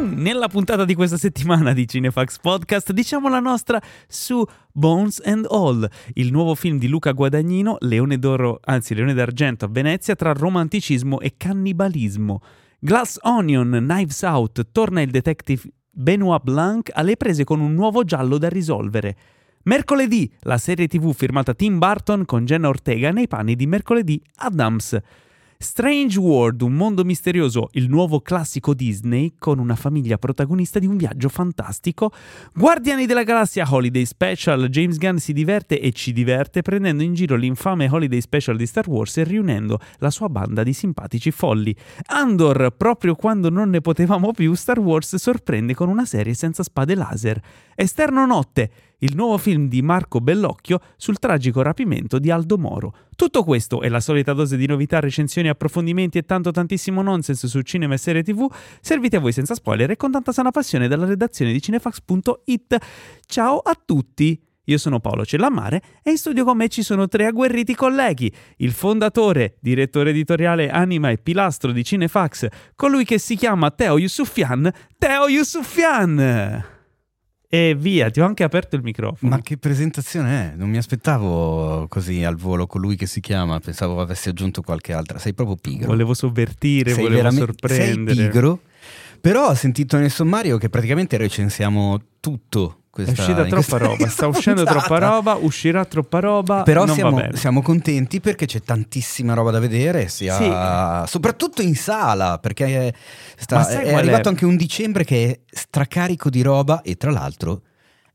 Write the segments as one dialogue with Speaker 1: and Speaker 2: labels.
Speaker 1: Nella puntata di questa settimana di Cinefax Podcast diciamo la nostra su Bones and All, il nuovo film di Luca Guadagnino, Leone d'Oro, anzi Leone d'Argento a Venezia, tra romanticismo e cannibalismo. Glass Onion, Knives Out, torna il detective Benoit Blanc alle prese con un nuovo giallo da risolvere. Mercoledì, la serie tv firmata Tim Burton con Jenna Ortega nei panni di Mercoledì Adams. Strange World, un mondo misterioso, il nuovo classico Disney con una famiglia protagonista di un viaggio fantastico. Guardiani della Galassia Holiday Special, James Gunn si diverte e ci diverte prendendo in giro l'infame Holiday Special di Star Wars e riunendo la sua banda di simpatici folli. Andor, proprio quando non ne potevamo più, Star Wars sorprende con una serie senza spade laser. Esterno Notte, il nuovo film di Marco Bellocchio sul tragico rapimento di Aldo Moro. Tutto questo e la solita dose di novità, recensioni, approfondimenti e tanto tantissimo nonsense su cinema e serie tv serviti a voi senza spoiler e con tanta sana passione dalla redazione di cinefax.it. Ciao a tutti! Io sono Paolo Cellammare e in studio con me ci sono tre agguerriti colleghi, il fondatore, direttore editoriale, anima e pilastro di Cinefax, colui che si chiama Teo Yusufian, Teo Yusufian! E via, ti ho anche aperto il microfono.
Speaker 2: Ma che presentazione è? Non mi aspettavo così al volo colui che si chiama, pensavo avessi aggiunto qualche altra. Sei proprio pigro.
Speaker 1: Volevo sovvertire,
Speaker 2: sei
Speaker 1: volevo sorprendere.
Speaker 2: Sei pigro, però ho sentito nel sommario che praticamente recensiamo tutto questa,
Speaker 1: è uscita troppa roba, sta uscendo troppa roba, uscirà troppa roba.
Speaker 2: Però siamo, siamo, contenti perché c'è tantissima roba da vedere, sia, sì. soprattutto in sala, perché sta, è arrivato è? anche un dicembre che è stracarico di roba e tra l'altro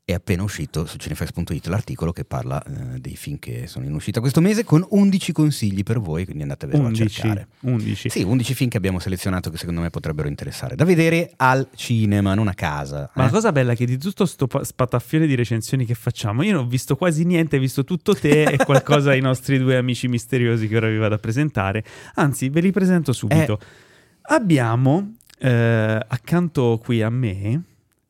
Speaker 2: è appena uscito su cinefx.it l'articolo che parla eh, dei film che sono in uscita questo mese con 11 consigli per voi, quindi andatevelo 11, a cercare.
Speaker 1: 11.
Speaker 2: Sì, 11 film che abbiamo selezionato che secondo me potrebbero interessare da vedere al cinema, non a casa.
Speaker 1: Ma eh? la cosa bella è che di tutto sto spataffione di recensioni che facciamo, io non ho visto quasi niente, ho visto tutto te e qualcosa ai nostri due amici misteriosi che ora vi vado a presentare. Anzi, ve li presento subito. Eh. Abbiamo eh, accanto qui a me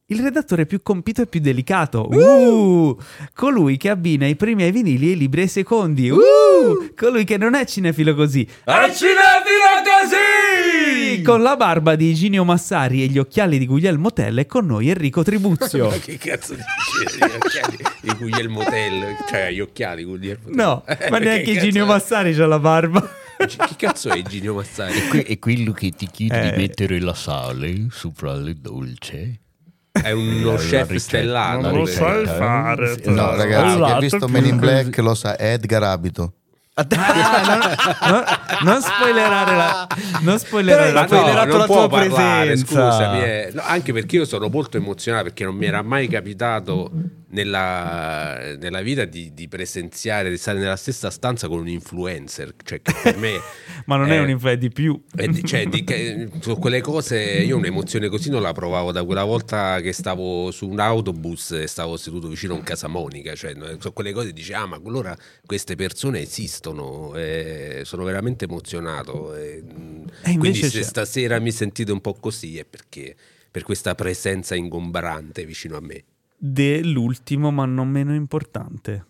Speaker 1: il redattore più compito e più delicato. Uh! uh! Colui che abbina i primi ai vinili e i libri ai secondi. Uh! uh! Colui che non è cinefilo così.
Speaker 3: È cinefilo così!
Speaker 1: Con la barba di Ginio Massari e gli occhiali di Guglielmo Tell è con noi Enrico Tribuzio.
Speaker 3: Ma che cazzo dici? Gli occhiali di Guglielmo Tell? Cioè, gli occhiali di Guglielmo Tell?
Speaker 1: No, ma neanche Ginio Massari c'ha la barba.
Speaker 3: Chi cazzo è Ginio Massari?
Speaker 2: È, que- è quello che ti chiede eh. di mettere la sale sopra le dolce.
Speaker 3: È uno chef stellato.
Speaker 4: Non lo sai fare.
Speaker 5: No, ragazzi, chi ha visto Men in Black lo sa, è Edgar Abito.
Speaker 1: Ah, non, non, non, spoilerare la non spoilerare
Speaker 3: la no, non la tua parlare, presenza scusami eh. no, anche perché io sono molto emozionato perché non mi era mai capitato nella, nella vita di, di, presenziare, di stare nella stessa stanza con un influencer. Cioè, che per me.
Speaker 1: Ma non è, è un influencer di più.
Speaker 3: Di, cioè, di, che, su quelle cose io un'emozione così non la provavo da quella volta che stavo su un autobus e stavo seduto vicino a un Casamonica. Cioè, su quelle cose dici, ah, ma allora queste persone esistono. E sono veramente emozionato. E, e quindi se c'è... stasera mi sentite un po' così è perché per questa presenza ingombrante vicino a me
Speaker 1: dell'ultimo ma non meno importante.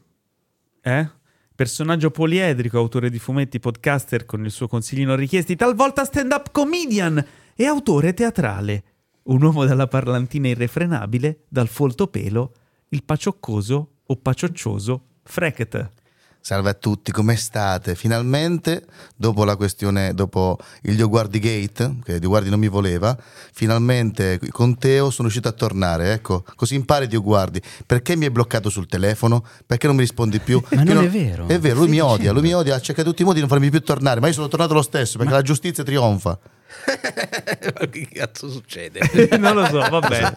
Speaker 1: Eh? Personaggio poliedrico, autore di fumetti, podcaster con il suo consiglino richiesti, talvolta stand-up comedian e autore teatrale. Un uomo dalla parlantina irrefrenabile, dal folto pelo, il pacioccoso o pacioccioso Freket.
Speaker 5: Salve a tutti, come state? Finalmente, dopo la questione, dopo il Dio Guardi Gate, che Dio Guardi non mi voleva, finalmente con Teo sono riuscito a tornare, ecco, così impari Dio Guardi. Perché mi hai bloccato sul telefono? Perché non mi rispondi più?
Speaker 2: Ma non,
Speaker 5: non,
Speaker 2: è vero.
Speaker 5: È vero, lui mi odia, lui mi odia, ha cercato tutti i modi di non farmi più tornare, ma io sono tornato lo stesso, perché Ma... la giustizia trionfa.
Speaker 3: Ma che cazzo succede?
Speaker 1: non lo so, vabbè.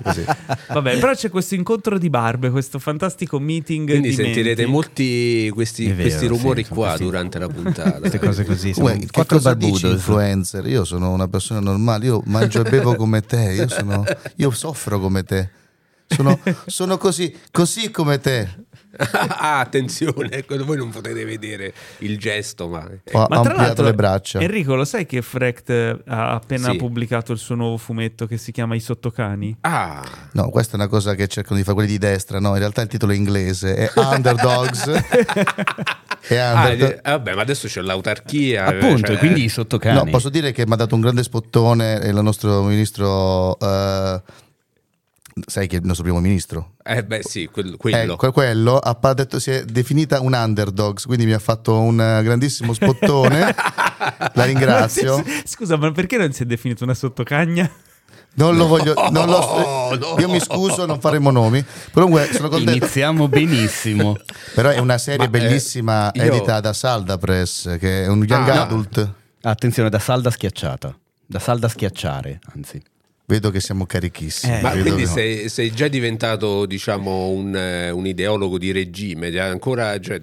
Speaker 1: vabbè. Però c'è questo incontro di barbe, questo fantastico meeting.
Speaker 3: Quindi sentirete menti. molti questi, vero, questi rumori sì, qua durante la puntata.
Speaker 2: Queste cose così.
Speaker 5: Uè, che cosa dici influencer? Io sono una persona normale, io mangio e bevo come te, io, sono, io soffro come te. Sono, sono così, così come te.
Speaker 3: ah, attenzione, voi non potete vedere il gesto, ma...
Speaker 5: Ho
Speaker 1: ma
Speaker 5: tra l'altro, le braccia.
Speaker 1: Enrico, lo sai che Frecht ha appena sì. pubblicato il suo nuovo fumetto che si chiama I sottocani?
Speaker 3: Ah!
Speaker 5: No, questa è una cosa che cercano di fare quelli di destra, no, in realtà il titolo è inglese, è Underdogs.
Speaker 3: e ah, eh, vabbè, ma adesso c'è l'autarchia.
Speaker 2: Appunto, cioè, quindi sotto cani.
Speaker 5: No, posso dire che mi ha dato un grande spottone il nostro ministro... Uh, sai che è il nostro primo ministro?
Speaker 3: Eh beh sì, quel, quello.
Speaker 5: Eh, quello ha detto, si è definita un underdogs, quindi mi ha fatto un grandissimo spottone. La ringrazio.
Speaker 1: Scusa, ma perché non si è definito una sottocagna?
Speaker 5: Non lo voglio, non lo, no. io mi scuso, non faremo nomi. Però sono contento.
Speaker 2: Iniziamo benissimo.
Speaker 5: Però è una serie Ma, bellissima eh, edita da Salda Press, che è un young ah, adult.
Speaker 2: Attenzione, da salda schiacciata, da salda schiacciare, anzi.
Speaker 5: Vedo che siamo carichissimi.
Speaker 3: Eh, ma quindi sei, sei, già diventato, diciamo, un, un ideologo di regime, ancora, cioè,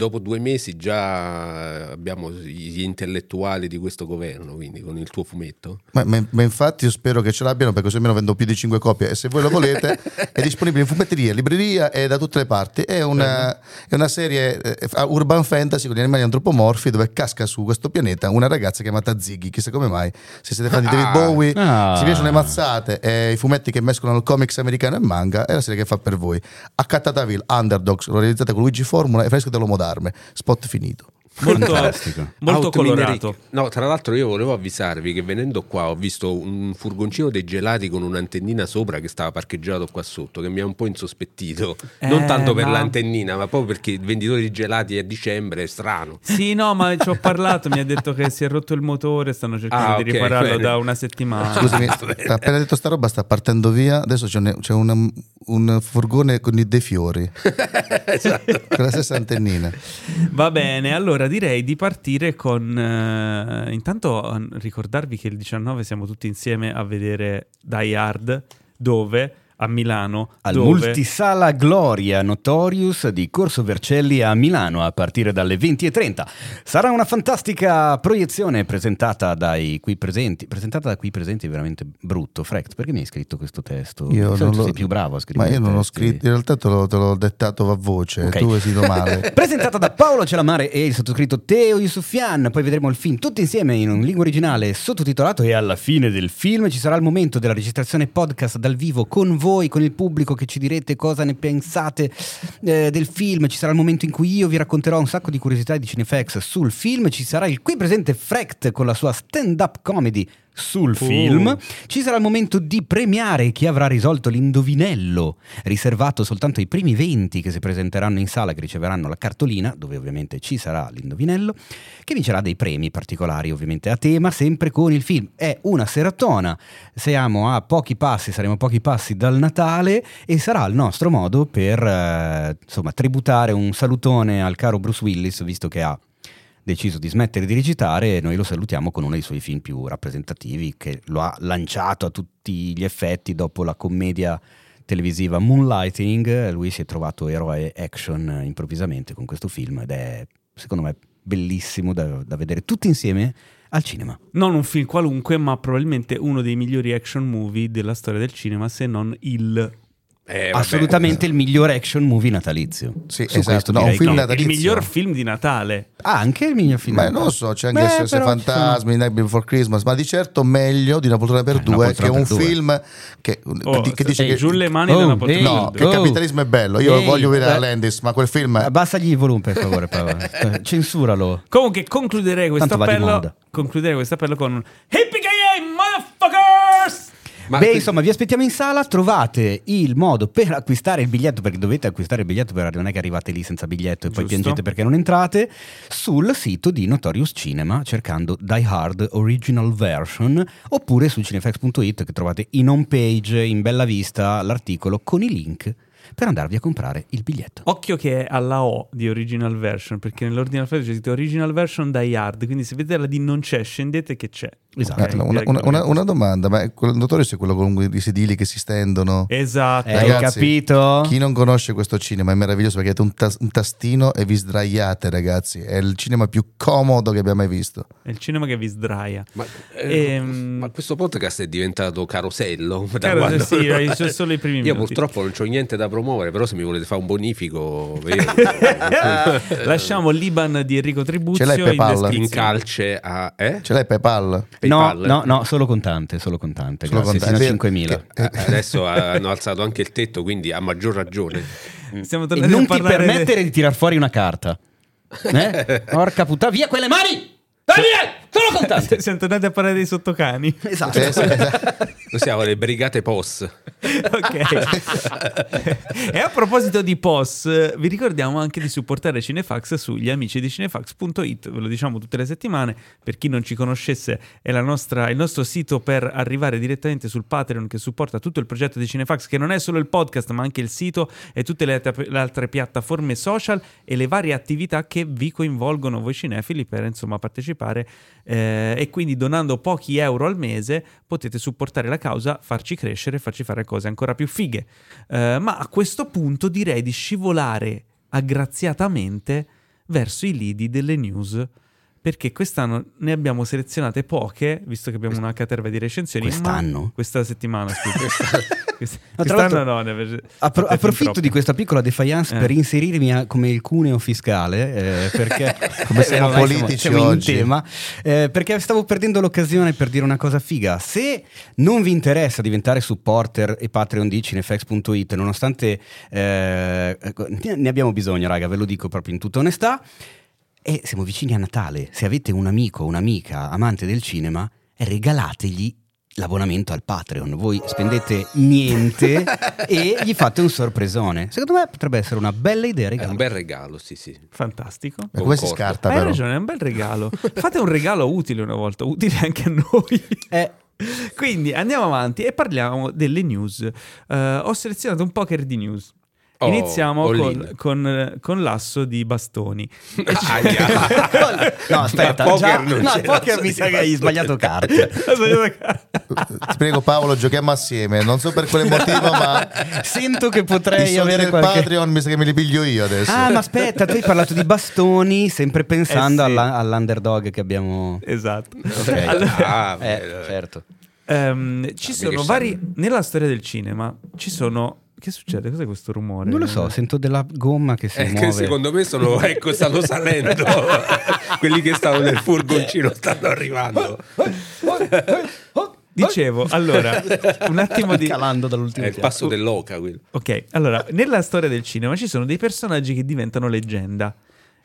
Speaker 3: dopo due mesi già abbiamo gli intellettuali di questo governo, quindi con il tuo fumetto.
Speaker 5: Ma, ma, ma infatti io spero che ce l'abbiano perché così almeno vendo più di 5 copie e se voi lo volete è disponibile in fumetteria, libreria e da tutte le parti. È una, è una serie eh, urban fantasy con gli animali antropomorfi dove casca su questo pianeta una ragazza chiamata Ziggy, chissà come mai, se siete fan di David ah. Bowie, ah. si piacciono le mazzate e i fumetti che mescolano il comics americano e manga, è la serie che fa per voi. Accattatavi Underdogs, l'ho realizzata con Luigi Formula e fresco dell'uomo d'arme. Spot finito
Speaker 1: molto, molto colorato.
Speaker 3: No, tra l'altro io volevo avvisarvi che venendo qua ho visto un furgoncino dei gelati con un'antennina sopra che stava parcheggiato qua sotto, che mi ha un po' insospettito. Eh, non tanto per ma... l'antennina, ma proprio perché il venditore di gelati a dicembre è strano.
Speaker 1: Sì, no, ma ci ho parlato, mi ha detto che si è rotto il motore, stanno cercando ah, di okay, ripararlo bene. da una settimana.
Speaker 5: Scusami, ha appena detto sta roba, sta partendo via, adesso c'è, un, c'è una, un furgone con i dei fiori. esatto. Con la stessa antennina.
Speaker 1: Va bene, allora direi di partire con... Uh, intanto ricordarvi che il 19 siamo tutti insieme a vedere Die Hard, dove a Milano.
Speaker 2: Al dove... Multisala Gloria Notorious di Corso Vercelli a Milano a partire dalle 20.30. Sarà una fantastica proiezione presentata dai qui presenti. Presentata da qui presenti è veramente brutto. Frecht, perché mi hai scritto questo testo?
Speaker 5: Io non lo...
Speaker 2: sei più bravo a scrivere.
Speaker 5: Ma io non l'ho scritto, in realtà te l'ho, te l'ho dettato a voce. Okay. Tu hai male.
Speaker 2: presentata da Paolo Celamare e il sottoscritto Teo Yusufian. Poi vedremo il film tutti insieme in un lingua originale sottotitolato. E alla fine del film ci sarà il momento della registrazione podcast dal vivo con voi voi, con il pubblico che ci direte cosa ne pensate eh, del film. Ci sarà il momento in cui io vi racconterò un sacco di curiosità di Cinefax sul film. Ci sarà il qui presente Frecht con la sua stand-up comedy sul film. Ci sarà il momento di premiare chi avrà risolto l'indovinello, riservato soltanto ai primi 20 che si presenteranno in sala, che riceveranno la cartolina, dove ovviamente ci sarà l'indovinello, che vincerà dei premi particolari, ovviamente a tema, sempre con il film. È una seratona, siamo a pochi passi, saremo a pochi passi dal Natale e sarà il nostro modo per eh, insomma tributare un salutone al caro Bruce Willis, visto che ha deciso di smettere di recitare e noi lo salutiamo con uno dei suoi film più rappresentativi che lo ha lanciato a tutti gli effetti dopo la commedia televisiva Moonlighting. Lui si è trovato eroe action improvvisamente con questo film ed è secondo me bellissimo da, da vedere tutti insieme al cinema.
Speaker 1: Non un film qualunque, ma probabilmente uno dei migliori action movie della storia del cinema, se non il
Speaker 2: eh, Assolutamente il miglior action movie natalizio.
Speaker 5: Sì, Su esatto. No, un film no, natalizio.
Speaker 1: Il miglior film di Natale.
Speaker 2: Ah, anche il miglior film.
Speaker 5: Beh, non lo so, c'è anche Beh, SOS Fantasmi, Night Before Christmas, ma di certo meglio di Una poltrona per eh, due, che è un due. film che,
Speaker 1: oh,
Speaker 5: che
Speaker 1: dice
Speaker 5: che...
Speaker 1: giù le mani oh, una poltrona.
Speaker 5: No, che il capitalismo è bello. Io ehi, voglio vedere la Landis, ma quel film...
Speaker 2: Abbassa gli volumi, per favore, Paolo. Censuralo.
Speaker 1: Comunque, concluderei questo appello... Concluderei questo appello con... Hippie motherfuckers!
Speaker 2: Ma Beh, insomma, vi aspettiamo in sala, trovate il modo per acquistare il biglietto, perché dovete acquistare il biglietto, per non è che arrivate lì senza biglietto e poi Giusto. piangete perché non entrate, sul sito di Notorious Cinema cercando Die Hard Original Version oppure su cinefax.it che trovate in home page, in bella vista, l'articolo con i link per andarvi a comprare il biglietto.
Speaker 1: Occhio che è alla O di original version, perché nell'ordinal version c'è scritto original version die hard, quindi se vedete la D non c'è, scendete che c'è.
Speaker 5: Esatto. Okay, una, una, una, una, domanda, ma il notorious è quello con i sedili che si stendono?
Speaker 1: Esatto.
Speaker 2: Hai ragazzi, capito?
Speaker 5: Chi non conosce questo cinema è meraviglioso perché avete un, tas- un, tastino e vi sdraiate ragazzi, è il cinema più comodo che abbiamo mai visto.
Speaker 1: È il cinema che vi sdraia.
Speaker 3: Ma, eh, ehm... ma questo podcast è diventato carosello?
Speaker 1: Caro, quando... sì, c'è solo i primi
Speaker 3: Io
Speaker 1: minuti.
Speaker 3: purtroppo non ho niente da promuovere, però se mi volete fare un bonifico...
Speaker 1: Lasciamo l'Iban di Enrico Tribuzio
Speaker 5: Ce l'hai PayPal?
Speaker 3: In, in calce a... Eh?
Speaker 5: Ce l'hai PayPal?
Speaker 2: PayPal? No, no, no solo contante, solo contante, solo grazie, contante. fino a 5.000.
Speaker 3: Eh, adesso hanno alzato anche il tetto, quindi a maggior ragione.
Speaker 2: Stiamo e non a ti permettere di tirar fuori una carta. Eh? Porca puttana, via quelle mani! Daniel, sono contante.
Speaker 1: Siamo tornati a parlare dei sottocani.
Speaker 2: Esatto.
Speaker 5: Esatto.
Speaker 3: Noi siamo le brigate POS.
Speaker 1: ok. e a proposito di POS, vi ricordiamo anche di supportare Cinefax sugli amici di cinefax.it. Ve lo diciamo tutte le settimane. Per chi non ci conoscesse, è nostra, il nostro sito per arrivare direttamente sul Patreon che supporta tutto il progetto di Cinefax, che non è solo il podcast, ma anche il sito e tutte le, le altre piattaforme social e le varie attività che vi coinvolgono voi cinefili per insomma partecipare partecipare eh, e quindi donando pochi euro al mese potete supportare la causa, farci crescere, farci fare cose ancora più fighe. Eh, ma a questo punto direi di scivolare aggraziatamente verso i lidi delle news perché quest'anno ne abbiamo selezionate poche, visto che abbiamo una caterva di recensioni.
Speaker 2: Quest'anno?
Speaker 1: Questa settimana, scusa. quest'anno no. Ne
Speaker 2: appro- approfitto di questa piccola defiance eh. per inserirmi a, come il cuneo fiscale, eh, perché
Speaker 5: come siamo politici siamo, siamo oggi.
Speaker 2: Tema, eh, perché stavo perdendo l'occasione per dire una cosa figa. Se non vi interessa diventare supporter e Patreon di cinefax.it, nonostante eh, ecco, ne abbiamo bisogno, raga, ve lo dico proprio in tutta onestà e siamo vicini a Natale. Se avete un amico o un'amica amante del cinema, regalategli l'abbonamento al Patreon. Voi spendete niente e gli fate un sorpresone. Secondo me potrebbe essere una bella idea. Regalo.
Speaker 3: È un bel regalo, sì, sì.
Speaker 1: Fantastico.
Speaker 5: Ma come si scarta?
Speaker 1: Hai
Speaker 5: però?
Speaker 1: ragione, è un bel regalo. Fate un regalo utile una volta, utile anche a noi.
Speaker 2: Eh.
Speaker 1: Quindi andiamo avanti e parliamo delle news. Uh, ho selezionato un poker di news. Oh, Iniziamo con, con, con, l'asso di bastoni.
Speaker 2: no, aspetta,
Speaker 3: no,
Speaker 2: già,
Speaker 3: poker,
Speaker 2: no, poker mi sa che hai sbagliato carte.
Speaker 5: Ti prego Paolo, giochiamo assieme. Non so per quale motivo, ma
Speaker 2: sento che potrei avere qualche...
Speaker 5: Patreon, mi sa che me li piglio io adesso.
Speaker 2: Ah, ma aspetta, tu hai parlato di bastoni, sempre pensando eh sì. all'underdog che abbiamo
Speaker 1: Esatto.
Speaker 2: Okay. Allora, ah, eh, certo.
Speaker 1: Um, ci sono vari nella storia del cinema ci sono che succede? Cos'è questo rumore?
Speaker 2: Non lo so, sento della gomma che si eh, muove. Che
Speaker 3: secondo me sono, ecco, stanno salendo. Quelli che stavano nel furgoncino stanno arrivando.
Speaker 1: Dicevo, allora, un attimo di...
Speaker 2: Calando dall'ultimo
Speaker 3: È il passo dell'oca quello.
Speaker 1: Ok, allora, nella storia del cinema ci sono dei personaggi che diventano leggenda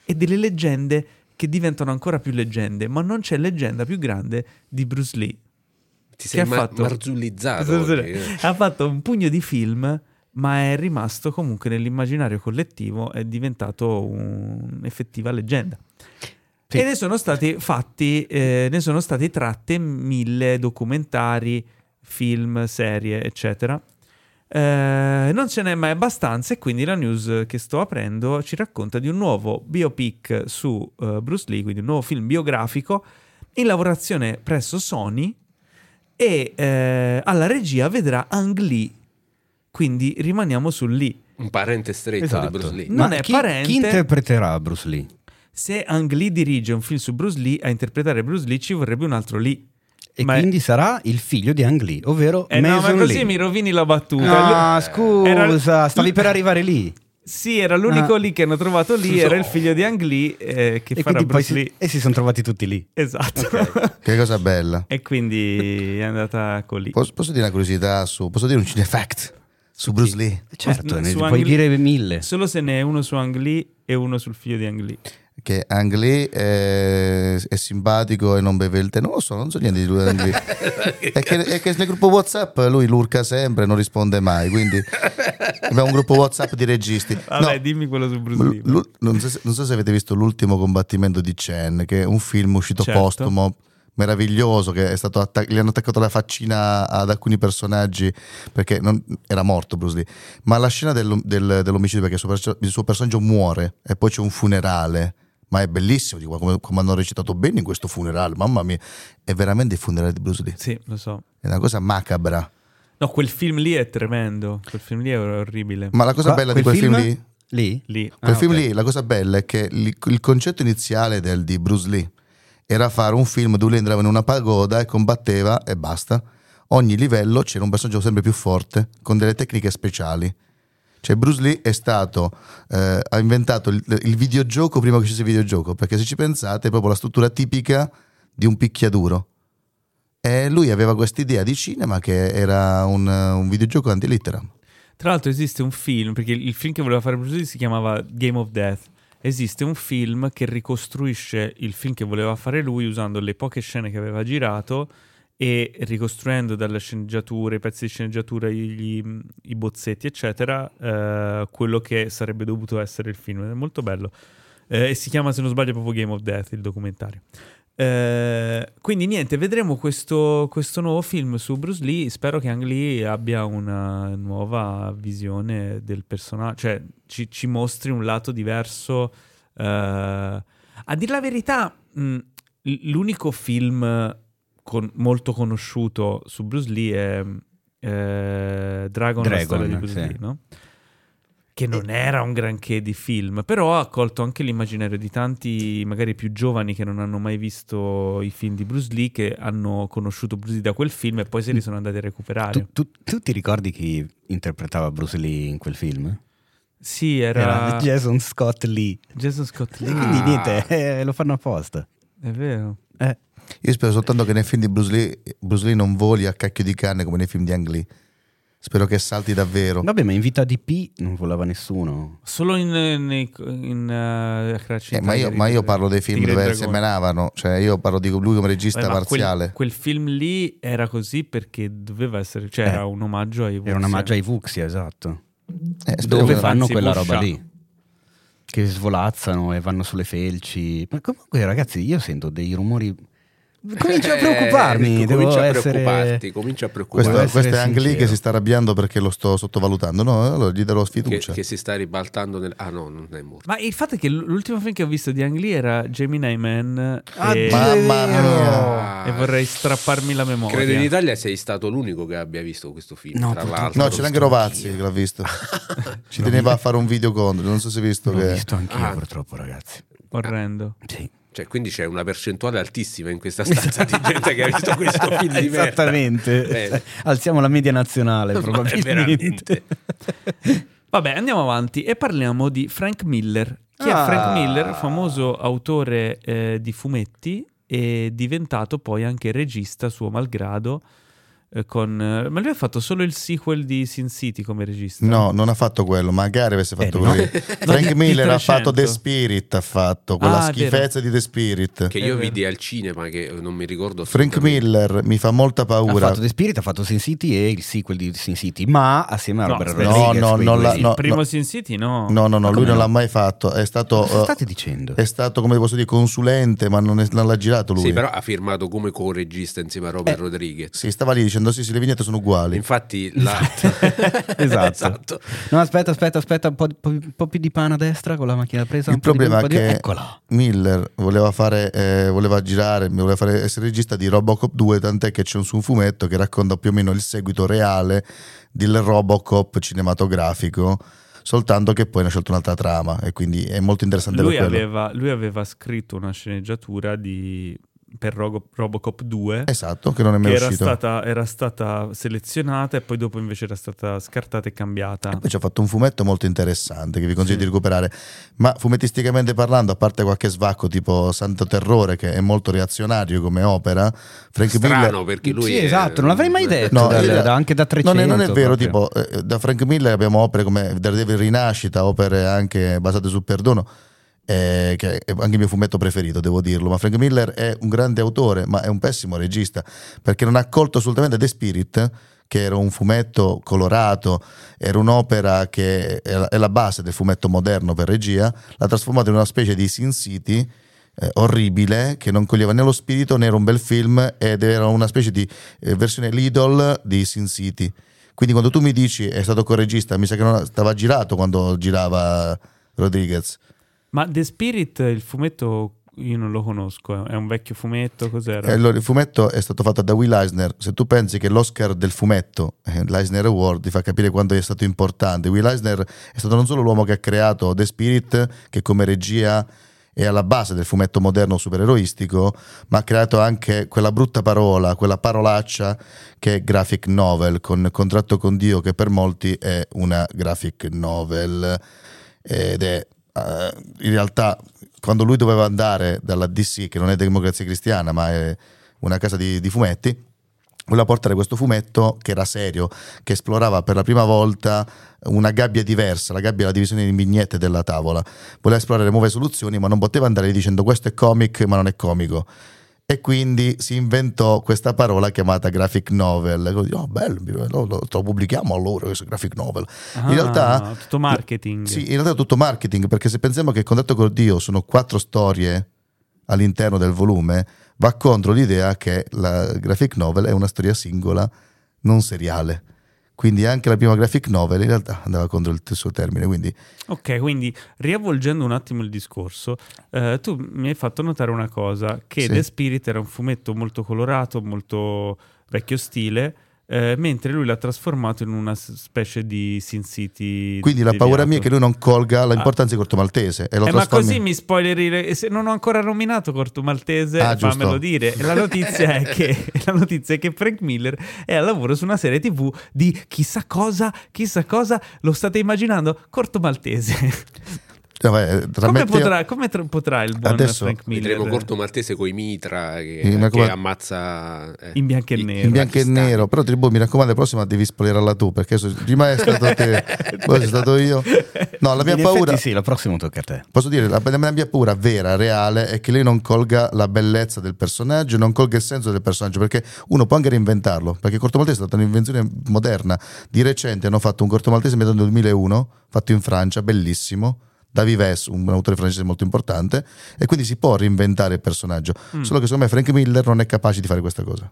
Speaker 1: e delle leggende che diventano ancora più leggende, ma non c'è leggenda più grande di Bruce Lee.
Speaker 3: Ti sei ma- fatto... marzulizzato.
Speaker 1: Ha fatto un pugno di film ma è rimasto comunque nell'immaginario collettivo, è diventato un'effettiva leggenda. Sì. E ne sono stati fatti, eh, ne sono stati tratte mille documentari, film, serie, eccetera. Eh, non ce n'è mai abbastanza e quindi la news che sto aprendo ci racconta di un nuovo biopic su uh, Bruce Lee, quindi un nuovo film biografico in lavorazione presso Sony e eh, alla regia vedrà Ang Lee quindi rimaniamo su Lee.
Speaker 3: Un parente stretto esatto. di Bruce Lee.
Speaker 1: Non Ma è
Speaker 2: chi,
Speaker 1: parente.
Speaker 2: Chi interpreterà Bruce Lee?
Speaker 1: Se Ang Lee dirige un film su Bruce Lee, a interpretare Bruce Lee ci vorrebbe un altro Lee.
Speaker 2: E ma quindi è... sarà il figlio di Ang Lee, ovvero
Speaker 1: eh
Speaker 2: Mason
Speaker 1: no, ma così
Speaker 2: Lee.
Speaker 1: mi rovini la battuta.
Speaker 2: No, scusa, era... stavi per arrivare lì.
Speaker 1: Sì, era l'unico ah. lì che hanno trovato lì, era il figlio di Ang Lee eh, che e farà Bruce Lee.
Speaker 2: Si, e si sono trovati tutti lì.
Speaker 1: Esatto.
Speaker 5: Okay. che cosa bella.
Speaker 1: E quindi è andata con lì.
Speaker 5: Posso, posso dire una curiosità su... Posso dire un cinefact? Su Bruce Lee?
Speaker 2: Certo, ne puoi dire mille.
Speaker 1: Solo se ne è uno su Ang Lee e uno sul figlio di Ang Lee.
Speaker 5: Che Ang Lee è, è simpatico e non beve il tè. Non lo so, non so niente di lui Ang Lee. è, che, è che nel gruppo Whatsapp lui lurca sempre e non risponde mai. Quindi abbiamo un gruppo Whatsapp di registi.
Speaker 1: Vabbè, no, dimmi quello su Bruce Lee. L-
Speaker 5: non, so se, non, so se, avete visto l'ultimo combattimento di Chen, che è un film uscito certo. postumo meraviglioso che è stato attac- gli hanno attaccato la faccina ad alcuni personaggi perché non, era morto Bruce Lee ma la scena del, del, dell'omicidio perché il suo, perso- il suo, personaggio muore e poi c'è un funerale ma è bellissimo dico, come, come, hanno recitato bene in questo funerale mamma mia è veramente il funerale di Bruce Lee
Speaker 1: sì lo so
Speaker 5: è una cosa macabra
Speaker 1: no quel film lì è tremendo quel film lì è orribile
Speaker 5: ma la cosa Qua, bella di quel film, film lì
Speaker 2: Lì?
Speaker 1: lì.
Speaker 5: Quel ah, film okay. lì, la cosa bella è che il, il concetto iniziale del, di Bruce Lee era fare un film dove lui entrava in una pagoda e combatteva e basta. Ogni livello c'era un personaggio sempre più forte, con delle tecniche speciali. Cioè Bruce Lee è stato, eh, ha inventato il, il, videogioco prima che uscisse il videogioco, perché se ci pensate è proprio la struttura tipica di un picchiaduro. E lui aveva questa idea di cinema che era un, un videogioco antilitteram.
Speaker 1: Tra l'altro esiste un film, perché il film che voleva fare Bruce Lee si chiamava Game of Death, esiste un film che ricostruisce il film che voleva fare lui usando le poche scene che aveva girato e ricostruendo dalle sceneggiature, i pezzi di sceneggiatura, i, i bozzetti, eccetera, eh, quello che sarebbe dovuto essere il film. È molto bello. Eh, e si chiama, se non sbaglio, proprio Game of Death, il documentario. Eh, quindi niente, vedremo questo, questo, nuovo film su Bruce Lee. Spero che Ang Lee abbia una nuova visione del personaggio, cioè ci, ci mostri un lato diverso. Eh, a dire la verità, mh, l'unico film con, molto conosciuto su Bruce Lee è eh, Dragon, Dragon, la storia di Bruce sì. Lee, no? Che non era un granché di film, però ha colto anche l'immaginario di tanti, magari più giovani, che non hanno mai visto i film di Bruce Lee, che hanno conosciuto Bruce Lee da quel film e poi se li sono andati a recuperare.
Speaker 2: Tu, tu, tu ti ricordi chi interpretava Bruce Lee in quel film?
Speaker 1: Sì, era...
Speaker 2: era Jason Scott Lee.
Speaker 1: Jason Scott Lee.
Speaker 2: Ah. Quindi niente, eh, lo fanno apposta.
Speaker 1: È vero.
Speaker 2: Eh.
Speaker 5: Io spero soltanto che nei film di Bruce Lee, Bruce Lee non voli a cacchio di canne come nei film di Ang Lee. Spero che salti davvero.
Speaker 2: Vabbè, ma in vita di P non volava nessuno.
Speaker 1: Solo in, in, in uh,
Speaker 5: eh, ma, io, ma, io, parlo dei film dove semenavano, cioè io parlo di lui come regista Beh, parziale.
Speaker 1: Quel, quel, film lì era così perché doveva essere, cioè eh, era un omaggio ai Vuxia.
Speaker 2: Era un omaggio ai Vuxia, esatto. Eh, dove fanno quella roba lì. Che svolazzano e vanno sulle felci. Ma comunque ragazzi, io sento dei rumori Comincio a preoccuparmi. Eh,
Speaker 3: comincia
Speaker 2: a
Speaker 3: essere... preoccuparti. Comincia a preoccuparti.
Speaker 5: Questo, questo è anche lì che si sta arrabbiando perché lo sto sottovalutando. No, allora gli darò sfiducia.
Speaker 3: Che, che si sta ribaltando nel. Ah, no, non è morto.
Speaker 1: Ma il fatto è che l'ultimo film che ho visto di Ang Lee era Gemini Man.
Speaker 5: Ah, e... Mamma
Speaker 1: mia! E vorrei strapparmi la memoria.
Speaker 3: Credo in Italia sei stato l'unico che abbia visto questo film. No, tra l'altro.
Speaker 5: No, c'era anche Rovazzi che l'ha visto. Ci teneva a fare un video contro. Non so se hai visto.
Speaker 2: L'ho
Speaker 5: che...
Speaker 2: visto anch'io, ah. purtroppo, ragazzi.
Speaker 1: Orrendo.
Speaker 2: Sì.
Speaker 3: Cioè, quindi c'è una percentuale altissima in questa stanza di gente che ha visto questo film di
Speaker 2: merda. Esattamente. Alziamo la media nazionale, probabilmente.
Speaker 1: Vabbè, andiamo avanti e parliamo di Frank Miller. Chi ah. è Frank Miller, famoso autore eh, di fumetti e diventato poi anche regista suo malgrado con, eh, ma lui ha fatto solo il sequel di Sin City come regista?
Speaker 5: No, non ha fatto quello, magari avesse fatto eh, quello. No. Frank Miller ha fatto The Spirit, ha fatto quella ah, schifezza vero. di The Spirit.
Speaker 3: Che io vidi al cinema, che non mi ricordo.
Speaker 5: Frank Miller mi fa molta paura.
Speaker 2: Ha fatto The Spirit, ha fatto Sin City e il sequel di Sin City, ma assieme a Robert no,
Speaker 5: Rodriguez. No, no, non la, no,
Speaker 1: il primo Sin City no.
Speaker 5: No, no, no, lui non l'ha mai fatto. È stato...
Speaker 2: Cosa state dicendo?
Speaker 5: È stato, come posso dire, consulente, ma non, è, non l'ha girato lui.
Speaker 3: Sì, però ha firmato come co-regista insieme a Robert eh, Rodriguez.
Speaker 5: Sì, stava lì dicendo sì, sì, le vignette sono uguali.
Speaker 3: Infatti, la...
Speaker 2: esatto. esatto. No, aspetta, aspetta, aspetta, un po', un po', più di pane a destra con la macchina presa.
Speaker 5: Il problema è che Miller voleva fare, eh, voleva girare, voleva fare, essere regista di Robocop 2, tant'è che c'è un, un fumetto che racconta più o meno il seguito reale del Robocop cinematografico soltanto che poi ne ha scelto un'altra trama e quindi è molto interessante
Speaker 1: lui aveva, lui aveva scritto una sceneggiatura di per Robo- Robocop 2.
Speaker 5: Esatto, che non è mai
Speaker 1: era
Speaker 5: uscito.
Speaker 1: Stata, era stata selezionata e poi dopo invece era stata scartata e cambiata.
Speaker 5: E poi ci ha fatto un fumetto molto interessante che vi consiglio sì. di recuperare. Ma fumettisticamente parlando, a parte qualche svacco tipo Santo Terrore che è molto reazionario come opera,
Speaker 3: Frank Strano Miller... perché lui
Speaker 2: sì,
Speaker 3: è...
Speaker 2: esatto, non l'avrei mai detto, no, da, da, anche da 300.
Speaker 5: Non è, non è vero, proprio. tipo, eh, da Frank Miller abbiamo opere come Daredevil Rinascita, opere anche basate sul perdono eh, che è anche il mio fumetto preferito, devo dirlo. Ma Frank Miller è un grande autore, ma è un pessimo regista perché non ha colto assolutamente The Spirit, che era un fumetto colorato, era un'opera che è la base del fumetto moderno per regia, l'ha trasformato in una specie di Sin City. Eh, orribile che non coglieva né lo spirito né era un bel film ed era una specie di eh, versione Lidl di Sin City quindi quando tu mi dici è stato corregista mi sa che non stava girato quando girava Rodriguez
Speaker 1: ma The Spirit, il fumetto io non lo conosco, è un vecchio fumetto, cos'era?
Speaker 5: Allora, il fumetto è stato fatto da Will Eisner. Se tu pensi che l'Oscar del fumetto, eh, l'Eisner Award, ti fa capire quanto è stato importante. Will Eisner è stato non solo l'uomo che ha creato The Spirit, che come regia è alla base del fumetto moderno supereroistico, ma ha creato anche quella brutta parola, quella parolaccia che è graphic novel, con Contratto con Dio, che per molti è una graphic novel. Ed è uh, in realtà quando lui doveva andare dalla DC, che non è Democrazia Cristiana, ma è una casa di, di fumetti, voleva portare questo fumetto che era serio, che esplorava per la prima volta una gabbia diversa, la gabbia è la divisione di vignette della tavola. Voleva esplorare nuove soluzioni, ma non poteva andare dicendo questo è comic, ma non è comico. E quindi si inventò questa parola chiamata graphic novel. Così, oh, bello, lo, lo, lo pubblichiamo allora questo graphic novel.
Speaker 1: Ah, in realtà. Tutto marketing.
Speaker 5: Sì, in realtà è tutto marketing, perché se pensiamo che il contatto con Dio sono quattro storie all'interno del volume, va contro l'idea che la graphic novel è una storia singola, non seriale. Quindi anche la prima graphic novel in realtà andava contro il suo termine. Quindi...
Speaker 1: Ok, quindi riavvolgendo un attimo il discorso, eh, tu mi hai fatto notare una cosa, che sì. The Spirit era un fumetto molto colorato, molto vecchio stile, eh, mentre lui l'ha trasformato in una specie di Sin City.
Speaker 5: Quindi la paura mia è che lui non colga l'importanza ah. di Corto Maltese. E lo
Speaker 1: eh, Ma così mi spoileri. Se non ho ancora nominato Corto Maltese, ah, fammelo dire. La notizia, è che, la notizia è che Frank Miller è al lavoro su una serie TV di chissà cosa, chissà cosa. Lo state immaginando? Corto Maltese.
Speaker 5: Vabbè,
Speaker 1: come, potrà, come tra- potrà, il buon Adesso Frank Miller?
Speaker 3: Vedremo corto maltese con i mitra che, che come... ammazza
Speaker 1: eh, in bianco e nero.
Speaker 5: In bianco e nero, però Tribù mi raccomando, la prossima devi spoilerarla tu perché so, prima è stato te, poi sono stato io. No, la mia
Speaker 2: in
Speaker 5: paura.
Speaker 2: Sì, la prossima tocca a te.
Speaker 5: Posso dire, la, la mia paura vera, reale, è che lei non colga la bellezza del personaggio, non colga il senso del personaggio, perché uno può anche reinventarlo. Perché corto maltese è stata un'invenzione moderna. Di recente hanno fatto un corto maltese nel 2001, fatto in Francia, bellissimo da Vives, un autore francese molto importante, e quindi si può reinventare il personaggio. Mm. Solo che secondo me Frank Miller non è capace di fare questa cosa.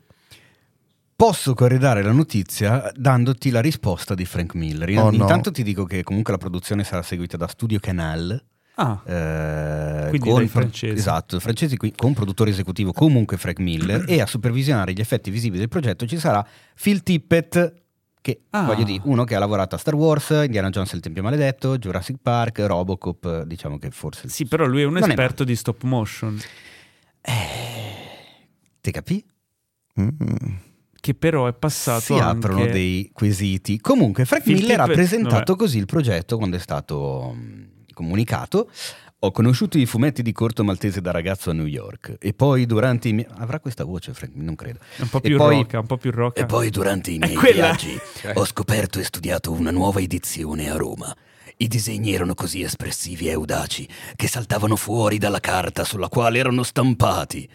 Speaker 2: Posso corredare la notizia dandoti la risposta di Frank Miller. Oh, Intanto no. ti dico che comunque la produzione sarà seguita da Studio Canal.
Speaker 1: Ah, eh, quindi con francesi.
Speaker 2: Esatto, francesi con produttore esecutivo comunque Frank Miller e a supervisionare gli effetti visivi del progetto ci sarà Phil Tippett, che ah. voglio dire, uno che ha lavorato a Star Wars, Indiana Jones e il Tempio Maledetto, Jurassic Park, Robocop, diciamo che forse...
Speaker 1: Sì, però lui è un esperto è di stop motion.
Speaker 2: Eh, te capì?
Speaker 1: Mm. Che però è passato
Speaker 2: Si
Speaker 1: anche...
Speaker 2: aprono dei quesiti. Comunque, Frank Miller ha presentato Vabbè. così il progetto quando è stato mm, comunicato ho conosciuto i fumetti di Corto Maltese da ragazzo a New York e poi durante i miei... Avrà questa voce, Frank? Non credo.
Speaker 1: Un po' più poi... rocca, un po' più rocca.
Speaker 2: E poi durante i miei viaggi ho scoperto e studiato una nuova edizione a Roma. I disegni erano così espressivi e audaci che saltavano fuori dalla carta sulla quale erano stampati.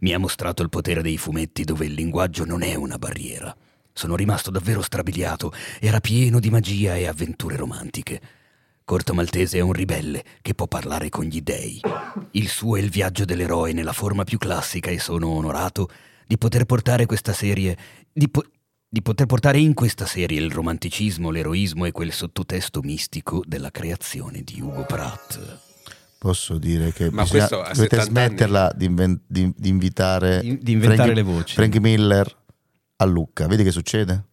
Speaker 2: Mi ha mostrato il potere dei fumetti dove il linguaggio non è una barriera. Sono rimasto davvero strabiliato, era pieno di magia e avventure romantiche. Corto Maltese è un ribelle che può parlare con gli dei. Il suo è il viaggio dell'eroe nella forma più classica e sono onorato di poter portare questa serie. di, po- di poter portare in questa serie il romanticismo, l'eroismo e quel sottotesto mistico della creazione di Ugo Pratt.
Speaker 5: Posso dire che Ma bisogna, dovete smetterla di, inven- di, di, invitare
Speaker 2: di inventare Frank, le voci.
Speaker 5: Frank Miller a Lucca. Vedi che succede?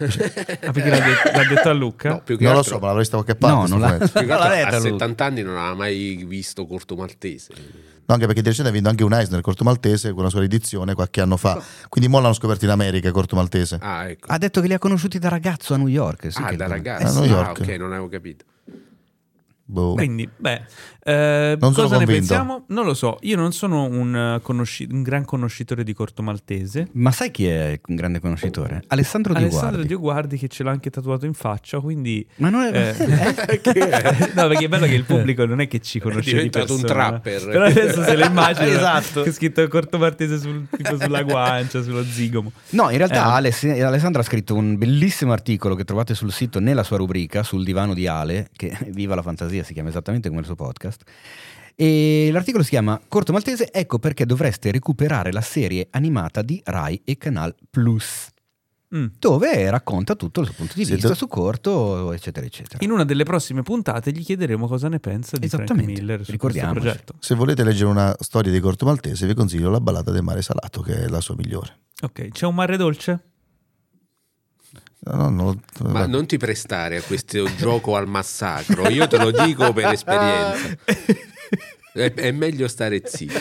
Speaker 1: Ah, perché l'ha, detto, l'ha, detto a Luca?
Speaker 5: No, non altro, lo so, ma l'avrei qualche parte.
Speaker 2: No, non l'ha,
Speaker 3: più che altro, a 70 anni non aveva mai visto Corto Maltese.
Speaker 5: No, anche perché di recente ha vinto anche un Eisner Corto Maltese con la sua edizione qualche anno fa. Quindi mo l'hanno scoperto in America Corto Maltese.
Speaker 3: Ah, ecco.
Speaker 2: Ha detto che li ha conosciuti da ragazzo a New York.
Speaker 3: Sì, ah, da ragazzo. A New York. Ah, ok, non avevo capito.
Speaker 1: Boh. Quindi, beh, eh, non cosa ne pensiamo? Non lo so, io non sono un, eh, conosci- un, gran conoscitore di corto maltese.
Speaker 2: Ma sai chi è un grande conoscitore? Alessandro
Speaker 1: Dioguardi. Alessandro Dioguardi che ce l'ha anche tatuato in faccia, quindi...
Speaker 2: Ma non è...
Speaker 1: Eh, eh? no, perché è bello che il pubblico non è che ci conosce
Speaker 3: È diventato un trapper.
Speaker 1: Però adesso se lo immagino esatto. che scritto corto maltese sul, tipo sulla guancia, sullo zigomo.
Speaker 2: No, in realtà eh. Aless- Alessandro ha scritto un bellissimo articolo che trovate sul sito nella sua rubrica, sul divano di Ale, che viva la fantasia si chiama esattamente come il suo podcast. E l'articolo si chiama Corto Maltese, ecco perché dovreste recuperare la serie animata di Rai e Canal Plus. Mm. dove racconta tutto il suo punto di vista do... su corto, eccetera, eccetera.
Speaker 1: In una delle prossime puntate gli chiederemo cosa ne pensa di Frank Miller su questo progetto.
Speaker 5: Se volete leggere una storia di Corto Maltese, vi consiglio La ballata del mare salato, che è la sua migliore.
Speaker 1: Ok, c'è un mare dolce?
Speaker 5: No, no,
Speaker 3: no, Ma non ti prestare a questo gioco al massacro, io te lo dico per esperienza. È, è, meglio stare zitti.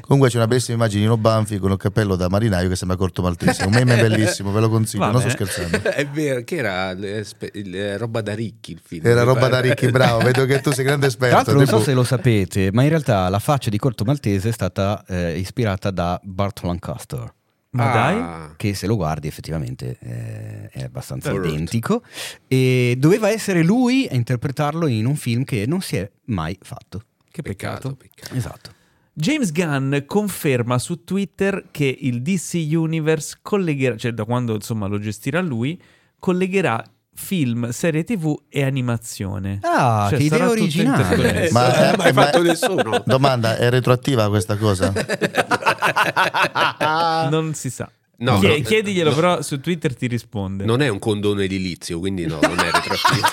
Speaker 5: Comunque c'è una bellissima immagine di Nino Banfi con il cappello da marinaio che sembra corto maltese. Un meme bellissimo, ve lo consiglio. Vabbè. Non sto scherzando.
Speaker 3: È vero, che era le, le, roba da ricchi il film.
Speaker 5: Era roba da ricchi, bravo. Vedo che tu sei grande esperto.
Speaker 2: Tra l'altro, non so se lo sapete, ma in realtà la faccia di corto maltese è stata eh, ispirata da Bart Lancaster.
Speaker 1: Ma ah. dai?
Speaker 2: Che se lo guardi effettivamente eh, è abbastanza Correct. identico. E doveva essere lui a interpretarlo in un film che non si è mai fatto.
Speaker 1: Che peccato. peccato.
Speaker 2: peccato. Esatto.
Speaker 1: James Gunn conferma su Twitter che il DC Universe collegherà, cioè da quando insomma lo gestirà lui, collegherà film, serie tv e animazione.
Speaker 2: Ah, cioè, che idea originale.
Speaker 3: ma non l'ha mai fatto nessuno.
Speaker 5: Domanda, è retroattiva questa cosa?
Speaker 1: non si sa. No, Chie- no, chiediglielo, no. però su Twitter ti risponde.
Speaker 3: Non è un condono edilizio, quindi no, non è retroattivo.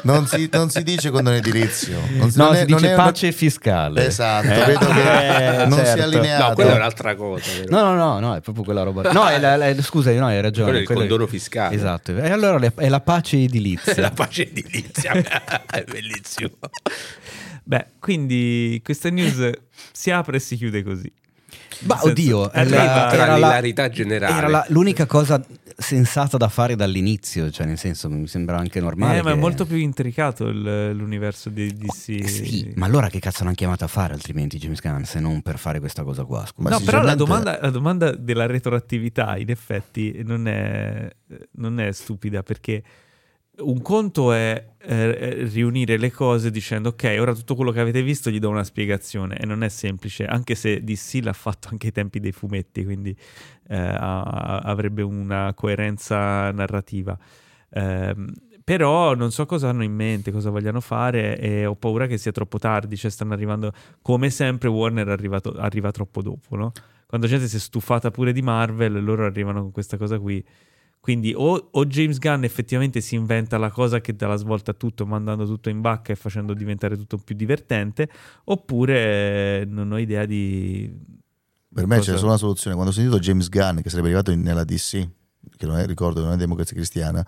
Speaker 5: non, si, non, si, dice condono edilizio.
Speaker 2: Non
Speaker 5: si,
Speaker 2: no, non si è, dice pace una... fiscale.
Speaker 5: Esatto, eh, vedo che eh, non certo. si è allineato.
Speaker 3: No, quella è un'altra cosa.
Speaker 2: No, no, no, no, è proprio quella roba. No, è la, la, scusa, no, hai ragione.
Speaker 3: Quello è il condono fiscale.
Speaker 2: Esatto, e allora è la pace edilizia.
Speaker 3: la pace edilizia, è bellissimo.
Speaker 1: Beh, quindi questa news si apre e si chiude così.
Speaker 2: Ma oddio,
Speaker 3: era, era l'ilarità generale.
Speaker 2: Era la, l'unica cosa sensata da fare dall'inizio, cioè nel senso mi sembra anche normale.
Speaker 1: Eh, ma è molto più intricato il, l'universo di DC.
Speaker 2: Eh, sì, ma allora che cazzo l'hanno chiamato a fare altrimenti James Gunn se non per fare questa cosa qua?
Speaker 1: Scusa. No, però la domanda, la domanda, della retroattività in effetti non è, non è stupida perché un conto è eh, riunire le cose dicendo ok, ora tutto quello che avete visto gli do una spiegazione e non è semplice, anche se DC l'ha fatto anche ai tempi dei fumetti, quindi eh, avrebbe una coerenza narrativa. Eh, però non so cosa hanno in mente, cosa vogliano fare e ho paura che sia troppo tardi, cioè stanno arrivando, come sempre Warner arrivato, arriva troppo dopo, no? Quando la gente si è stufata pure di Marvel, loro arrivano con questa cosa qui quindi o, o, James Gunn effettivamente si inventa la cosa che dà la svolta a tutto, mandando tutto in bacca e facendo diventare tutto più divertente, oppure eh, non ho idea di...
Speaker 5: Per me cosa... c'è solo una soluzione. Quando ho sentito James Gunn che sarebbe arrivato in, nella DC, che non è, ricordo, non è democrazia cristiana,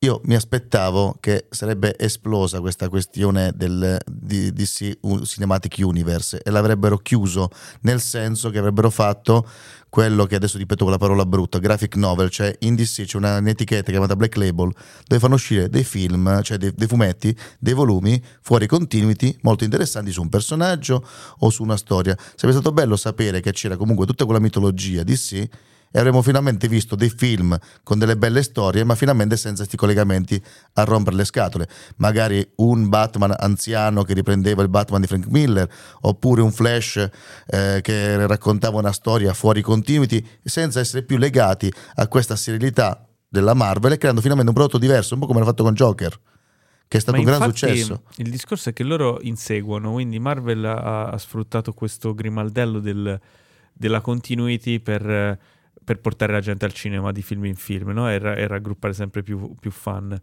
Speaker 5: io mi aspettavo che sarebbe esplosa questa questione del DC Cinematic Universe e l'avrebbero chiuso, nel senso che avrebbero fatto quello che adesso ripeto con la parola brutta, graphic novel, cioè in DC c'è un'etichetta chiamata Black Label dove fanno uscire dei film, cioè dei, dei fumetti, dei volumi fuori continuity molto interessanti su un personaggio o su una storia. Sarebbe stato bello sapere che c'era comunque tutta quella mitologia DC e avremmo finalmente visto dei film con delle belle storie, ma finalmente senza questi collegamenti a rompere le scatole. Magari un Batman anziano che riprendeva il Batman di Frank Miller, oppure un Flash eh, che raccontava una storia fuori continuity, senza essere più legati a questa serialità della Marvel e creando finalmente un prodotto diverso, un po' come l'ha fatto con Joker che è stato Ma un gran successo.
Speaker 1: Il discorso è che loro inseguono, quindi Marvel ha, ha sfruttato questo grimaldello del, della continuity per per portare la gente al cinema di film in film no? e, e, raggruppare sempre più, più fan.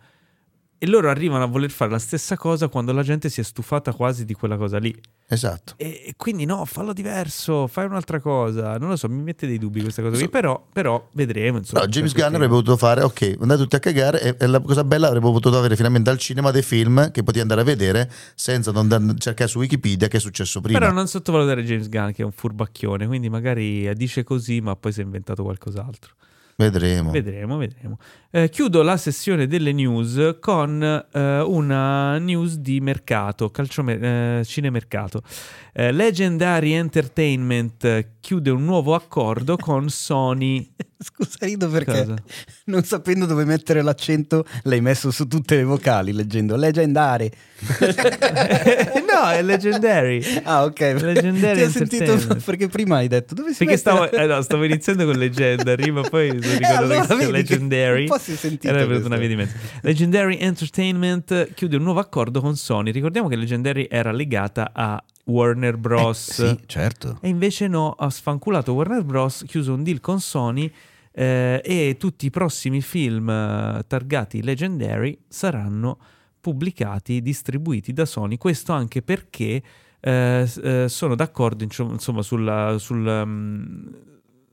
Speaker 1: E loro arrivano a voler fare la stessa cosa quando la gente si è stufata quasi di quella cosa lì.
Speaker 5: Esatto.
Speaker 1: E, quindi no, fallo diverso, fai un'altra cosa. Non lo so, mi mette dei dubbi questa cosa so, qui, però, però, vedremo. Insomma,
Speaker 5: no, James Gunn avrebbe potuto fare, ok, andate tutti a cagare e, e, la cosa bella avrebbe potuto avere finalmente al cinema dei film che potevi andare a vedere senza non cercare su Wikipedia che è successo prima.
Speaker 1: Però non sottovalutare James Gunn che è un furbacchione, quindi magari dice così ma poi si è inventato qualcos'altro.
Speaker 5: Vedremo.
Speaker 1: Vedremo, vedremo. Eh, chiudo la sessione delle news con eh, una news di mercato, calciomer- eh, cinemercato. Eh, Legendary Entertainment chiude un nuovo accordo con Sony.
Speaker 2: Scusa, rido perché Cosa? non sapendo dove mettere l'accento l'hai messo su tutte le vocali leggendo Legendary.
Speaker 1: no, è Legendary.
Speaker 2: Ah, ok.
Speaker 1: Legendary Ti ho
Speaker 2: sentito perché prima hai detto dove si
Speaker 1: Perché stavo, eh, no, stavo, iniziando con Legendary, ma poi mi ricordo allora, che Legendary. Un po'
Speaker 2: si è sentito. Era
Speaker 1: venuta una via di mezzo. Legendary Entertainment chiude un nuovo accordo con Sony. Ricordiamo che Legendary era legata a Warner Bros.
Speaker 2: Eh, sì, certo.
Speaker 1: E invece no, ha sfanculato Warner Bros., chiuso un deal con Sony eh, e tutti i prossimi film eh, targati Legendary saranno pubblicati, distribuiti da Sony. Questo anche perché eh, eh sono d'accordo insomma, sulla, sul, um,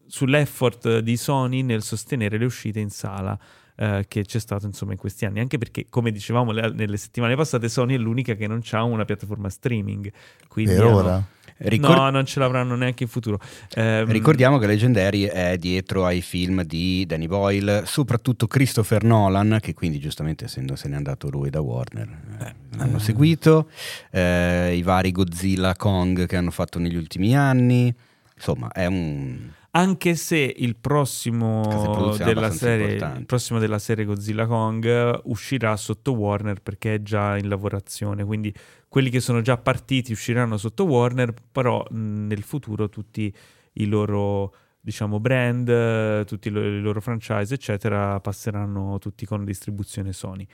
Speaker 1: sull'effort di Sony nel sostenere le uscite in sala. Uh, che c'è stato insomma in questi anni anche perché come dicevamo le, nelle settimane passate Sony è l'unica che non ha una piattaforma streaming quindi
Speaker 5: per ora
Speaker 1: Ricor- no, non ce l'avranno neanche in futuro.
Speaker 2: Eh, Ricordiamo che Legendary è dietro ai film di Danny Boyle, soprattutto Christopher Nolan, che quindi giustamente essendo se n'è andato lui da Warner eh, hanno seguito, eh, i vari Godzilla Kong che hanno fatto negli ultimi anni. Insomma, è un
Speaker 1: anche se il prossimo, della serie, il prossimo della serie Godzilla Kong uscirà sotto Warner perché è già in lavorazione, quindi quelli che sono già partiti usciranno sotto Warner, però nel futuro tutti i loro diciamo brand, tutti i loro franchise eccetera passeranno tutti con distribuzione Sony.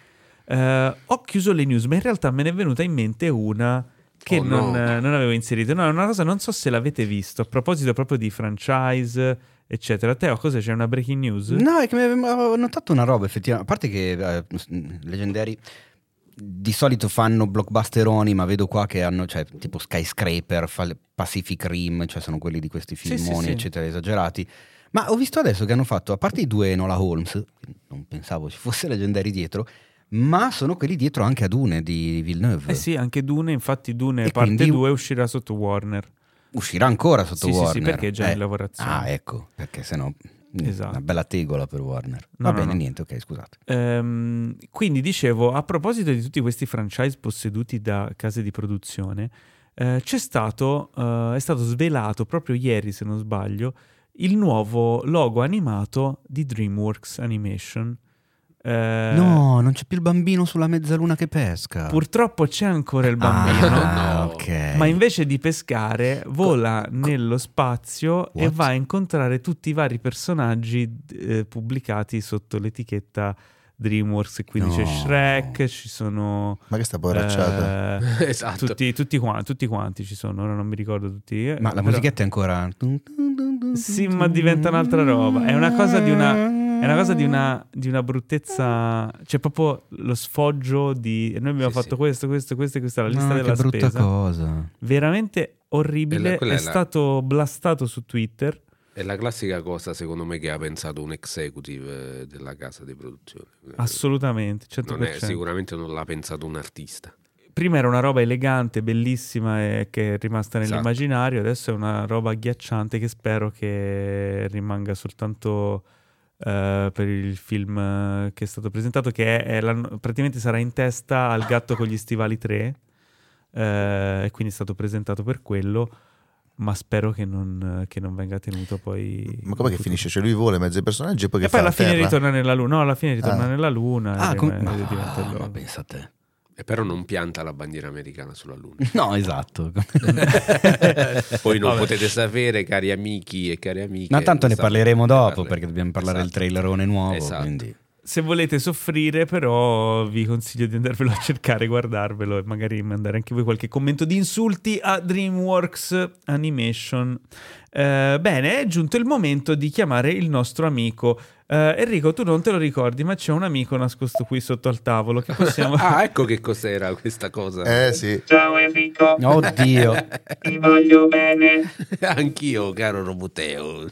Speaker 1: Uh, ho chiuso le news, ma in realtà me ne è venuta in mente una che oh, non, no. non, avevo inserito. No, è una cosa, non so se l'avete visto, a proposito proprio di franchise, eccetera. Teo, cosa c'è? Una breaking news?
Speaker 2: No, è che ho notato una roba, effettivamente. A parte che eh, Leggendary di solito fanno blockbusteroni, ma vedo qua che hanno, cioè, tipo Skyscraper, Pacific Rim, cioè sono quelli di questi filmoni, sì, sì, eccetera, sì. esagerati. Ma ho visto adesso che hanno fatto, a parte i due Nola Holmes, non pensavo ci fosse Leggendary dietro, ma sono quelli dietro anche a Dune di Villeneuve.
Speaker 1: Eh sì, anche Dune, infatti Dune e parte 2 uscirà sotto Warner.
Speaker 2: Uscirà ancora sotto
Speaker 1: sì,
Speaker 2: Warner?
Speaker 1: Sì, sì, perché è già
Speaker 2: eh,
Speaker 1: in lavorazione.
Speaker 2: Ah, ecco, perché sennò... Mm, esatto. Una bella tegola per Warner. No, Va no, bene, no. niente, ok, scusate.
Speaker 1: Ehm, quindi dicevo, a proposito di tutti questi franchise posseduti da case di produzione, eh, c'è stato, eh, è stato svelato proprio ieri, se non sbaglio, il nuovo logo animato di DreamWorks Animation
Speaker 2: eh, no, non c'è più il bambino sulla mezzaluna che pesca.
Speaker 1: Purtroppo c'è ancora il bambino,
Speaker 2: ah, no. okay.
Speaker 1: ma invece di pescare vola co- nello spazio What? e va a incontrare tutti i vari personaggi eh, pubblicati sotto l'etichetta DreamWorks, quindi no. c'è Shrek, ci sono...
Speaker 5: Ma che sta poracciata?
Speaker 1: Eh, esatto. Tutti, tutti, quanti, tutti, quanti, ci sono, ora non mi ricordo tutti.
Speaker 2: Ma la però... musichetta è ancora...
Speaker 1: Sì, ma diventa un'altra roba. È una cosa di una è una cosa di una, di una bruttezza, cioè proprio lo sfoggio di... Noi abbiamo sì, fatto sì. questo, questo, questo e questa, la lista no, della
Speaker 2: che brutta
Speaker 1: spesa.
Speaker 2: cosa.
Speaker 1: Veramente orribile, è, è stato blastato su Twitter.
Speaker 3: È la classica cosa, secondo me, che ha pensato un executive della casa di produzione.
Speaker 1: Assolutamente, 100%.
Speaker 3: Non è, sicuramente non l'ha pensato un artista.
Speaker 1: Prima era una roba elegante, bellissima e che è rimasta nell'immaginario, esatto. adesso è una roba agghiacciante che spero che rimanga soltanto Uh, per il film uh, che è stato presentato, che è, è la, praticamente sarà in testa al gatto con gli stivali 3, uh, e quindi è stato presentato per quello. Ma spero che non, che non venga tenuto poi.
Speaker 5: Ma come che finisce? Cioè lui vuole mezzo i personaggi e poi che
Speaker 1: e poi alla fine
Speaker 5: terra?
Speaker 1: ritorna nella luna. No, alla fine ritorna ah. nella luna.
Speaker 2: Ah, com- ma, ma pensa a te.
Speaker 3: E però non pianta la bandiera americana sulla Luna.
Speaker 2: No, esatto.
Speaker 3: Poi non Vabbè. potete sapere, cari amici e cari amiche.
Speaker 2: Ma tanto ne parleremo dopo, perché dobbiamo parlare esatto. del trailerone nuovo. Esatto. Quindi.
Speaker 1: Se volete soffrire, però, vi consiglio di andarvelo a cercare, guardarvelo e magari mandare anche voi qualche commento di insulti a DreamWorks Animation. Eh, bene, è giunto il momento di chiamare il nostro amico Uh, Enrico, tu non te lo ricordi, ma c'è un amico nascosto qui sotto al tavolo che possiamo...
Speaker 3: ah, ecco che cos'era questa cosa.
Speaker 5: Eh sì.
Speaker 4: Ciao Enrico.
Speaker 2: Oddio.
Speaker 4: Ti voglio bene.
Speaker 3: Anch'io, caro Roboteo.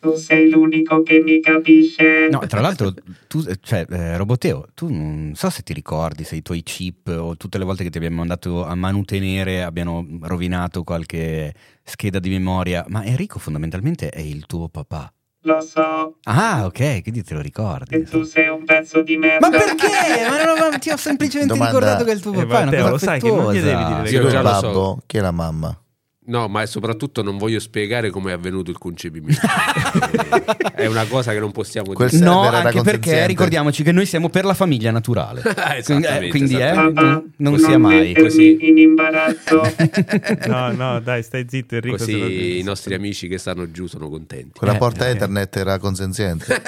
Speaker 4: Tu sei l'unico che mi capisce.
Speaker 2: No, tra l'altro, tu, cioè, eh, Roboteo, tu non so se ti ricordi se i tuoi chip o tutte le volte che ti abbiamo mandato a manutenere abbiano rovinato qualche scheda di memoria, ma Enrico fondamentalmente è il tuo papà.
Speaker 4: Lo so.
Speaker 2: Ah, ok, quindi te lo ricordi.
Speaker 4: E tu sei un pezzo di merda.
Speaker 2: Ma perché? ma non, ma ti ho semplicemente Domanda... ricordato che il tuo papà eh, è una cosa lo sai che non gli devi dire.
Speaker 5: Io lo babbo, so. chi è la mamma?
Speaker 3: No, ma soprattutto non voglio spiegare come è avvenuto il concepimento. è una cosa che non possiamo
Speaker 2: dire. No, anche perché ricordiamoci che noi siamo per la famiglia naturale.
Speaker 3: eh,
Speaker 2: quindi eh, non, non sia mai
Speaker 4: così. In imbarazzo.
Speaker 1: no, no, dai, stai zitto Enrico.
Speaker 3: Così i nostri amici che stanno giù sono contenti.
Speaker 5: Quella eh, porta eh. internet era consenziente.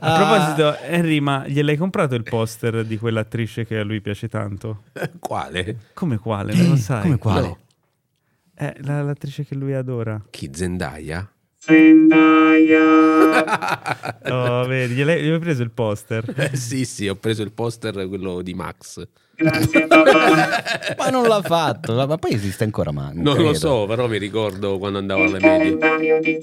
Speaker 1: a proposito, Henry, ma gliel'hai comprato il poster di quell'attrice che a lui piace tanto?
Speaker 3: Quale?
Speaker 1: Come quale? Non lo sai.
Speaker 2: Come quale? Quale? No.
Speaker 1: È la, l'attrice che lui adora.
Speaker 3: Chi? Zendaya?
Speaker 4: Zendaya.
Speaker 1: oh, vedi, gli hai preso il poster?
Speaker 3: Eh, sì, sì, ho preso il poster, quello di Max.
Speaker 4: Grazie papà.
Speaker 2: ma non l'ha fatto, ma poi esiste ancora ma
Speaker 3: Non, non lo so, però mi ricordo quando andavo alle medie.
Speaker 4: Il di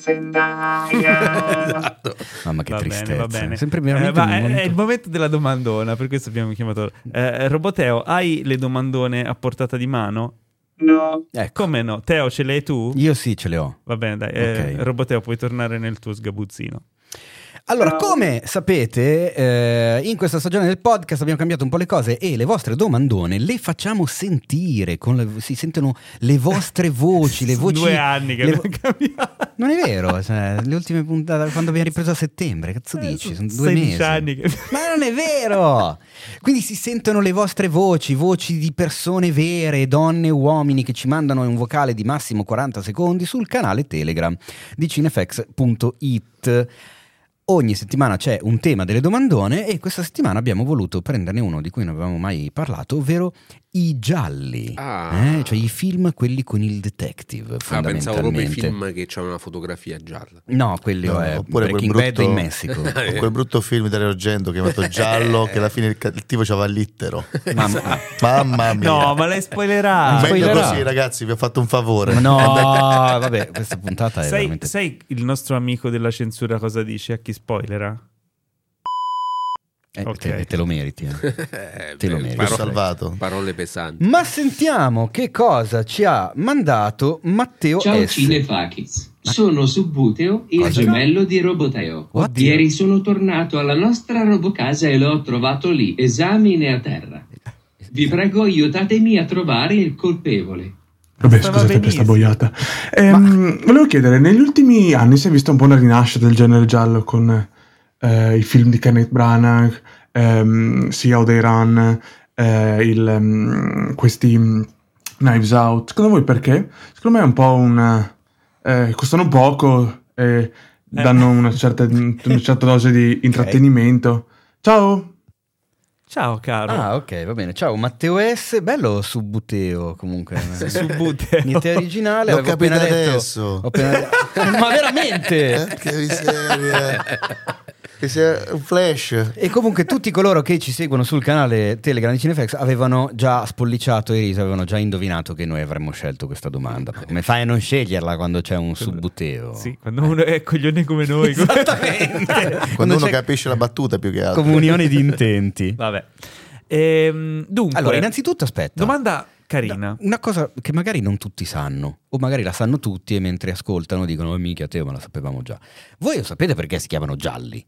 Speaker 3: esatto.
Speaker 2: Mamma che
Speaker 1: va
Speaker 2: tristezza.
Speaker 1: Bene, va bene.
Speaker 2: Sempre
Speaker 1: eh, va, è, è, il momento della domandona, per questo abbiamo chiamato eh, Roboteo, hai le domandone a portata di mano?
Speaker 4: No.
Speaker 1: Ecco. Come no? Teo, ce l'hai tu?
Speaker 2: Io sì, ce le ho.
Speaker 1: Va bene, dai. Okay. Eh, Roboteo, puoi tornare nel tuo sgabuzzino.
Speaker 2: Allora, come sapete, eh, in questa stagione del podcast abbiamo cambiato un po' le cose e le vostre domandone le facciamo sentire, le- si sentono le vostre voci, le
Speaker 1: Sono
Speaker 2: voci...
Speaker 1: due anni che
Speaker 2: le
Speaker 1: abbiamo cambiato.
Speaker 2: Non è vero, cioè, le ultime puntate quando abbiamo ripreso a settembre, cazzo
Speaker 1: Eh,
Speaker 2: dici?
Speaker 1: sono
Speaker 2: due
Speaker 1: 16
Speaker 2: mesi.
Speaker 1: anni che-
Speaker 2: Ma non è vero! Quindi si sentono le vostre voci, voci di persone vere, donne e uomini che ci mandano un vocale di massimo 40 secondi sul canale Telegram di cinefx.it. Ogni settimana c'è un tema delle domandone e questa settimana abbiamo voluto prenderne uno di cui non avevamo mai parlato, ovvero i gialli,
Speaker 3: Ah.
Speaker 2: eh? cioè i film quelli con il detective
Speaker 3: Ah, pensavo proprio ai film che c'hanno una fotografia gialla.
Speaker 2: No, quello
Speaker 5: No,
Speaker 2: è
Speaker 5: oppure quel
Speaker 2: Breaking Bad
Speaker 5: brutto-
Speaker 2: in Messico.
Speaker 5: O quel brutto film di Argento chiamato Giallo, che alla fine il, ca- il tipo c'aveva l'littero.
Speaker 2: Mamma,
Speaker 5: Mamma mia.
Speaker 1: No, ma l'hai spoilerato.
Speaker 5: Meglio
Speaker 2: spoilerà.
Speaker 5: così, ragazzi, vi ho fatto un favore.
Speaker 2: no, vabbè, questa puntata è
Speaker 1: Sai,
Speaker 2: veramente...
Speaker 1: sai il nostro amico della censura cosa dice a chi spoilera?
Speaker 2: Eh,
Speaker 1: Ok.
Speaker 2: te, te lo meriti. eh. Te lo meriti.
Speaker 5: Ti ho
Speaker 3: paro-
Speaker 5: salvato.
Speaker 3: parole pesanti.
Speaker 2: Ma sentiamo che cosa ci ha mandato Matteo
Speaker 6: Ciao
Speaker 2: S.
Speaker 6: Cinefakiz, sono Subbuteo, il
Speaker 2: Cosa?
Speaker 6: gemello di Roboteo.
Speaker 2: Oddio.
Speaker 6: Ieri sono tornato alla nostra Robocasa e l'ho trovato lì, esamine a terra. Vi prego aiutatemi a trovare il colpevole.
Speaker 7: Vabbè,
Speaker 1: Stava
Speaker 7: scusate
Speaker 1: benissimo.
Speaker 7: boiata. Ehm, Volevo chiedere, negli ultimi anni si è vista un po' una rinascita del genere giallo con eh, i film di Kenneth Branagh, ehm, See How They Run, eh, il, ehm, questi mm, Knives Out. Secondo voi perché? Secondo me è un po' un... eh, costano poco e danno una certa, una certa dose di intrattenimento. Ciao!
Speaker 1: Ciao caro.
Speaker 2: Ah, ok, va bene. Ciao Matteo S. Bello Subbuteo comunque.
Speaker 1: Subbuteo.
Speaker 2: Niente originale.
Speaker 5: L'ho capito
Speaker 2: detto-
Speaker 5: adesso.
Speaker 2: ho appena Ma veramente?
Speaker 5: Eh, che miseria. Che sia un flash.
Speaker 2: E comunque tutti coloro che ci seguono sul canale Telegram di Cinefx avevano già spolliciato e riso, avevano già indovinato che noi avremmo scelto questa domanda. Come fai a non sceglierla quando c'è un subbuteo?
Speaker 1: Sì, quando uno è coglione come noi.
Speaker 2: Esattamente.
Speaker 5: Quando uno
Speaker 2: c'è
Speaker 5: capisce la battuta più che altro.
Speaker 2: comunione di intenti.
Speaker 1: Vabbè. Ehm, dunque,
Speaker 2: Allora, innanzitutto aspetta.
Speaker 1: domanda carina.
Speaker 2: Una cosa che magari non tutti sanno, o magari la sanno tutti e mentre ascoltano dicono: Oh, mica te, ma la sapevamo già. Voi lo sapete perché si chiamano gialli?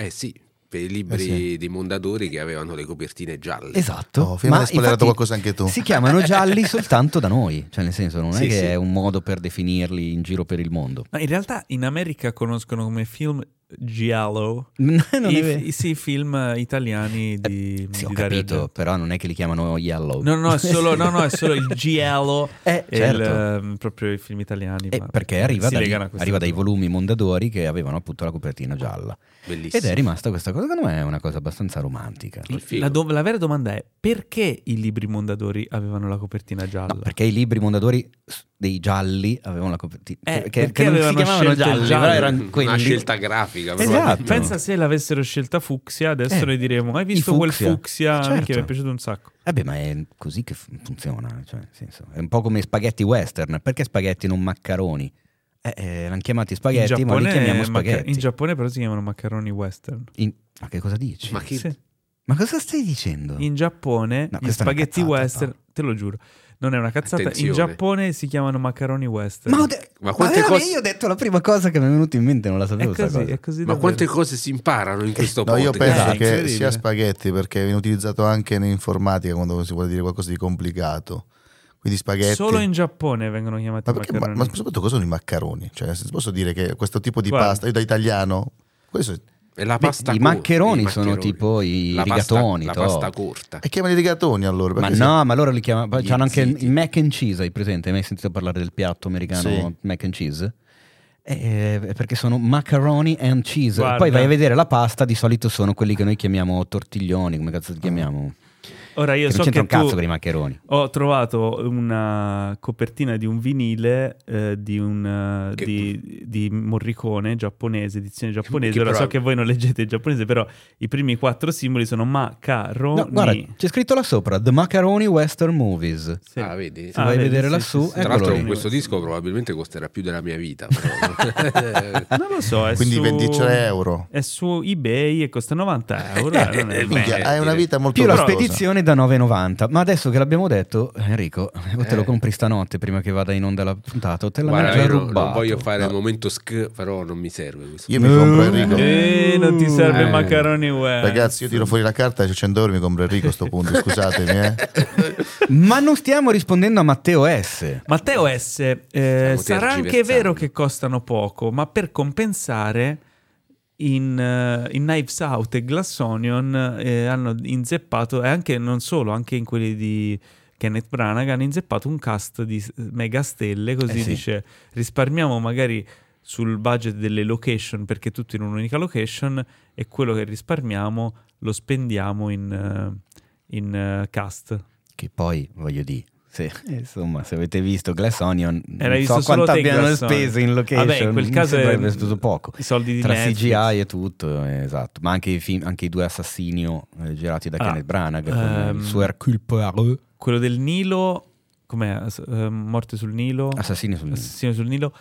Speaker 3: Eh sì, per i libri
Speaker 2: Eh sì.
Speaker 3: di Mondadori che avevano le copertine gialle.
Speaker 2: Esatto.
Speaker 5: Oh,
Speaker 2: ma
Speaker 5: hai spoilerato
Speaker 2: infatti
Speaker 5: qualcosa anche tu.
Speaker 2: Si chiamano gialli soltanto da noi, cioè nel senso non è
Speaker 3: Sì,
Speaker 2: che
Speaker 3: sì.
Speaker 2: è un modo per definirli in giro per il mondo.
Speaker 1: Ma in realtà in America conoscono come film giallo
Speaker 2: non è
Speaker 1: i, i- sì, i film italiani di,
Speaker 2: Eh, sì, ho
Speaker 1: di Dario
Speaker 2: capito,
Speaker 1: Argento.
Speaker 2: però non è che li chiamano yellow.
Speaker 1: No, no, è solo, no, no, è solo il giallo
Speaker 2: Eh, certo.
Speaker 1: il, ehm, proprio i film italiani.
Speaker 2: Eh, perché arriva,
Speaker 1: si
Speaker 2: da-
Speaker 1: legano a questa
Speaker 2: arriva dai volumi Mondadori che avevano appunto la copertina gialla.
Speaker 3: Bellissimo.
Speaker 2: Ed è rimasta questa cosa, secondo me è una cosa abbastanza romantica.
Speaker 1: La, do- la vera domanda è perché i libri Mondadori avevano la copertina gialla?
Speaker 2: No, perché i libri Mondadori s- dei gialli avevano la copertina.
Speaker 1: Eh,
Speaker 2: che,
Speaker 1: perché
Speaker 2: che non si chiamavano gialli,
Speaker 1: giallo?
Speaker 2: però erano
Speaker 3: Una
Speaker 2: quelli.
Speaker 3: scelta grafica.
Speaker 2: Esatto.
Speaker 1: Pensa se l'avessero scelta fucsia, adesso
Speaker 2: Eh,
Speaker 1: noi diremo: Hai visto quel
Speaker 2: fucsia."
Speaker 1: fucsia
Speaker 2: Certo.
Speaker 1: che mi è piaciuto un sacco?
Speaker 2: Vabbè, ma è così che funziona. Cioè, nel senso, è un po' come spaghetti western. Perché spaghetti non maccaroni? Eh, eh, l'hanno chiamati spaghetti, ma li chiamiamo
Speaker 1: macca-
Speaker 2: spaghetti.
Speaker 1: in Giappone però si chiamano maccheroni western.
Speaker 2: In- Ma che cosa dici?
Speaker 3: Ma chi-
Speaker 1: Sì.
Speaker 2: Ma cosa stai dicendo?
Speaker 1: In Giappone
Speaker 2: No,
Speaker 1: gli
Speaker 2: una
Speaker 1: spaghetti
Speaker 2: cazzata,
Speaker 1: western, te lo giuro, non è una cazzata.
Speaker 3: Attenzione.
Speaker 1: In Giappone si chiamano maccheroni western.
Speaker 2: Ma, de-
Speaker 3: Ma quante
Speaker 2: veramente
Speaker 3: cose-
Speaker 2: Io ho detto la prima cosa che mi è venuta in mente, non la
Speaker 1: è
Speaker 2: sapevo. sta
Speaker 1: così,
Speaker 2: cosa.
Speaker 1: è così.
Speaker 3: Ma quante cose si imparano in questo
Speaker 5: No, io penso
Speaker 1: Eh,
Speaker 5: che sia spaghetti perché viene utilizzato anche in informatica quando si vuole dire qualcosa di complicato. Quindi spaghetti.
Speaker 1: Solo in Giappone vengono chiamati
Speaker 5: ma, perché, ma,
Speaker 1: maccheroni.
Speaker 5: ma soprattutto cosa sono i maccheroni? Cioè, se posso dire che questo tipo di
Speaker 1: Guarda.
Speaker 5: pasta, io da italiano, questo È
Speaker 3: la
Speaker 2: Beh,
Speaker 3: pasta
Speaker 2: i
Speaker 3: corta,
Speaker 2: maccheroni
Speaker 3: i
Speaker 2: sono tipo i
Speaker 3: la pasta-
Speaker 2: rigatoni,
Speaker 3: La
Speaker 2: to.
Speaker 3: pasta corta.
Speaker 5: e chiamano i rigatoni allora.
Speaker 2: Ma no, ma loro li chiamano. C'hanno anche il- mac and cheese, hai presente? Hai mai sentito parlare del piatto americano
Speaker 5: Sì.
Speaker 2: mac and cheese? Eh, eh, perché sono macaroni and cheese.
Speaker 1: Guarda.
Speaker 2: Poi vai a vedere la pasta, di solito sono quelli che noi chiamiamo tortiglioni, come cazzo li chiamiamo?
Speaker 1: Ora io
Speaker 2: Che non
Speaker 1: so
Speaker 2: c'entra
Speaker 1: che
Speaker 2: un cazzo
Speaker 1: tu
Speaker 2: con i maccheroni.
Speaker 1: ho trovato una copertina di un vinile eh, di, un, eh,
Speaker 3: Che-
Speaker 1: di, di Morricone giapponese, edizione giapponese.
Speaker 3: che
Speaker 1: Ora
Speaker 3: però-
Speaker 1: so che voi non leggete il giapponese, però i primi quattro simboli sono macaroni.
Speaker 2: No, guarda, c'è scritto là sopra The Macaroni Western Movies.
Speaker 1: Sì.
Speaker 3: Ah, vedi?
Speaker 2: Se vai a vedere
Speaker 1: sì,
Speaker 2: lassù,
Speaker 1: sì, sì.
Speaker 3: Tra l'altro
Speaker 2: lì.
Speaker 3: questo disco probabilmente costerà più della mia vita. però.
Speaker 1: Non lo so, è
Speaker 5: Quindi
Speaker 1: su...
Speaker 5: 23 euro.
Speaker 1: È su eBay e costa 90 euro. eh,
Speaker 5: Minchia, hai una vita molto
Speaker 2: Più la spedizione rimane da 9,90. Ma adesso che l'abbiamo detto, Enrico, o te lo
Speaker 3: Eh.
Speaker 2: compri stanotte prima che vada in onda la puntata, o te l'hanno
Speaker 3: Guarda, io non-
Speaker 2: rubato.
Speaker 3: non voglio fare
Speaker 5: No.
Speaker 3: il momento sk, però non mi serve questo.
Speaker 5: Io mi compro Enrico.
Speaker 1: Eh, non ti serve
Speaker 3: Eh.
Speaker 1: macaroni web.
Speaker 5: Ragazzi, io tiro fuori la carta e c'è 100 euro mi compro Enrico a sto punto, scusatemi, eh.
Speaker 2: Ma non stiamo rispondendo a Matteo S.
Speaker 1: Matteo S, eh, sarà anche vero che costano poco, ma per compensare in, eh, in Knives Out e Glass Onion eh, hanno inzeppato, e anche non solo, anche in quelli di Kenneth Branagh hanno inzeppato un cast di s- mega stelle, così
Speaker 2: Eh sì.
Speaker 1: dice risparmiamo magari sul budget delle location perché tutto in un'unica location e quello che risparmiamo lo spendiamo in, eh, in eh, cast.
Speaker 2: Che poi, voglio dire, se, insomma, se avete visto Glass Onion, non so quanto abbiano
Speaker 1: Glass
Speaker 2: speso in location.
Speaker 1: Vabbè, in quel caso è-
Speaker 2: abbia speso poco.
Speaker 1: I soldi di
Speaker 2: Tra
Speaker 1: Netflix.
Speaker 2: CGI e tutto, eh, esatto. Ma anche i, film, anche i due Assassinio eh, girati da
Speaker 1: Ah,
Speaker 2: Kenneth Branagh,
Speaker 1: ehm,
Speaker 2: il suo Hercule Poirot.
Speaker 1: quello del Nilo, com'è? Ass- eh, Morte sul Nilo?
Speaker 2: Assassino sul
Speaker 1: Assassino sul Nilo.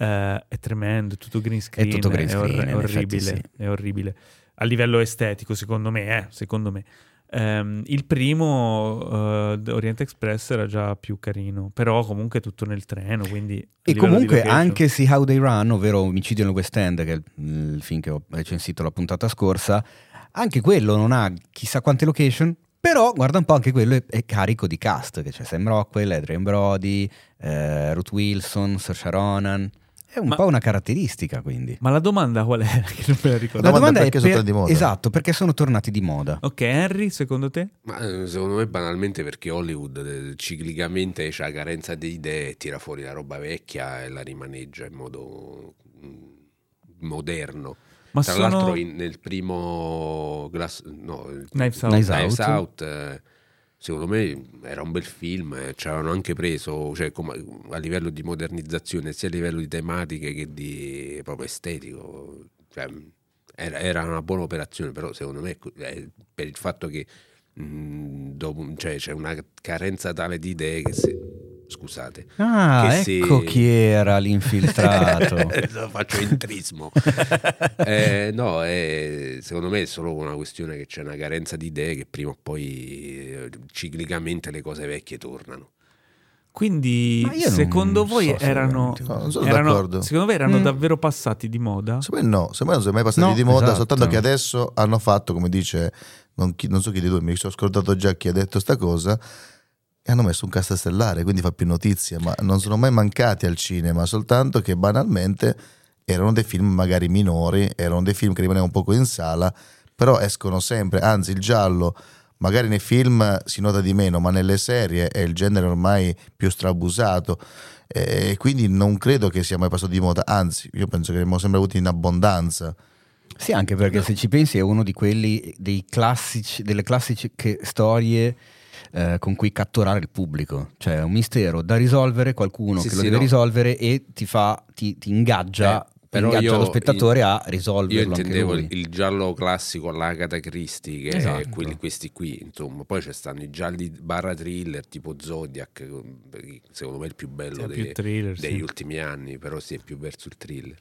Speaker 1: eh, è tremendo, è tutto green screen.
Speaker 2: tutto green screen,
Speaker 1: orre-
Speaker 2: in effetti
Speaker 1: orribile,
Speaker 2: sì.
Speaker 1: è orribile. A livello estetico, secondo me, eh, secondo me. Ehm, il primo, eh, Orient Express, era già più carino, però comunque tutto nel treno,
Speaker 2: E comunque anche See How They Run, ovvero Omicidio nel West End, che è il, il film che ho recensito la puntata scorsa, anche quello non ha chissà quante location, però guarda un po', anche quello è, è carico di cast, che c'è Sam Rockwell, Adrian Brody, eh, Ruth Wilson, Saoirse Ronan. È un
Speaker 1: Ma-
Speaker 2: po' una caratteristica, quindi.
Speaker 1: Ma la domanda qual è? Che non me la ricordo.
Speaker 2: La
Speaker 5: domanda
Speaker 2: domanda
Speaker 5: è
Speaker 2: è
Speaker 5: perché sono tornati di moda.
Speaker 2: Esatto, perché sono tornati di moda.
Speaker 1: Ok, Henry, secondo te?
Speaker 3: Ma eh, secondo me banalmente perché Hollywood eh, ciclicamente ha carenza di idee, tira fuori la roba vecchia e la rimaneggia in modo mm, moderno.
Speaker 1: Ma
Speaker 3: Tra
Speaker 1: sono...
Speaker 3: l'altro in- nel primo Glass, no,
Speaker 1: Knives Out.
Speaker 2: Knives
Speaker 3: Knives
Speaker 2: Out.
Speaker 3: Secondo me era un bel film, eh, ci avevano anche preso cioè, a livello di modernizzazione, sia a livello di tematiche che di proprio estetico. Cioè, era, era una buona operazione, però secondo me eh, per il fatto che mh, dopo- cioè, c'è una carenza tale di idee che se... Scusate.
Speaker 2: Ah,
Speaker 3: Che
Speaker 2: ecco
Speaker 3: se-
Speaker 2: chi era l'infiltrato.
Speaker 3: Faccio entrismo. Eh, no, è- secondo me è solo una questione che c'è una carenza di idee che prima o poi eh, ciclicamente le cose vecchie tornano.
Speaker 1: Quindi, secondo voi
Speaker 2: so
Speaker 1: erano,
Speaker 5: No, non sono
Speaker 1: erano- secondo voi erano
Speaker 2: Mm.
Speaker 1: davvero passati di moda?
Speaker 5: Secondo me no, secondo me non sono mai passati
Speaker 2: No,
Speaker 5: di moda,
Speaker 2: esatto.
Speaker 5: soltanto che adesso hanno fatto, come dice, non, chi- non so chi di due, mi sono scordato già chi ha detto sta cosa, e hanno messo un cast stellare, quindi fa più notizia, ma non sono mai mancati al cinema, soltanto che banalmente erano dei film magari minori, erano dei film che rimanevano un poco in sala, però escono sempre, anzi il giallo magari nei film si nota di meno, ma nelle serie è il genere ormai più strabusato e quindi non credo che sia mai passato di moda, anzi io penso che abbiamo sempre avuti in abbondanza.
Speaker 2: Sì, anche perché se ci pensi è uno di quelli dei classici, delle classiche storie eh, con cui catturare il pubblico. Cioè è un mistero da risolvere, qualcuno
Speaker 3: Sì,
Speaker 2: che lo
Speaker 3: sì,
Speaker 2: deve
Speaker 3: no.
Speaker 2: risolvere e ti fa, ti, ti ingaggia,
Speaker 3: Eh, però
Speaker 2: ingaggia
Speaker 3: io-
Speaker 2: lo spettatore a
Speaker 3: Io
Speaker 2: risolverlo anche
Speaker 3: intendevo
Speaker 2: lui.
Speaker 3: il, giallo classico all'Agatha Christie, che è
Speaker 2: Esatto.
Speaker 3: quelli, questi qui, insomma. Poi ci stanno i gialli barra thriller tipo Zodiac, che secondo me è il più bello
Speaker 1: Sì,
Speaker 3: dei-
Speaker 1: più thriller,
Speaker 3: degli
Speaker 1: sì.
Speaker 3: ultimi anni, però si è più verso il thriller.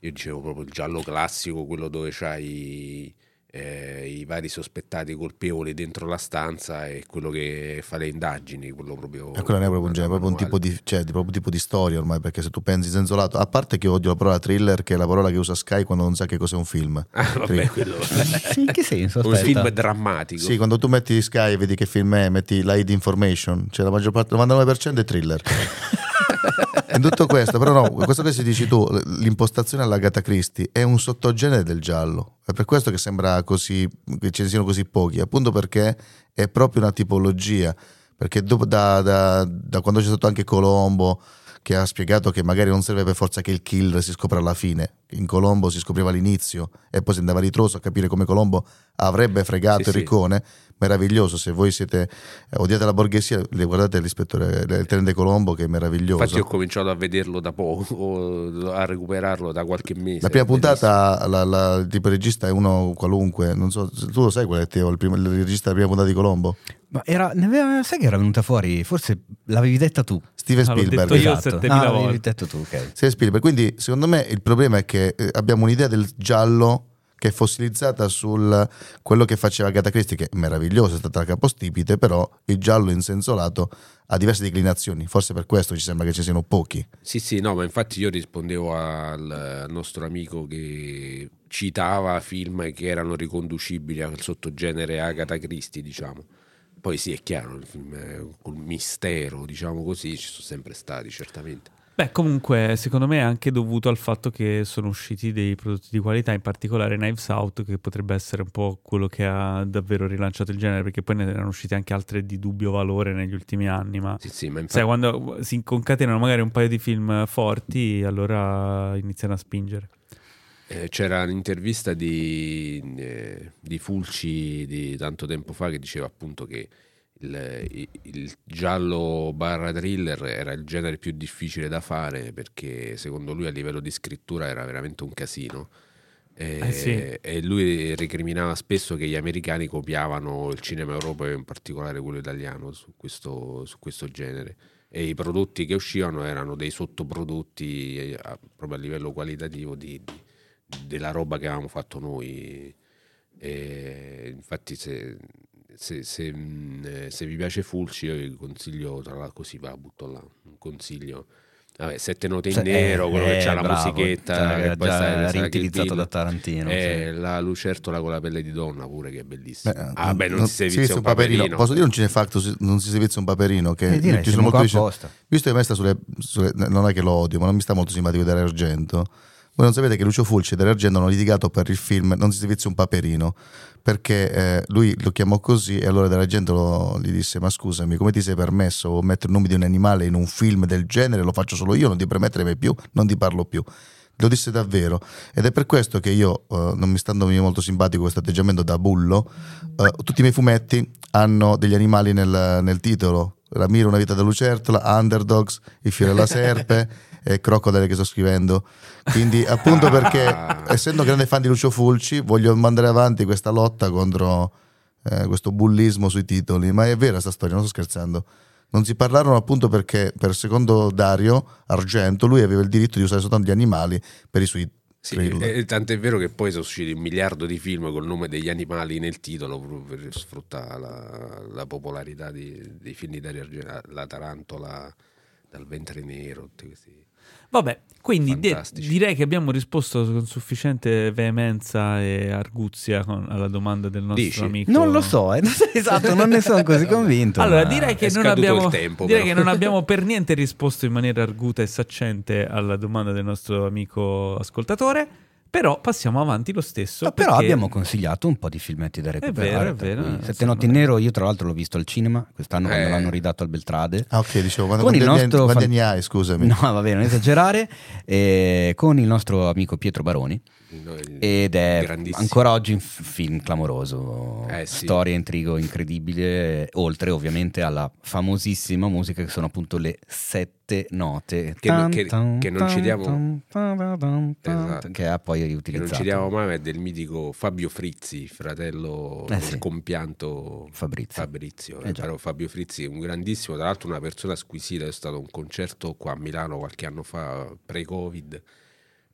Speaker 3: Io dicevo proprio il giallo classico, quello dove c'hai eh, i vari sospettati colpevoli dentro la stanza e quello che fa le indagini, quello proprio...
Speaker 5: E quello non è proprio un genere, è proprio un tipo di, cioè, di- proprio un tipo di storia ormai, perché se tu pensi Zenzolato, a parte che odio la parola thriller, che è la parola che usa Sky quando non sa che cos'è un film.
Speaker 3: Ah, vabbè, quello...
Speaker 2: In che senso?
Speaker 3: un
Speaker 2: Aspetta.
Speaker 3: film drammatico.
Speaker 5: Sì, quando tu metti Sky e vedi che film è, metti l'ID information, cioè la maggior parte, il 99% è thriller. In tutto questo, però no, questo che si dici tu, l'impostazione all'Agatha Christie è un sottogenere del giallo. È per questo che sembra così, che ce ne siano così pochi, appunto perché è proprio una tipologia. Perché dopo, da, da- da quando c'è stato anche Colombo, che ha spiegato che magari non serve per forza che il killer si scopra alla fine. In Colombo si scopriva all'inizio e poi si andava ritroso a capire come Colombo avrebbe fregato
Speaker 3: Sì,
Speaker 5: il
Speaker 3: sì.
Speaker 5: Meraviglioso, se voi siete eh, odiate la borghesia, le guardate l'ispettore il tenente Colombo che è meraviglioso.
Speaker 3: Infatti ho cominciato a vederlo da poco, a recuperarlo da qualche mese.
Speaker 5: La prima puntata, la- la- il tipo regista è uno qualunque, non so, tu lo sai qual è Teo, il, primo- il regista della prima puntata di Colombo?
Speaker 2: Ma era, ne aveva- sai che era venuta fuori? Forse l'avevi detta tu.
Speaker 5: Steven
Speaker 1: Ah, l'ho
Speaker 5: Spielberg.
Speaker 1: detto io
Speaker 2: Esatto.
Speaker 1: 7000
Speaker 2: Ah, l'avevi
Speaker 1: volte.
Speaker 2: detto tu, ok.
Speaker 5: Steven Spielberg. Quindi secondo me il problema è che eh, abbiamo un'idea del giallo che è fossilizzata sul quello che faceva Agatha Christie, che è meraviglioso, è stata la capostipite, però il giallo in senso lato ha diverse declinazioni, forse per questo ci sembra che ci siano pochi.
Speaker 3: Sì, sì, no, ma infatti io rispondevo al, nostro amico che citava film che erano riconducibili al sottogenere Agatha Christie, diciamo. Poi sì, è chiaro, il film col mistero, diciamo così, ci sono sempre stati, certamente.
Speaker 1: Beh, comunque, secondo me è anche dovuto al fatto che sono usciti dei prodotti di qualità, in particolare Knives Out, che potrebbe essere un po' quello che ha davvero rilanciato il genere, perché poi ne erano usciti anche altre di dubbio valore negli ultimi anni. Ma,
Speaker 3: sì, sì, ma infatti...
Speaker 1: sai, quando si concatenano magari un paio di film forti, allora iniziano a spingere.
Speaker 3: Eh, c'era un'intervista di, eh, di Fulci di tanto tempo fa che diceva appunto che il, il, giallo barra thriller era il genere più difficile da fare perché secondo lui a livello di scrittura era veramente un casino. E,
Speaker 1: eh sì.
Speaker 3: e lui recriminava spesso che gli americani copiavano il cinema europeo, in particolare quello italiano, su questo, su questo genere. E i prodotti che uscivano erano dei sottoprodotti eh, a, proprio a livello qualitativo di, di, della roba che avevamo fatto noi. E infatti, se, se, se, mm, eh, se, vi piace Fulci, io vi consiglio, tra l'altro così va, butto là, un consiglio. Vabbè, sette note in
Speaker 2: Cioè,
Speaker 3: nero,
Speaker 2: eh,
Speaker 3: quello che
Speaker 2: eh,
Speaker 3: c'ha la
Speaker 2: bravo,
Speaker 3: musichetta,
Speaker 2: cioè,
Speaker 3: che poi
Speaker 2: già
Speaker 3: sta-
Speaker 2: riutilizzato da. Tarantino.
Speaker 3: E
Speaker 2: sì.
Speaker 3: la lucertola con la pelle di donna pure che è bellissima.
Speaker 5: Beh,
Speaker 3: ah, beh, non,
Speaker 5: non
Speaker 3: si è visto un paperino.
Speaker 5: Posso dire un cinefacto, non si servizia un paperino che
Speaker 2: Eh, direi,
Speaker 5: ci sono molto
Speaker 2: apposta.
Speaker 5: Visto che a me sta sulle, sulle- non è che lo odio, ma non mi sta molto simpatico Dario Argento. Voi non sapete che Lucio Fulci e Argento hanno litigato per il film Non si servizia un paperino perché eh, lui lo chiamò così e allora Dario Argento lo- gli disse ma scusami come ti sei permesso mettere il nome di un animale in un film del genere? Lo faccio solo io non ti permettere mai più non ti parlo più. Lo disse davvero. Ed è per questo che io eh, non mi standomi molto simpatico questo atteggiamento da bullo eh, tutti i miei fumetti hanno degli animali nel, nel titolo. Ramiro una vita da lucertola Underdogs il fiore della serpe e Crocodile che sto scrivendo. Quindi appunto perché essendo grande fan di Lucio Fulci voglio mandare avanti questa lotta contro eh, questo bullismo sui titoli. Ma è vera sta storia non sto scherzando. Non si parlarono appunto perché per secondo Dario Argento lui aveva il diritto di usare soltanto gli animali per i suoi
Speaker 3: Sì, e- e tant'è vero che poi sono usciti un miliardo di film col nome degli animali nel titolo per sfruttare la, la popolarità di- dei film di Dario Argento, la tarantola dal ventre nero, tutti questi.
Speaker 1: Vabbè, quindi de- direi che abbiamo risposto con sufficiente veemenza e arguzia con- alla domanda del nostro
Speaker 3: Dici?
Speaker 1: amico.
Speaker 2: Non lo so, eh, esatto, non ne sono così convinto.
Speaker 1: Allora,
Speaker 2: ma-
Speaker 1: direi che, non abbiamo,
Speaker 3: tempo,
Speaker 1: direi che non abbiamo per niente risposto in maniera arguta e saccente alla domanda del nostro amico ascoltatore, però passiamo avanti lo stesso.
Speaker 2: No, però
Speaker 1: perché-
Speaker 2: abbiamo consigliato un po' di filmetti da recuperare.
Speaker 1: vero, è vero, eh,
Speaker 2: Sette notti in nero, io tra l'altro l'ho visto al cinema, quest'anno quando
Speaker 3: Eh.
Speaker 2: l'hanno ridato al Beltrade.
Speaker 5: Ah, ok, dicevo, quando,
Speaker 2: Con il
Speaker 5: quanti anni-
Speaker 2: nostro
Speaker 5: quanti
Speaker 2: fan-
Speaker 5: hai, scusami?
Speaker 2: No, va bene, non esagerare. eh, con il nostro amico Pietro Baroni. Ed è ancora oggi un film clamoroso,
Speaker 3: Eh, sì.
Speaker 2: storia intrigo incredibile, oltre ovviamente alla famosissima musica che sono appunto le sette note
Speaker 3: Che non- che- che non ci diamo- Esatto.
Speaker 2: che ha poi
Speaker 3: che non
Speaker 2: utilizzato
Speaker 3: ci diamo mai, ma è del mitico Fabio Frizzi, fratello
Speaker 2: Eh, sì.
Speaker 3: compianto
Speaker 2: Fabrizio.
Speaker 3: Fabrizio.
Speaker 2: Eh.
Speaker 3: Però Fabio Frizzi è un grandissimo, tra l'altro una persona squisita, è stato un concerto qua a Milano qualche anno fa, pre-Covid.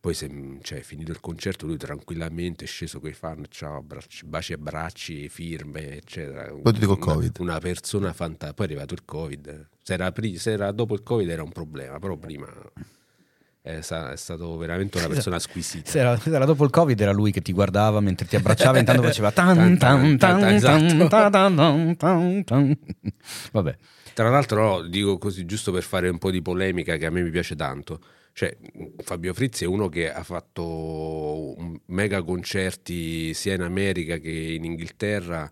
Speaker 3: Poi se, cioè, finito il concerto lui tranquillamente è sceso con i fan, ciao, abbracci- baci e abbracci, firme, eccetera.
Speaker 5: Poi col
Speaker 3: Una-
Speaker 5: Covid.
Speaker 3: Una persona fantastica. Poi è arrivato il Covid. Se era, pri- se era dopo il Covid era un problema, però prima è, sta- è stato veramente una persona squisita.
Speaker 2: Se era, se era dopo il covid era lui che ti guardava mentre ti abbracciava intanto faceva tan
Speaker 3: Tan,
Speaker 2: tan
Speaker 3: tan,
Speaker 2: tan
Speaker 3: tan, esatto.
Speaker 2: tan tan tan tan tan. vabbè
Speaker 3: Tra l'altro, no, dico così giusto per fare un po' di polemica che a me mi piace tanto. Cioè, Fabio Frizzi è uno che ha fatto mega concerti sia in America che in Inghilterra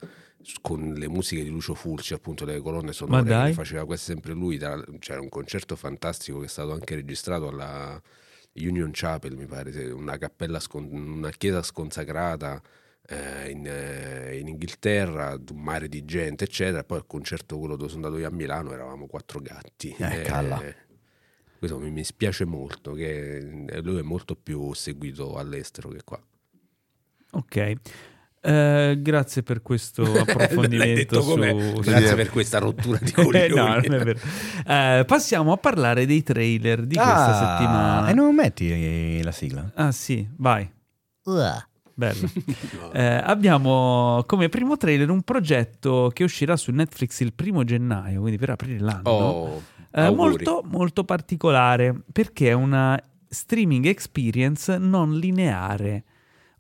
Speaker 3: con le musiche di Lucio Fulci, appunto le colonne sonore che faceva quasi sempre lui. C'era un concerto fantastico che è stato anche registrato alla Union Chapel, mi pare, una cappella, scon- una chiesa sconsacrata eh, in, eh, in Inghilterra, un mare di gente, eccetera. Poi al concerto quello dove sono andato io a Milano eravamo quattro gatti.
Speaker 2: Eh, calla.
Speaker 3: Questo mi, mi spiace molto, che eh, lui è molto più seguito all'estero che qua.
Speaker 1: Ok. Eh, grazie per questo approfondimento su...
Speaker 3: Grazie per questa rottura di
Speaker 1: Eh,
Speaker 3: coglioni.
Speaker 1: no, non è vero. Eh, passiamo a parlare dei trailer di questa
Speaker 2: Ah,
Speaker 1: settimana.
Speaker 2: e non metti la sigla
Speaker 1: Ah sì, vai. bello. Eh, abbiamo come primo trailer un progetto che uscirà su Netflix il primo gennaio, quindi per aprire l'anno.
Speaker 3: Oh,
Speaker 1: Eh, molto, molto particolare perché è una streaming experience non lineare.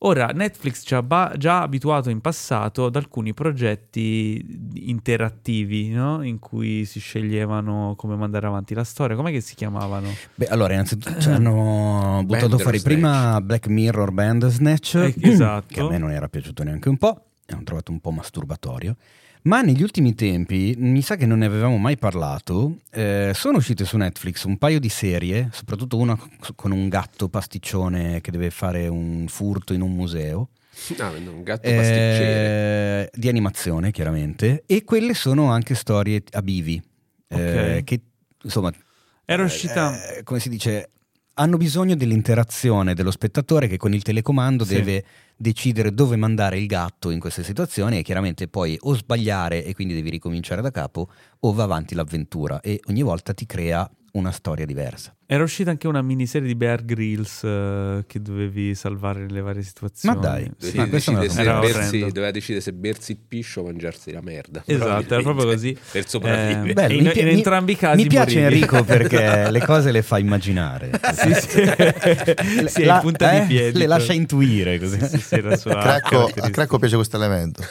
Speaker 1: Ora, Netflix ci ha ba- già abituato in passato ad alcuni progetti interattivi, no? In cui si sceglievano come mandare avanti la storia. Com'è che si chiamavano?
Speaker 2: Beh, allora, innanzitutto ci hanno buttato fuori
Speaker 3: Bandersnatch.
Speaker 2: prima Black Mirror Bandersnatch,
Speaker 1: Eh, esatto.
Speaker 2: che a me non era piaciuto neanche un po', e hanno trovato un po' masturbatorio. Ma negli ultimi tempi, mi sa che non ne avevamo mai parlato, eh, sono uscite su Netflix un paio di serie, soprattutto una con un gatto pasticcione che deve fare un furto in un museo.
Speaker 3: Ah, un gatto pasticcere.
Speaker 2: Eh, di animazione chiaramente e quelle sono anche storie a bivi eh,
Speaker 1: Ok.
Speaker 2: che insomma
Speaker 1: Era uscita...
Speaker 2: eh, come si dice hanno bisogno dell'interazione dello spettatore che con il telecomando
Speaker 1: Sì.
Speaker 2: deve decidere dove mandare il gatto in queste situazioni e chiaramente poi o sbagliare e quindi devi ricominciare da capo o va avanti l'avventura e ogni volta ti crea una storia diversa.
Speaker 1: Era uscita anche una miniserie di Bear Grylls eh, che dovevi salvare nelle varie situazioni.
Speaker 2: Ma dai,
Speaker 1: Sì.
Speaker 2: ma
Speaker 3: Decide se
Speaker 1: Era
Speaker 3: bersi- doveva decidere se bersi il piscio o mangiarsi la merda.
Speaker 1: Esatto, era proprio così.
Speaker 3: Per sopravvivere.
Speaker 1: Eh,
Speaker 2: Bello,
Speaker 1: in- in entrambi i casi
Speaker 2: Mi piace
Speaker 1: morivi.
Speaker 2: Enrico perché le cose le fa immaginare.
Speaker 1: Sì, sì. Sì,
Speaker 2: La-
Speaker 1: punta
Speaker 2: eh,
Speaker 1: di piedi.
Speaker 2: Le lascia intuire così.
Speaker 1: Sì, sì, sì, la sua
Speaker 5: A Cracco, a
Speaker 1: caratteristica.
Speaker 5: Cracco piace questo elemento.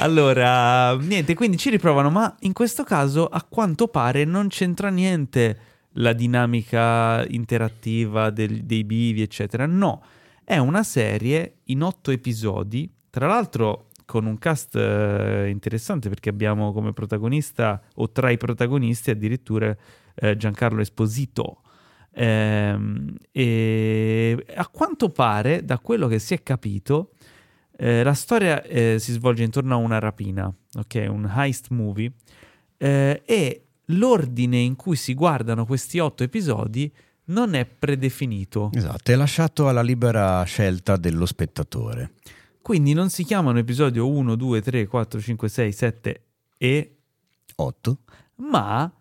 Speaker 1: Allora, niente, quindi ci riprovano, ma in questo caso a quanto pare non c'entra niente la dinamica interattiva del- dei bivi, eccetera. No, è una serie in otto episodi, tra l'altro con un cast eh, interessante perché abbiamo come protagonista o tra i protagonisti addirittura eh, Giancarlo Esposito. Ehm, e a quanto pare, da quello che si è capito, eh, la storia eh, si svolge intorno a una rapina, ok? Un heist movie. eh, e l'ordine in cui si guardano questi otto episodi non è predefinito.
Speaker 2: Esatto, è lasciato alla libera scelta dello spettatore.
Speaker 1: Quindi non si chiamano episodio 1, 2, 3, 4, 5, 6, 7 e
Speaker 2: 8.
Speaker 1: ma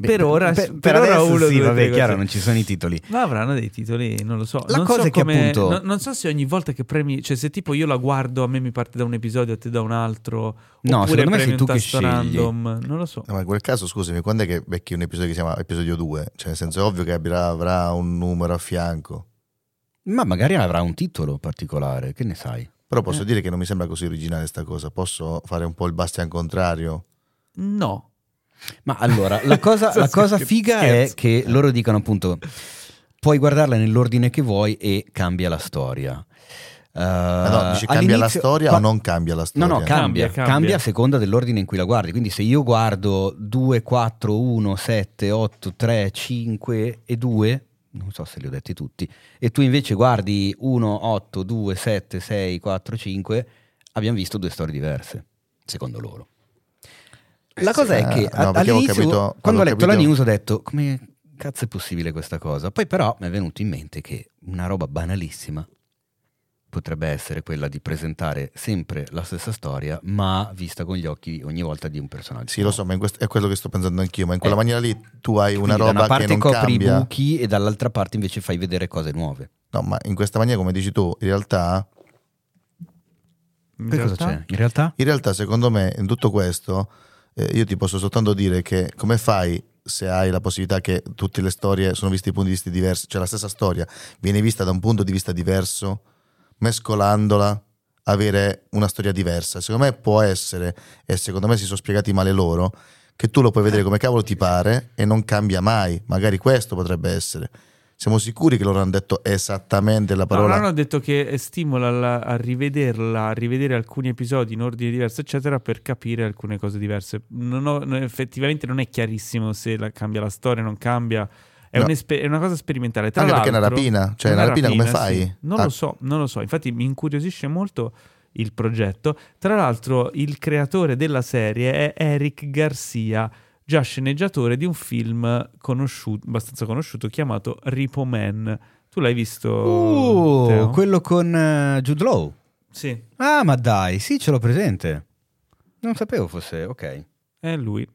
Speaker 1: per ora,
Speaker 2: per,
Speaker 1: per
Speaker 2: per
Speaker 1: ora
Speaker 2: adesso
Speaker 1: uno,
Speaker 2: sì,
Speaker 1: due,
Speaker 2: vabbè,
Speaker 1: tre,
Speaker 2: chiaro, non ci sono i titoli.
Speaker 1: Ma avranno dei titoli, non lo so.
Speaker 2: La
Speaker 1: non
Speaker 2: cosa
Speaker 1: so
Speaker 2: è che
Speaker 1: come-
Speaker 2: appunto-
Speaker 1: no- non so se ogni volta che premi, cioè se tipo io la guardo, a me mi parte da un episodio, a te da un altro.
Speaker 2: No,
Speaker 1: oppure
Speaker 2: secondo me sei
Speaker 1: un
Speaker 2: tu che scegli.
Speaker 1: random, non lo so.
Speaker 5: No, ma in quel caso, scusami, quando è che becchi un episodio che si chiama episodio 2? Cioè, nel senso, è ovvio che avrà, avrà un numero a fianco.
Speaker 2: Ma magari avrà un titolo particolare, che ne sai?
Speaker 5: Però
Speaker 1: Eh.
Speaker 5: posso dire che non mi sembra così originale sta cosa. Posso fare un po' il Bastian contrario?
Speaker 1: No.
Speaker 2: Ma allora, la cosa, la cosa figa
Speaker 1: Scherzo.
Speaker 2: è che loro dicono appunto, puoi guardarla nell'ordine che vuoi e cambia la storia. Uh,
Speaker 5: no, dici cambia la storia
Speaker 2: qua-
Speaker 5: o non cambia la storia?
Speaker 2: No, no, cambia,
Speaker 1: Cambia,
Speaker 2: cambia,
Speaker 1: cambia.
Speaker 2: a seconda dell'ordine in cui la guardi. Quindi se io guardo 2, 4, 1, 7, 8, 3, 5 e 2, non so se li ho detti tutti, e tu invece guardi 1, 8, 2, 7, 6, 4, 5, abbiamo visto due storie diverse, secondo loro. La cosa è
Speaker 5: Ah,
Speaker 2: che
Speaker 5: no,
Speaker 2: a- all'inizio,
Speaker 5: capito-
Speaker 2: quando ho
Speaker 5: ho
Speaker 2: letto la
Speaker 5: capito-
Speaker 2: news, ho detto come cazzo è possibile questa cosa? Poi però mi è venuto in mente che una roba banalissima potrebbe essere quella di presentare sempre la stessa storia, ma vista con gli occhi ogni volta di un personaggio.
Speaker 5: Sì, lo so, ma in quest- è quello che sto pensando anch'io. Ma in quella
Speaker 2: Eh,
Speaker 5: maniera lì tu hai una
Speaker 2: Quindi da
Speaker 5: roba
Speaker 2: una parte
Speaker 5: che non
Speaker 2: copri i
Speaker 5: cambia.
Speaker 2: buchi e dall'altra parte invece fai vedere cose nuove.
Speaker 5: No, ma in questa maniera, come dici tu, in realtà,
Speaker 1: In
Speaker 2: Che cosa
Speaker 1: realtà-
Speaker 2: c'è? In realtà?
Speaker 5: in realtà secondo me, in tutto questo, eh, io ti posso soltanto dire che come fai se hai la possibilità che tutte le storie sono viste da punti di vista diversi, cioè la stessa storia viene vista da un punto di vista diverso, mescolandola, avere una storia diversa. Secondo me può essere, e secondo me si sono spiegati male loro, che tu lo puoi vedere come cavolo ti pare e non cambia mai. Magari questo potrebbe essere. Siamo sicuri che loro hanno detto esattamente la
Speaker 1: No,
Speaker 5: parola?
Speaker 1: non hanno detto che stimola la- a rivederla, a rivedere alcuni episodi in ordine diverso, eccetera, per capire alcune cose diverse. Non ho- no, effettivamente non è chiarissimo se la- cambia la storia, non cambia. È,
Speaker 5: No.
Speaker 1: è una cosa sperimentale. Tra
Speaker 5: Anche perché è una rapina. Cioè, una rapina come
Speaker 1: sì.
Speaker 5: fai?
Speaker 1: Non
Speaker 5: Ah.
Speaker 1: lo so, non lo so. Infatti mi incuriosisce molto il progetto. Tra l'altro il creatore della serie è Eric Garcia, già sceneggiatore di un film conosciuto, abbastanza conosciuto chiamato Repo Man. Tu l'hai visto?
Speaker 2: Uh,
Speaker 1: Teo?
Speaker 2: quello con eh, Jude Law.
Speaker 1: Sì,
Speaker 2: Ah, ma dai, sì, ce l'ho presente. Non sapevo fosse, ok.
Speaker 1: è lui.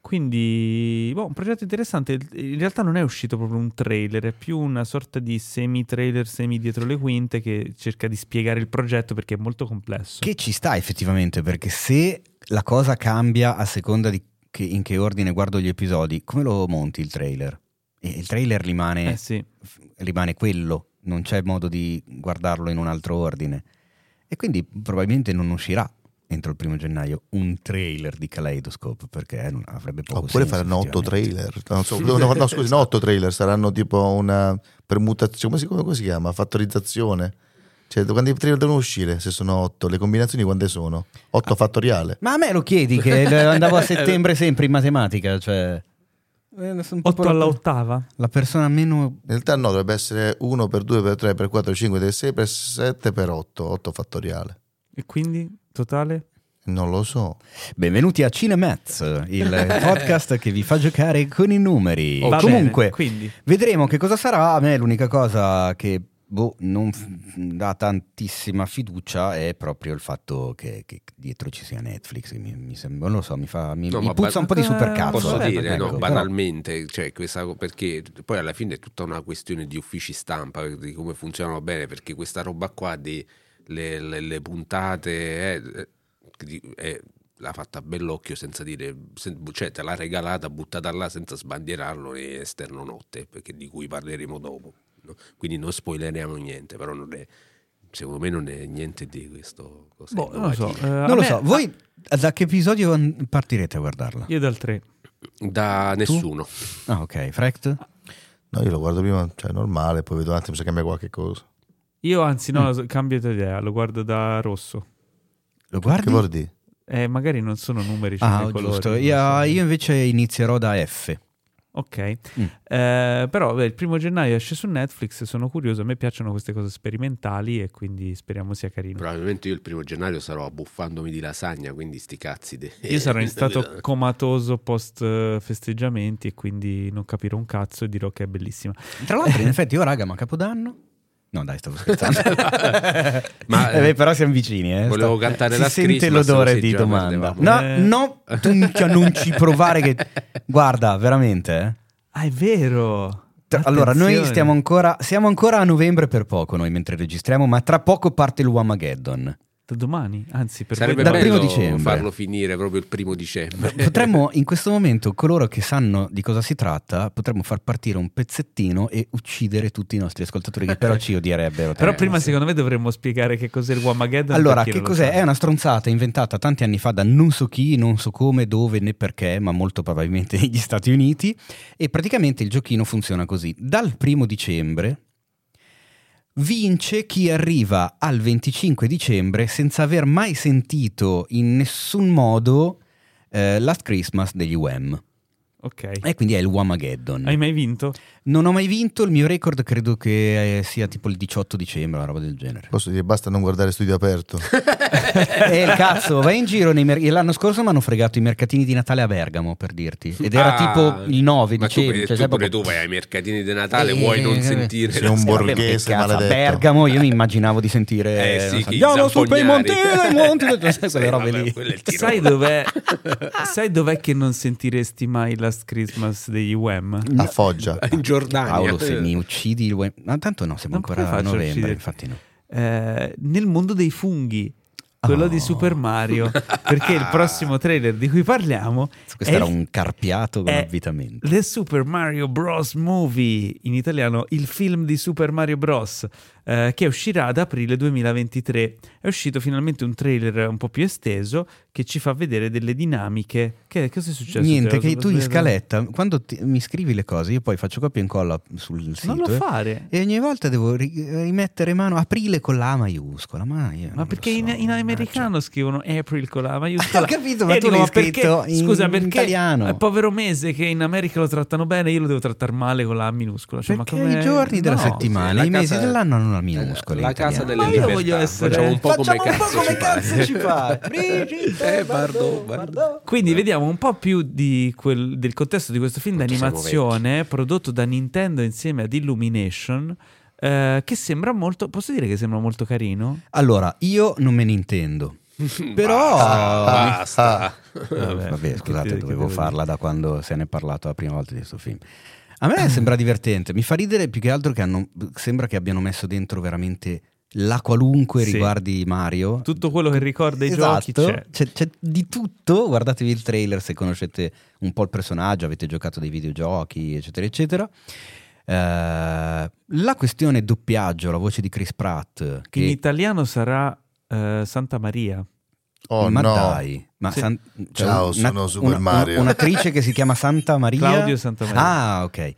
Speaker 1: Quindi, boh, un progetto interessante. In realtà non è uscito proprio un trailer, è più una sorta di semi-trailer, semi dietro le quinte che cerca di spiegare il progetto perché è molto complesso.
Speaker 2: Che ci sta effettivamente, perché se la cosa cambia a seconda di che- in che ordine guardo gli episodi, come lo monti il trailer? E il trailer rimane,
Speaker 1: Eh sì.
Speaker 2: f- rimane quello, non c'è modo di guardarlo in un altro ordine. E quindi probabilmente non uscirà entro il primo gennaio un trailer di Kaleidoscope perché non avrebbe poco
Speaker 5: Oppure
Speaker 2: senso,
Speaker 5: faranno otto trailer. No, so- no, no, scusi, no, otto trailer, saranno tipo una permutazione, come si, come si chiama? Fattorizzazione. Cioè, quanti trailer devono uscire se sono otto? Le combinazioni quante sono? Otto
Speaker 2: Ah.
Speaker 5: fattoriale.
Speaker 2: Ma a me lo chiedi che andavo a settembre sempre in matematica, cioè... eh, sono
Speaker 1: 8
Speaker 2: proprio
Speaker 1: alla ottava?
Speaker 2: La persona meno...
Speaker 5: In realtà no, dovrebbe essere 1 per 2 per 3 per 4 5 per 6 per 7 per 8, 8 fattoriale.
Speaker 1: E quindi totale?
Speaker 5: Non lo so.
Speaker 2: Benvenuti a Cinemats, il podcast che vi fa giocare con i numeri.
Speaker 1: Va
Speaker 2: Comunque,
Speaker 1: bene, quindi
Speaker 2: vedremo che cosa sarà. A me l'unica cosa che boh, non f- dà tantissima fiducia è proprio il fatto che, che dietro ci sia Netflix. Mi, mi sembra, non lo so, mi, fa, mi,
Speaker 3: No,
Speaker 2: mi puzza
Speaker 3: ba-
Speaker 2: un po' di supercazzo.
Speaker 3: Posso dire,
Speaker 2: ecco,
Speaker 3: no, banalmente, cioè, questa, perché poi alla fine è tutta una questione di uffici stampa, di come funzionano bene, perché questa roba qua di le, le- le puntate eh, eh, di- eh, l'ha fatta a bell'occhio senza dire, sen- cioè te l'ha regalata, buttata là senza sbandierarlo e esterno notte, perché di cui parleremo dopo. No? Quindi non spoileriamo niente, però non è, secondo me non è niente di questo. cosa
Speaker 1: boh, non lo so. eh,
Speaker 2: Non lo
Speaker 1: me-
Speaker 2: so, voi da che episodio partirete a guardarla?
Speaker 1: Io dal 3.
Speaker 3: Da nessuno.
Speaker 2: Ah, ok. Frecht?
Speaker 5: No, io lo guardo prima, cioè normale, poi vedo un attimo se cambia qualche cosa.
Speaker 1: Io anzi no, cambio idea, lo guardo da rosso.
Speaker 2: Lo guardi?
Speaker 5: Che dire?
Speaker 1: Eh, magari non sono numeri,
Speaker 2: Ah,
Speaker 1: sono i colori,
Speaker 2: giusto. Io, io invece inizierò da F.
Speaker 1: Ok,
Speaker 2: Mm.
Speaker 1: Eh, però beh, il primo gennaio esce su Netflix, sono curioso, a me piacciono queste cose sperimentali e quindi speriamo sia carino.
Speaker 3: Probabilmente io il primo gennaio sarò abbuffandomi di lasagna, quindi sti cazzi. de-
Speaker 1: Io sarò in stato comatoso post eh, festeggiamenti e quindi non capirò un cazzo e dirò che è bellissima.
Speaker 2: Tra l'altro, in effetti, io, raga, ma Capodanno. No, dai, stavo scherzando.
Speaker 3: Ma,
Speaker 2: Eh, beh, però siamo vicini. Eh.
Speaker 3: volevo cantare
Speaker 2: si
Speaker 3: Last
Speaker 2: sente
Speaker 3: Christmas,
Speaker 2: l'odore di domanda. No,
Speaker 1: Eh.
Speaker 2: no, tu non ci provare che... Guarda, veramente, eh.
Speaker 1: Ah, è vero!
Speaker 2: Allora, noi stiamo ancora, siamo ancora a novembre per poco, noi mentre registriamo, ma tra poco parte il Wamageddon.
Speaker 1: Da domani, anzi per
Speaker 3: Sarebbe
Speaker 1: voi
Speaker 3: bello
Speaker 2: primo dicembre.
Speaker 3: farlo finire proprio il primo dicembre.
Speaker 2: Potremmo, in questo momento, coloro che sanno di cosa si tratta, potremmo far partire un pezzettino e uccidere tutti i nostri ascoltatori, che però ci odierebbero.
Speaker 1: Però
Speaker 2: tanto.
Speaker 1: prima secondo me dovremmo spiegare che cos'è il Wamageddon.
Speaker 2: Allora, che cos'è? È una stronzata inventata tanti anni fa da non so chi, non so come, dove né perché, ma molto probabilmente negli Stati Uniti. E praticamente il giochino funziona così: dal primo dicembre vince chi arriva al 25 dicembre senza aver mai sentito in nessun modo eh, Last Christmas degli Wham.
Speaker 1: Ok.
Speaker 2: E quindi è il Whamageddon.
Speaker 1: Hai mai vinto?
Speaker 2: Non ho mai vinto, il mio record credo che eh, sia tipo il 18 dicembre, una roba del genere.
Speaker 5: Posso dire basta non guardare studio aperto.
Speaker 2: E il cazzo, vai in giro nei mer- L'anno scorso mi hanno fregato i mercatini di Natale a Bergamo, per dirti. Ed era
Speaker 3: Ah,
Speaker 2: tipo il 9
Speaker 3: ma tu,
Speaker 2: dicembre.
Speaker 3: tu
Speaker 2: cioè,
Speaker 3: pure
Speaker 2: proprio-
Speaker 3: tu vai ai mercatini di Natale,
Speaker 2: Eh,
Speaker 3: vuoi non
Speaker 2: eh,
Speaker 3: sentire
Speaker 5: sei
Speaker 3: la
Speaker 5: un
Speaker 2: Eh,
Speaker 5: borghese
Speaker 2: a. Bergamo io mi immaginavo di sentire
Speaker 3: Eh sì,
Speaker 2: so, andiamo
Speaker 3: zampognari.
Speaker 2: Piemontese, i monti, tutte
Speaker 3: Sì,
Speaker 2: quelle robe
Speaker 3: vabbè,
Speaker 2: lì.
Speaker 1: Sai dov'è, sai dov'è che non sentiresti mai Last Christmas degli Wham?
Speaker 5: A Foggia.
Speaker 3: In Giordania.
Speaker 2: Paolo, se mi uccidi il web... Ma tanto no, siamo
Speaker 1: Non
Speaker 2: ancora a novembre,
Speaker 1: uccidere?
Speaker 2: infatti no.
Speaker 1: Eh, nel mondo dei funghi, quello
Speaker 2: Oh.
Speaker 1: di Super Mario, perché il prossimo trailer di cui parliamo
Speaker 2: Questo
Speaker 1: è
Speaker 2: era un carpiato con avvitamento.
Speaker 1: The Super Mario Bros. Movie, in italiano il film di Super Mario Bros. Eh, che uscirà ad aprile 2023. È uscito finalmente un trailer un po' più esteso che ci fa vedere delle dinamiche. Che cosa è successo?
Speaker 2: Niente, che tu in scaletta, quando ti- mi scrivi le cose, io poi faccio copia e incolla sul sito.
Speaker 1: Non lo
Speaker 2: eh,
Speaker 1: fare.
Speaker 2: E ogni volta devo ri- rimettere mano aprile con la A maiuscola. Ma, non
Speaker 1: Ma perché
Speaker 2: so,
Speaker 1: in, in americano scrivono April con la maiuscola.
Speaker 2: Ho capito, ma
Speaker 1: E
Speaker 2: tu
Speaker 1: dico,
Speaker 2: l'hai
Speaker 1: perché-
Speaker 2: scritto in-
Speaker 1: Scusa,
Speaker 2: in
Speaker 1: perché
Speaker 2: italiano.
Speaker 1: il povero mese che in America lo trattano bene, io lo devo trattare male con la A minuscola. Cioè,
Speaker 2: Perché
Speaker 1: ma come-
Speaker 2: i giorni della
Speaker 1: No.
Speaker 2: settimana,
Speaker 3: sì,
Speaker 2: i mesi dell'anno hanno la minuscola. in
Speaker 3: La casa
Speaker 2: italiano.
Speaker 3: delle
Speaker 1: Ma io
Speaker 3: libertà.
Speaker 1: voglio essere-
Speaker 3: Facciamo un po' come
Speaker 2: Facciamo un po'
Speaker 3: cazzo
Speaker 2: come
Speaker 3: ci
Speaker 2: cazzo ci pare. Brigitte,
Speaker 3: Eh, Bardot, Bardot.
Speaker 1: Quindi vediamo un po' più di quel- del contesto di questo film
Speaker 3: Quanto
Speaker 1: d'animazione prodotto da Nintendo insieme ad Illumination. eh, che sembra molto. Posso dire che sembra molto carino?
Speaker 2: Allora, io non me ne intendo. Però-
Speaker 3: basta, basta.
Speaker 1: Vabbè,
Speaker 2: Vabbè,
Speaker 1: che
Speaker 2: scusate, dovevo
Speaker 1: devo
Speaker 2: farla da quando se ne è parlato la prima volta di questo film. A me sembra divertente, mi fa ridere più che altro che hanno, sembra che abbiano messo dentro veramente la qualunque
Speaker 1: Sì.
Speaker 2: riguardi Mario.
Speaker 1: Tutto quello che ricorda i
Speaker 2: Esatto,
Speaker 1: giochi c'è.
Speaker 2: c'è. c'è di tutto, guardatevi il trailer se conoscete un po' il personaggio, avete giocato dei videogiochi, eccetera, eccetera. Eh, la questione doppiaggio, la voce di Chris Pratt, che
Speaker 1: In italiano sarà eh, Santa Maria.
Speaker 5: Oh
Speaker 2: ma
Speaker 5: no.
Speaker 2: dai, ma
Speaker 1: Sì.
Speaker 2: San- cioè
Speaker 5: Ciao, sono Super Mario.
Speaker 2: un'attrice che si chiama Santa Maria.
Speaker 1: Claudio Santa Maria.
Speaker 2: Ah, ok.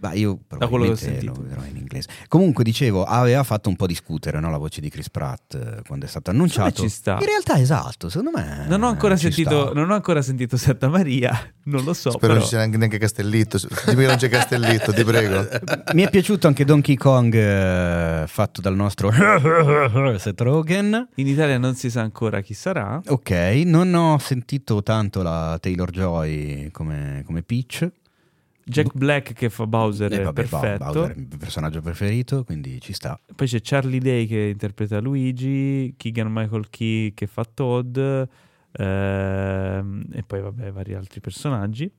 Speaker 2: Ma io
Speaker 1: Da quello che ho
Speaker 2: lo
Speaker 1: sentito.
Speaker 2: vedrò in inglese. Comunque dicevo, aveva fatto un po' discutere no, la voce di Chris Pratt eh, quando è stato annunciato.
Speaker 1: ci sta.
Speaker 2: In realtà esatto, secondo me.
Speaker 1: Non ho ancora,
Speaker 2: ci
Speaker 1: sentito,
Speaker 2: sta.
Speaker 1: non ho ancora sentito Santa Maria, non lo so.
Speaker 5: Spero
Speaker 1: però.
Speaker 5: non ci sia neanche, Castellitto. Dimmi che non c'è Castellitto, ti prego.
Speaker 2: Mi è piaciuto anche Donkey Kong eh, fatto dal nostro Seth Rogen.
Speaker 1: In Italia non si sa ancora chi sarà.
Speaker 2: Ok, non ho sentito tanto la Taylor Joy come, come Peach.
Speaker 1: Jack Black che fa Bowser
Speaker 2: Eh, vabbè,
Speaker 1: perfetto.
Speaker 2: Bowser è il mio personaggio preferito, quindi ci sta.
Speaker 1: Poi c'è Charlie Day che interpreta Luigi, Keegan Michael Key che fa Todd, ehm, e poi vabbè vari altri personaggi.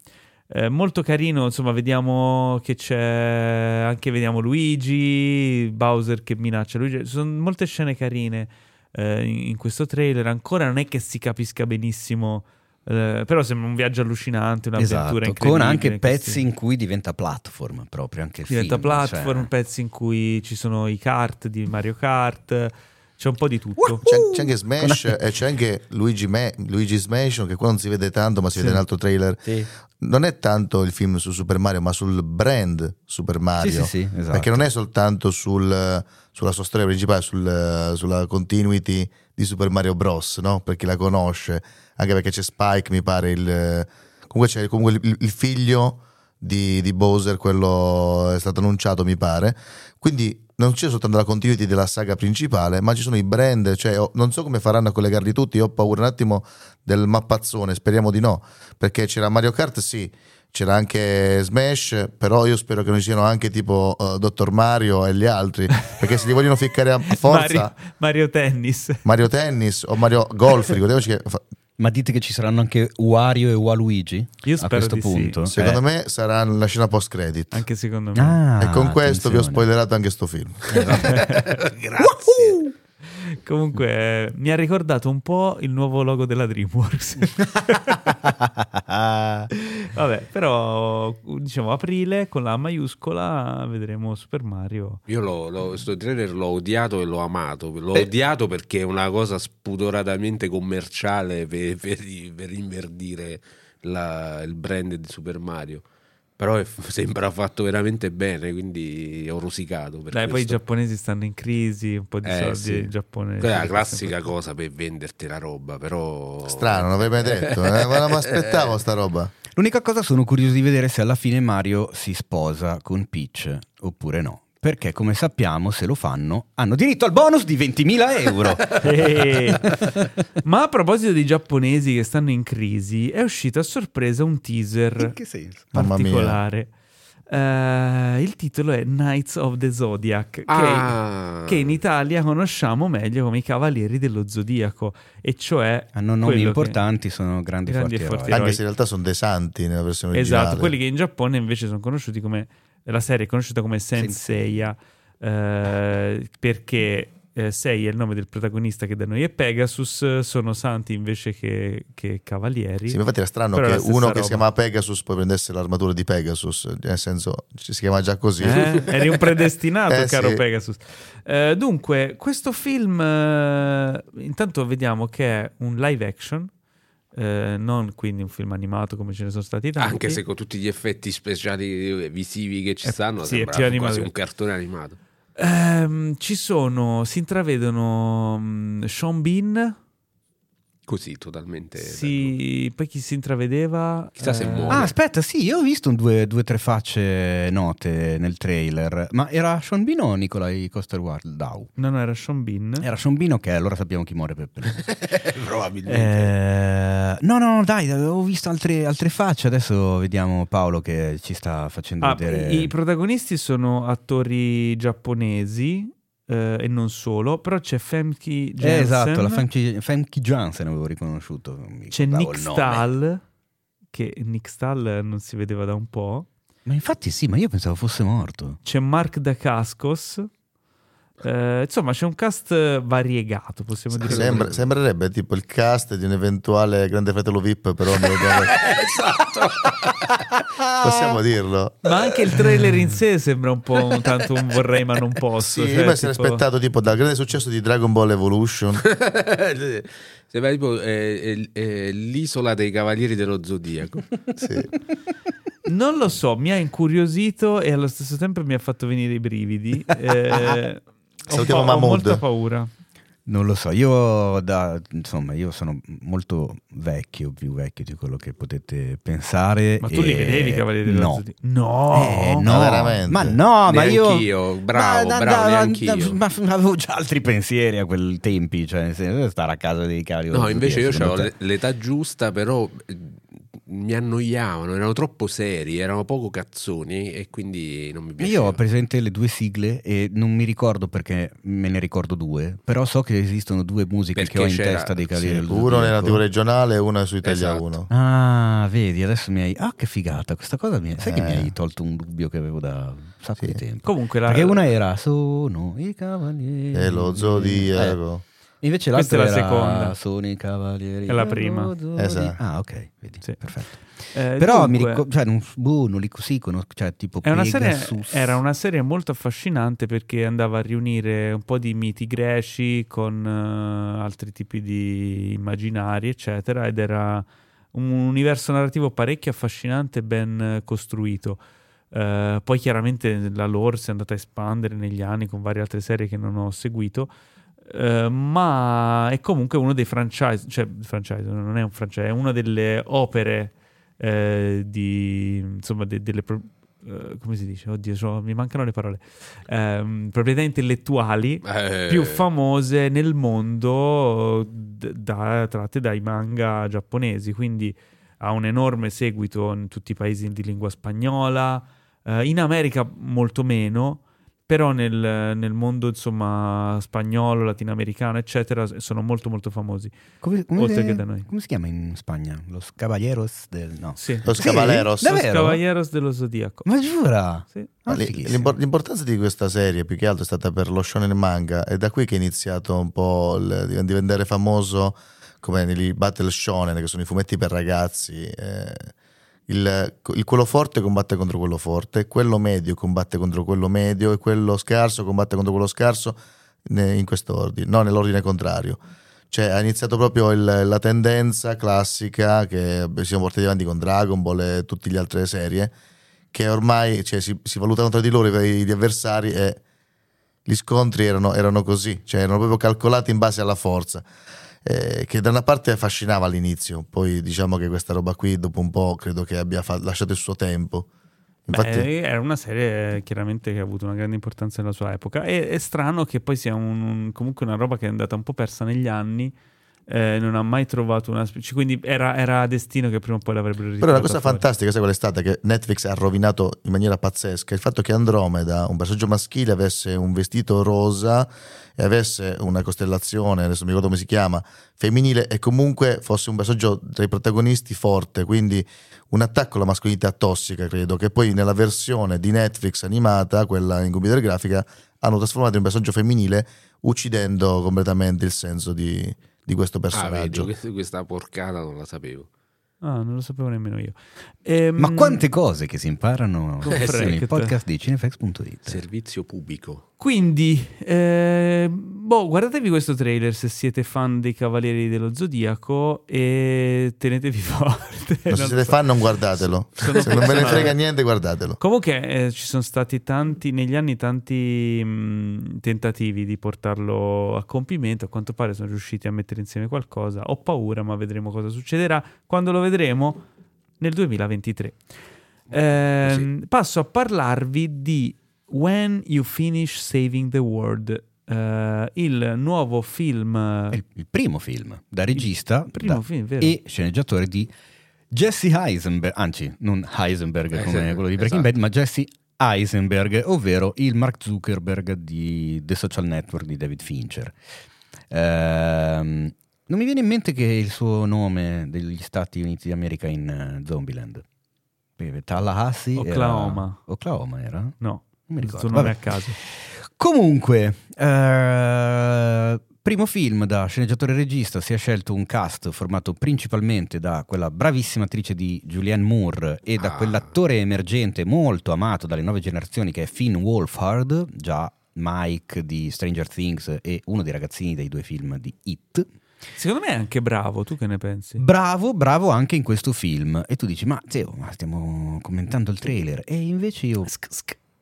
Speaker 1: Eh, molto carino, insomma, vediamo che c'è anche vediamo Luigi, Bowser che minaccia Luigi. Sono molte scene carine eh, in, in questo trailer. Ancora non è che si capisca benissimo, eh, però sembra un viaggio allucinante, un'avventura
Speaker 2: Esatto,
Speaker 1: incredibile.
Speaker 2: con anche
Speaker 1: questi-
Speaker 2: pezzi in cui diventa platform proprio anche il
Speaker 1: diventa
Speaker 2: film,
Speaker 1: platform,
Speaker 2: cioè-
Speaker 1: pezzi in cui ci sono i kart di Mario Kart, c'è un po' di tutto.
Speaker 5: C'è, c'è anche Smash e c'è anche Luigi, Me- Luigi Smash che qua non si vede tanto ma si
Speaker 1: Sì.
Speaker 5: vede in altro trailer.
Speaker 2: Sì.
Speaker 5: Non è tanto il film su Super Mario ma sul brand Super Mario.
Speaker 2: Sì, sì, sì, esatto.
Speaker 5: Perché non è soltanto sul- sulla sua storia principale, sul- sulla continuity di Super Mario Bros. No? Per chi la conosce, anche perché c'è Spike, mi pare. Il, comunque c'è comunque il, il figlio di, di Bowser, quello è stato annunciato, mi pare. Quindi non c'è soltanto la continuity della saga principale, ma ci sono i brand. Cioè, ho- non so come faranno a collegarli tutti. Ho paura un attimo del mappazzone, speriamo di no. Perché c'era Mario Kart, sì. C'era anche Smash, però io spero che non ci siano anche tipo eh, Dottor Mario e gli altri, perché se li vogliono ficcare a forza
Speaker 1: Mario, Mario Tennis.
Speaker 5: Mario Tennis o Mario Golf, ricordiamoci che fa-
Speaker 2: Ma dite che ci saranno anche Wario e Waluigi?
Speaker 1: Io
Speaker 2: a
Speaker 1: spero
Speaker 2: questo
Speaker 1: di sì.
Speaker 2: punto?
Speaker 5: secondo
Speaker 2: Eh.
Speaker 5: me sarà la scena post credit.
Speaker 1: Anche secondo me.
Speaker 2: Ah,
Speaker 5: e con questo vi ho
Speaker 2: attenzione.
Speaker 5: spoilerato anche sto film.
Speaker 3: Grazie.
Speaker 1: Comunque mi ha ricordato un po' il nuovo logo della DreamWorks. Vabbè, però diciamo aprile con la maiuscola vedremo Super Mario.
Speaker 3: Io lo, lo- sto trailer l'ho odiato e l'ho amato. L'ho
Speaker 2: Eh.
Speaker 3: odiato perché è una cosa spudoratamente commerciale per, per- per inverdire la- il brand di Super Mario. Però è- sembra fatto veramente bene, quindi ho rosicato. Per
Speaker 1: Dai, poi i
Speaker 3: questo.
Speaker 1: giapponesi stanno in crisi, un po' di
Speaker 3: Eh,
Speaker 1: soldi
Speaker 3: sì.
Speaker 1: il Giappone.
Speaker 3: Quella è la
Speaker 1: sempre-
Speaker 3: classica cosa per venderti la roba, però...
Speaker 5: Strano, non l'avrei mai detto, eh? ma non mi aspettavo sta roba.
Speaker 2: L'unica cosa sono curioso di vedere se alla fine Mario si sposa con Peach oppure no. Perché come sappiamo, se lo fanno, hanno diritto al bonus di 20.000 euro.
Speaker 1: Eh. Ma a proposito di giapponesi che stanno in crisi, è uscito a sorpresa un teaser
Speaker 2: che senso?
Speaker 1: Particolare. Eh, il titolo è Knights of the Zodiac, che,
Speaker 3: Ah.
Speaker 1: che in Italia conosciamo meglio come i Cavalieri dello Zodiaco, e cioè
Speaker 2: Hanno nomi
Speaker 1: quello che-
Speaker 2: importanti, sono grandi,
Speaker 1: Grandi
Speaker 2: forti,
Speaker 1: forti
Speaker 2: eroi.
Speaker 5: Anche se in realtà sono dei santi nella versione originale.
Speaker 1: Esatto, quelli che in Giappone invece sono conosciuti come la serie è conosciuta come Senseiya eh, perché eh, Sei è il nome del protagonista che da noi è Pegasus, sono santi invece che, che cavalieri.
Speaker 5: Sì, infatti era strano
Speaker 1: Però
Speaker 5: che
Speaker 1: stessa
Speaker 5: uno che
Speaker 1: roba.
Speaker 5: si chiama Pegasus poi prendesse l'armatura di Pegasus, nel senso si chiama già così.
Speaker 1: Eh? Eri un predestinato,
Speaker 5: Eh,
Speaker 1: caro
Speaker 5: sì.
Speaker 1: Pegasus. Eh, dunque, questo film, eh, intanto vediamo che è un live action, eh, non quindi un film animato come ce ne sono stati tanti.
Speaker 3: Anche se con tutti gli effetti speciali visivi che ci
Speaker 1: Eh,
Speaker 3: stanno,
Speaker 1: sì,
Speaker 3: sembra quasi
Speaker 1: animato.
Speaker 3: un cartone animato.
Speaker 1: Ehm, ci sono, si intravedono mm, Sean Bean,
Speaker 3: Così, totalmente.
Speaker 1: sì, poi chi si intravedeva?
Speaker 3: Chissà se
Speaker 1: Eh,
Speaker 3: muore.
Speaker 2: Ah, aspetta, sì, io ho visto un due o tre facce note nel trailer. Ma era Sean Bean o Nicolai Coster-Waldau?
Speaker 1: No, no, era Sean Bean.
Speaker 2: Era Sean Bean, ok, allora sappiamo chi muore per primo.
Speaker 3: Probabilmente.
Speaker 2: Eh, no, no, dai, ho visto altre, altre facce. Adesso vediamo Paolo che ci sta facendo
Speaker 1: Ah,
Speaker 2: vedere.
Speaker 1: I protagonisti sono attori giapponesi. Eh, e non solo, però c'è Femke
Speaker 2: Eh,
Speaker 1: Jensen,
Speaker 2: esatto, la Femke, Femke Jansen avevo riconosciuto. mi
Speaker 1: c'è Nick. Stahl, che Nick Stahl non si vedeva da un po',
Speaker 2: Ma infatti sì, ma io pensavo fosse morto.
Speaker 1: c'è Mark Dacascos, eh, insomma c'è un cast variegato, possiamo dire.
Speaker 5: Sembra- sembrerebbe tipo il cast di un eventuale Grande Fratello VIP, però
Speaker 3: esatto.
Speaker 5: possiamo dirlo.
Speaker 1: Ma anche il trailer in sé sembra un po' un tanto un vorrei ma non posso.
Speaker 5: Sì,
Speaker 1: cioè,
Speaker 5: io mi sarei
Speaker 1: tipo-
Speaker 5: aspettato tipo dal grande successo di Dragon Ball Evolution.
Speaker 3: Sembra tipo eh, eh, eh, l'isola dei cavalieri dello zodiaco.
Speaker 5: Sì.
Speaker 1: Non lo so, mi ha incuriosito e allo stesso tempo mi ha fatto venire i brividi. Eh, ho,
Speaker 5: Salutiamo
Speaker 1: ho
Speaker 5: Mahmood.
Speaker 1: molta paura.
Speaker 2: Non lo so, io da, insomma, io sono molto vecchio, più vecchio di quello che potete pensare.
Speaker 1: Ma tu li
Speaker 2: e-
Speaker 1: vedevi i Cavalieri dello
Speaker 2: no.
Speaker 1: Zodiaco? No!
Speaker 2: Eh, no,
Speaker 5: Ma veramente?
Speaker 2: Ma no, ma io.
Speaker 3: Neanch'io, bravo,
Speaker 2: Ma-
Speaker 3: bravo,
Speaker 2: ma-
Speaker 3: neanch'io.
Speaker 2: Ma, ma avevo già altri pensieri a quel tempi, cioè nel senso, stare a casa dei cavoli.
Speaker 3: No, invece io
Speaker 2: te-
Speaker 3: l'età giusta, però mi annoiavano, erano troppo seri, erano poco cazzoni e quindi non mi piaceva.
Speaker 2: Io ho presente le due sigle e non mi ricordo perché me ne ricordo due, però so che esistono due musiche
Speaker 3: Perché
Speaker 2: che ho in testa dei Cavalieri
Speaker 3: sì,
Speaker 2: dello
Speaker 5: Uno nella. TV regionale e uno su Italia
Speaker 3: Esatto.
Speaker 5: 1.
Speaker 2: Ah, vedi, adesso mi hai... Ah, che figata, questa cosa mi... Sai che mi
Speaker 5: Eh.
Speaker 2: hai tolto un dubbio che avevo da un sacco
Speaker 5: Sì.
Speaker 2: di tempo.
Speaker 1: Comunque, la,
Speaker 2: Perché una era Sono i cavalieri.
Speaker 5: E lo Zodiaco.
Speaker 2: Eh, Invece
Speaker 1: Questa
Speaker 2: l'altra
Speaker 1: è la
Speaker 2: era
Speaker 1: seconda.
Speaker 2: Sono i cavalieri.
Speaker 1: È la prima.
Speaker 5: Esatto.
Speaker 2: Ah, ok, vedi,
Speaker 1: Sì.
Speaker 2: perfetto.
Speaker 1: eh,
Speaker 2: Però mi
Speaker 1: dunque,
Speaker 2: ricordo, cioè, non, boh, non li sì, conosco, cioè tipo
Speaker 1: una serie- era una serie molto affascinante perché andava a riunire un po' di miti greci con eh, altri tipi di immaginari, eccetera, ed era un universo narrativo parecchio affascinante e ben eh, costruito. Eh, poi chiaramente la lore si è andata a espandere negli anni con varie altre serie che non ho seguito. Eh, ma è comunque uno dei franchise, cioè franchise, non è un franchise, è una delle opere eh, di insomma de- delle pro- eh, come si dice? Oddio, so- mi mancano le parole. Ehm, proprietà intellettuali
Speaker 3: Eh,
Speaker 1: più famose nel mondo d- da- tratte dai manga giapponesi, quindi ha un enorme seguito in tutti i paesi di lingua spagnola, eh, in America molto meno, però nel, nel mondo insomma spagnolo, latinoamericano, eccetera, sono molto molto famosi.
Speaker 2: Come, come
Speaker 1: oltre
Speaker 2: si-
Speaker 1: che da noi.
Speaker 2: Come si chiama in Spagna? Los Caballeros del... No.
Speaker 1: Sì.
Speaker 5: Los
Speaker 2: Sì?
Speaker 5: Caballeros.
Speaker 2: Davvero?
Speaker 1: Los Caballeros dello Zodiaco.
Speaker 2: Ma giura?
Speaker 1: Sì.
Speaker 2: Ah,
Speaker 5: Ma l'importanza di questa serie più che altro è stata per lo shonen manga è da qui che è iniziato un po' il di diventare famoso come nei battle shonen che sono i fumetti per ragazzi eh, il, il quello forte combatte contro quello forte quello medio combatte contro quello medio e quello scarso combatte contro quello scarso in questo ordine no nell'ordine contrario. Cioè ha iniziato proprio il- la tendenza classica che siamo portati avanti con Dragon Ball e tutte le altre serie che ormai cioè, si, si valutano tra di loro gli avversari e gli scontri erano, erano così, cioè erano proprio calcolati in base alla forza, eh, che da una parte affascinava all'inizio, poi diciamo che questa roba qui dopo un po' credo che abbia fa- lasciato il suo tempo. Infatti,
Speaker 1: Beh, era una serie eh, chiaramente che ha avuto una grande importanza nella sua epoca. E è strano che poi sia un- un- comunque una roba che è andata un po' persa negli anni. Eh, non ha mai trovato una specie. Quindi era, era destino che prima o poi l'avrebbero
Speaker 5: Però una
Speaker 1: ritirata
Speaker 5: cosa
Speaker 1: fuori.
Speaker 5: fantastica, sai qual è stata? Che Netflix ha rovinato in maniera pazzesca il fatto che Andromeda, un personaggio maschile, avesse un vestito rosa e avesse una costellazione, adesso mi ricordo come si chiama, femminile e comunque fosse un personaggio tra i protagonisti forte, quindi un attacco alla mascolinità tossica, credo, che poi nella versione di Netflix animata, quella in computer grafica, hanno trasformato in un personaggio femminile uccidendo completamente il senso di, di questo
Speaker 3: Ah,
Speaker 5: personaggio.
Speaker 3: vedi, questa- questa porcata non la sapevo.
Speaker 1: Ah, non lo sapevo nemmeno io. Ehm,
Speaker 2: Ma quante cose che si imparano
Speaker 1: Con
Speaker 2: con il podcast di cinefax.it.
Speaker 3: Servizio pubblico.
Speaker 1: Quindi, eh, boh, guardatevi questo trailer se siete fan dei Cavalieri dello Zodiaco e tenetevi forte.
Speaker 5: Non se siete
Speaker 1: so.
Speaker 5: fan non guardatelo.
Speaker 1: Sono-
Speaker 5: Se non ve ne frega niente guardatelo.
Speaker 1: Comunque eh, ci sono stati tanti, negli anni tanti mh, tentativi di portarlo a compimento, a quanto pare sono riusciti a mettere insieme qualcosa, ho paura ma vedremo cosa succederà quando lo vedremo nel 2023. Ehm, Passo a parlarvi di When You Finish Saving the World, eh, il nuovo film,
Speaker 2: il, il primo film da regista
Speaker 1: primo
Speaker 2: da-
Speaker 1: film, vero?
Speaker 2: e sceneggiatore di Jesse Heisenberg, anzi non Heisenberg
Speaker 3: Eh,
Speaker 2: come
Speaker 3: sì,
Speaker 2: quello di Breaking
Speaker 3: esatto.
Speaker 2: Bad, ma Jesse Heisenberg, ovvero il Mark Zuckerberg di The Social Network di David Fincher. Ehm, non mi viene in mente che il suo nome degli Stati Uniti d'America in uh, Zombieland. Tallahassee
Speaker 1: Oklahoma.
Speaker 2: Era... Oklahoma era?
Speaker 1: No,
Speaker 2: mi ricordo. Vabbè.
Speaker 1: a caso.
Speaker 2: Comunque, eh, primo film da sceneggiatore e regista, si è scelto un cast formato principalmente da quella bravissima attrice di Julianne Moore e da
Speaker 3: Ah.
Speaker 2: quell'attore emergente molto amato dalle nuove generazioni che è Finn Wolfhard, già Mike di Stranger Things e uno dei ragazzini dei due film di It.
Speaker 1: Secondo me è anche bravo, tu che ne pensi?
Speaker 2: Bravo, bravo anche in questo film. E tu dici, ma Zio, ma stiamo commentando il trailer. E invece io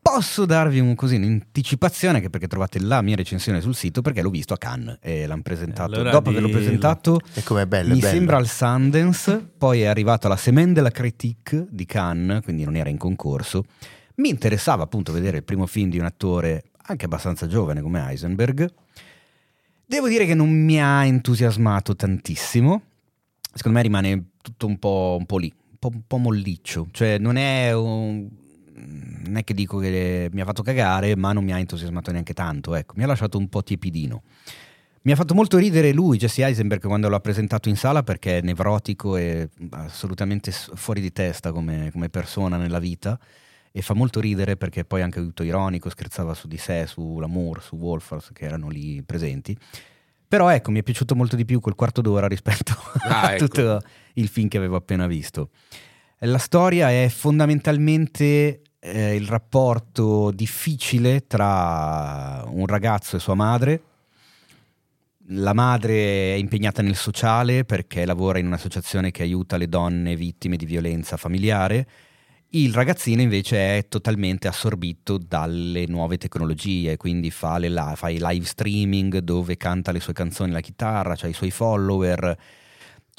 Speaker 2: posso darvi un, così, un'anticipazione, che perché trovate la mia recensione sul sito, perché l'ho visto a Cannes e l'hanno presentato.
Speaker 1: Allora
Speaker 2: Dopo averlo presentato,
Speaker 5: E com'è bello,
Speaker 2: mi
Speaker 5: bello.
Speaker 2: sembra al Sundance, poi è arrivato alla Semaine de la Critique di Cannes, quindi non era in concorso. Mi interessava appunto vedere il primo film di un attore anche abbastanza giovane come Heisenberg. Devo dire che non mi ha entusiasmato tantissimo. Secondo me rimane tutto un po', un po' lì, un po', un po' molliccio. Cioè, non è un- Non è che dico che mi ha fatto cagare, ma non mi ha entusiasmato neanche tanto. Ecco, mi ha lasciato un po' tiepidino. Mi ha fatto molto ridere lui, Jesse Eisenberg, quando l'ha presentato in sala perché è nevrotico e assolutamente fuori di testa come, come persona nella vita. E fa molto ridere perché poi è anche tutto ironico, scherzava su di sé, sull'amour, su Wolfers che erano lì presenti. Però ecco, mi è piaciuto molto di più quel quarto d'ora rispetto
Speaker 3: Ah,
Speaker 2: a
Speaker 3: ecco.
Speaker 2: tutto il film che avevo appena visto. La storia è fondamentalmente eh, il rapporto difficile tra un ragazzo e sua madre. La madre è impegnata nel sociale perché lavora in un'associazione che aiuta le donne vittime di violenza familiare. Il ragazzino invece è totalmente assorbito dalle nuove tecnologie, quindi fa, le fa i live streaming dove canta le sue canzoni alla chitarra, ha i suoi follower,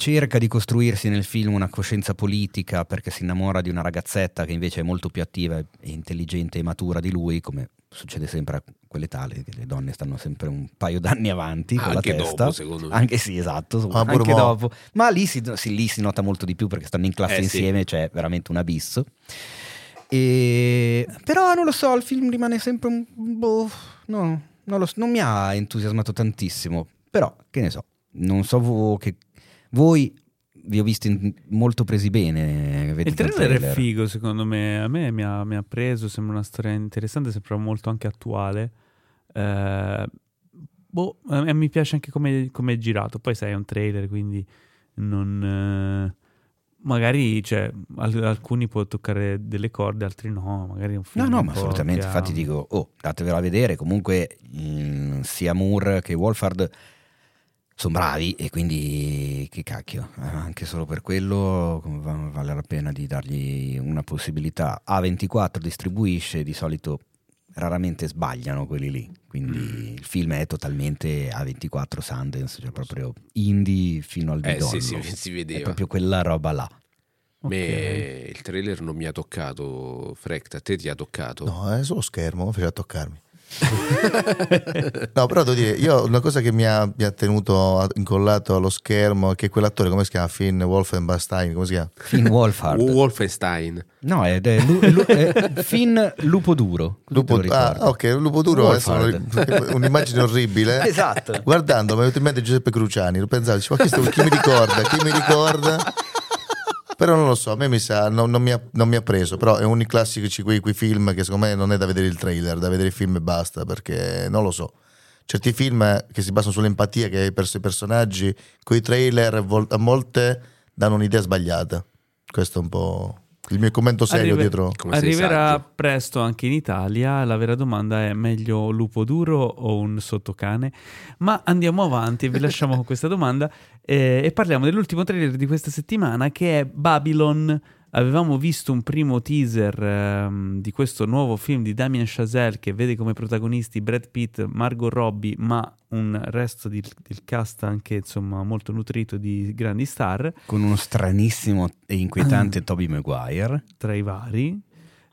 Speaker 2: cerca di costruirsi nel film una coscienza politica perché si innamora di una ragazzetta che invece è molto più attiva e intelligente e matura di lui, come succede sempre a quell'età, le, le donne stanno sempre un paio d'anni avanti con
Speaker 3: Anche
Speaker 2: la testa.
Speaker 3: dopo, secondo me.
Speaker 2: Anche sì, esatto,
Speaker 5: Ah,
Speaker 2: anche dopo. Ma lì si, sì, lì si nota molto di più perché stanno in classe
Speaker 3: Eh, sì.
Speaker 2: insieme, c'è veramente un abisso. E... Però non lo so, il film rimane sempre un... Boh, no, non, lo so, non mi ha entusiasmato tantissimo. Però, che ne so, non so che... Voi vi ho visti molto presi bene.
Speaker 1: Il
Speaker 2: vedete
Speaker 1: trailer, è figo, secondo me. A me mi ha, mi ha preso, sembra una storia interessante, sembra molto anche attuale. Eh, boh, me mi piace anche come, come è girato. Poi sai, è un trailer, quindi non... eh, magari, cioè, al- alcuni può toccare delle corde, altri no. Magari un film
Speaker 2: No, no, ma assolutamente. Infatti dico, oh, datevelo a vedere. Comunque, mm, sia Moore che Wolfhard sono bravi e quindi che cacchio. eh, Anche solo per quello va- vale la pena di dargli una possibilità. A24 distribuisce, di solito raramente sbagliano quelli lì. Quindi
Speaker 3: Mm.
Speaker 2: il film è totalmente A24 Sundance, cioè proprio indie fino al
Speaker 3: Eh
Speaker 2: bidollo.
Speaker 3: sì, sì, si
Speaker 2: È
Speaker 3: vedeva.
Speaker 2: proprio quella roba là.
Speaker 1: Ok.
Speaker 3: Me- il trailer non mi ha toccato, Frect, a te ti ha toccato?
Speaker 5: No, è solo schermo, mi faceva toccarmi. no, però devo dire, io una cosa che mi ha, mi ha tenuto incollato allo schermo è che quell'attore, come si chiama? Finn Wolfenstein, come si chiama?
Speaker 2: Finn Wolfhard.
Speaker 3: Wolfenstein.
Speaker 2: No, è, è Lu- è Lu- è Finn Lupo Duro.
Speaker 5: Lupo, ah, ok, Lupo Duro, adesso
Speaker 2: Wolfhard.
Speaker 5: un'immagine orribile. eh.
Speaker 2: Esatto.
Speaker 5: Guardando, mi è venuto in mente Giuseppe Cruciani, lo pensavo, dicevo, ma questo chi mi ricorda? Chi mi ricorda? Però non lo so, a me mi sa, non, non mi, ha, non mi ha preso, però è uno dei classici quei, quei film che secondo me non è da vedere il trailer, da vedere il film e basta, perché non lo so. Certi film che si basano sull'empatia che hai perso i personaggi, coi trailer a volte danno un'idea sbagliata. Questo è un po' il mio commento serio
Speaker 1: Arrive-
Speaker 5: dietro.
Speaker 3: Come
Speaker 1: Arriverà
Speaker 3: saggio.
Speaker 1: presto anche in Italia. La vera domanda è: meglio lupo duro o un sottocane? Ma andiamo avanti vi lasciamo con questa domanda eh, e parliamo dell'ultimo trailer di questa settimana che è Babylon. Avevamo visto un primo teaser ehm, di questo nuovo film di Damien Chazelle che vede come protagonisti Brad Pitt, Margot Robbie, ma un resto di- del cast anche insomma molto nutrito di grandi star
Speaker 2: Con uno stranissimo e inquietante Toby Maguire.
Speaker 1: tra i vari.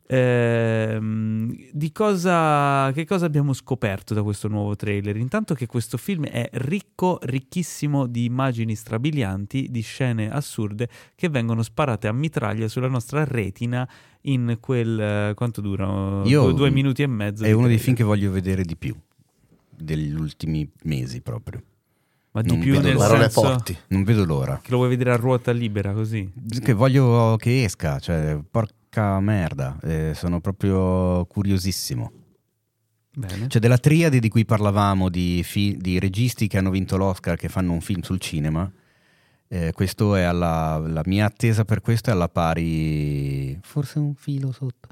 Speaker 1: Ehm, di cosa, che cosa abbiamo scoperto da questo nuovo trailer? Intanto che questo film è ricco, ricchissimo di immagini strabilianti, di scene assurde che vengono sparate a mitraglia sulla nostra retina in quel... quanto dura?
Speaker 2: Io-
Speaker 1: due, minuti e mezzo.
Speaker 2: È uno dei film che voglio vedere di più degli ultimi mesi proprio.
Speaker 1: Ma di
Speaker 2: non
Speaker 1: più
Speaker 2: vedo
Speaker 1: nel.
Speaker 5: Parole
Speaker 1: senso
Speaker 5: forti.
Speaker 2: Non vedo l'ora.
Speaker 1: che lo vuoi vedere a ruota libera così.
Speaker 2: Che voglio che esca, cioè porca merda, eh, sono proprio curiosissimo.
Speaker 1: Bene.
Speaker 2: Cioè della triade di cui parlavamo di, fi- di registi che hanno vinto l'Oscar che fanno un film sul cinema, eh, questo è alla, la mia attesa per questo è alla pari, forse un filo sotto,